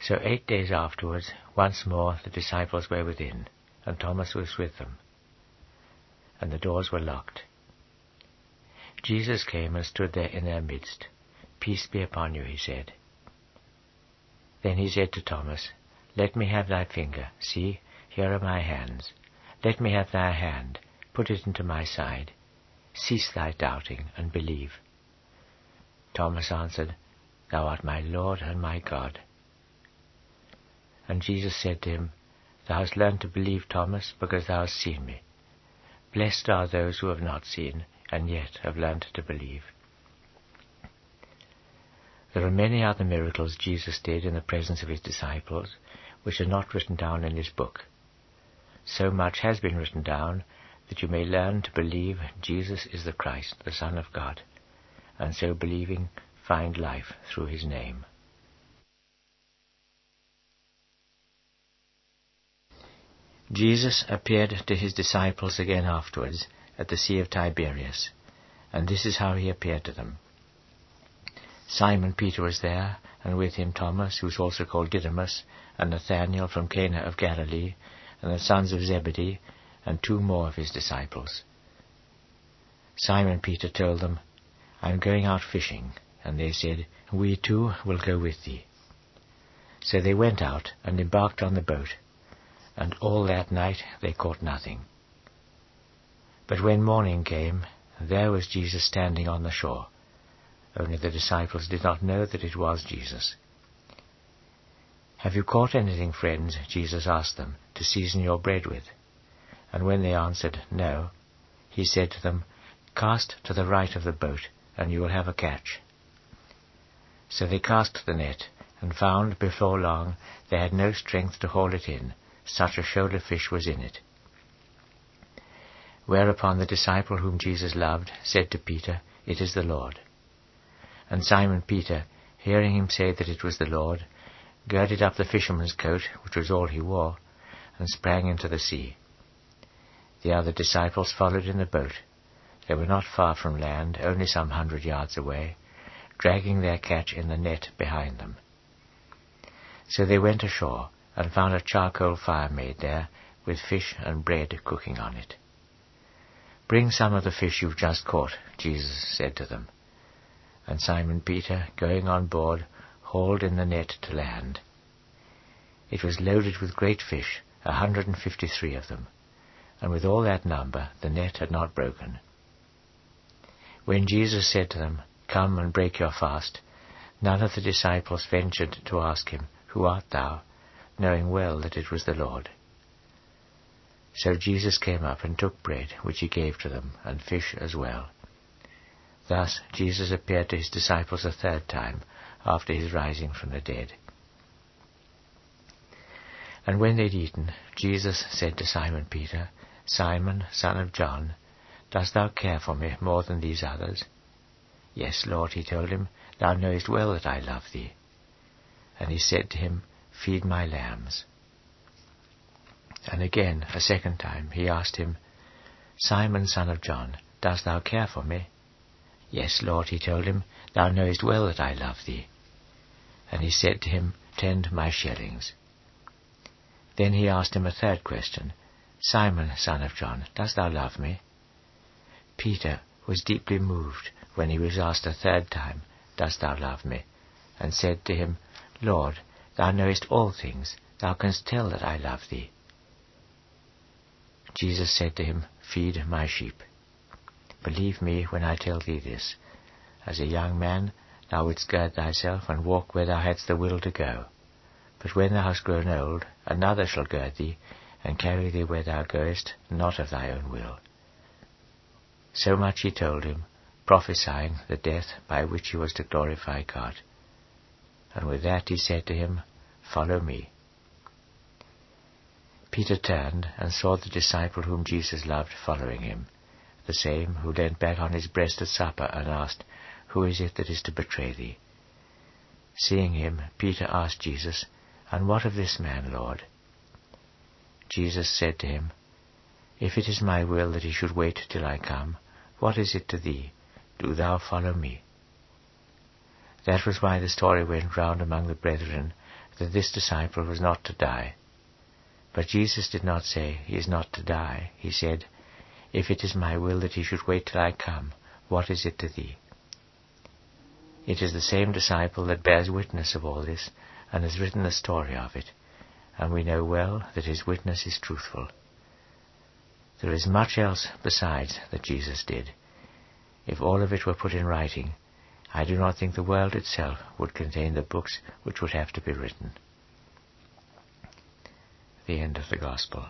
So eight days afterwards, once more the disciples were within, and Thomas was with them and the doors were locked. Jesus came and stood there in their midst. Peace be upon you, he said. Then he said to Thomas, Let me have thy finger. See, here are my hands. Let me have thy hand. Put it into my side. Cease thy doubting, and believe. Thomas answered, Thou art my Lord and my God. And Jesus said to him, Thou hast learned to believe, Thomas, because thou hast seen me. Blessed are those who have not seen, and yet have learned to believe. There are many other miracles Jesus did in the presence of his disciples, which are not written down in this book. So much has been written down that you may learn to believe Jesus is the Christ, the Son of God, and so believing find life through his name. Jesus appeared to his disciples again afterwards at the Sea of Tiberias, and this is how he appeared to them. Simon Peter was there, and with him Thomas, who was also called Didymus, and Nathanael from Cana of Galilee, and the sons of Zebedee, and two more of his disciples. Simon Peter told them, I am going out fishing, and they said, We too will go with thee. So they went out and embarked on the boat, and all that night they caught nothing. But when morning came, there was Jesus standing on the shore. Only the disciples did not know that it was Jesus. Have you caught anything, friends? Jesus asked them, to season your bread with. And when they answered, No, he said to them, Cast to the right of the boat, and you will have a catch. So they cast the net, and found before long they had no strength to haul it in, such a shoal of fish was in it. Whereupon the disciple whom Jesus loved said to Peter, It is the Lord. And Simon Peter, hearing him say that it was the Lord, girded up the fisherman's coat, which was all he wore, and sprang into the sea. The other disciples followed in the boat. They were not far from land, only some hundred yards away, dragging their catch in the net behind them. So they went ashore, and found a charcoal fire made there, with fish and bread cooking on it. Bring some of the fish you've just caught, Jesus said to them. And Simon Peter, going on board, hauled in the net to land. It was loaded with great fish, a hundred and fifty-three of them, and with all that number the net had not broken. When Jesus said to them, Come and break your fast, none of the disciples ventured to ask him, Who art thou? knowing well that it was the Lord. So Jesus came up and took bread, which he gave to them, and fish as well. Thus Jesus appeared to his disciples a third time, after his rising from the dead. And when they'd eaten, Jesus said to Simon Peter, Simon, son of John, dost thou care for me more than these others? Yes, Lord, he told him, thou knowest well that I love thee. And he said to him, Feed my lambs. And again, a second time, he asked him, Simon, son of John, dost thou care for me? Yes, Lord, he told him, thou knowest well that I love thee. And he said to him, Tend my shearings. Then he asked him a third question, Simon, son of John, dost thou love me? Peter was deeply moved when he was asked a third time, Dost thou love me? And said to him, Lord, thou knowest all things, thou canst tell that I love thee. Jesus said to him, Feed my sheep. Believe me when I tell thee this. As a young man, thou wouldst gird thyself and walk where thou hadst the will to go. But when thou hast grown old, another shall gird thee, and carry thee where thou goest, not of thy own will. So much he told him, prophesying the death by which he was to glorify God. And with that he said to him, Follow me. Peter turned and saw the disciple whom Jesus loved following him the same who leant back on his breast at supper and asked, Who is it that is to betray thee? Seeing him, Peter asked Jesus, And what of this man, Lord? Jesus said to him, If it is my will that he should wait till I come, what is it to thee? Do thou follow me. That was why the story went round among the brethren that this disciple was not to die. But Jesus did not say, He is not to die. He said, if it is my will that he should wait till I come, what is it to thee? It is the same disciple that bears witness of all this, and has written the story of it, and we know well that his witness is truthful. There is much else besides that Jesus did. If all of it were put in writing, I do not think the world itself would contain the books which would have to be written. The end of the Gospel.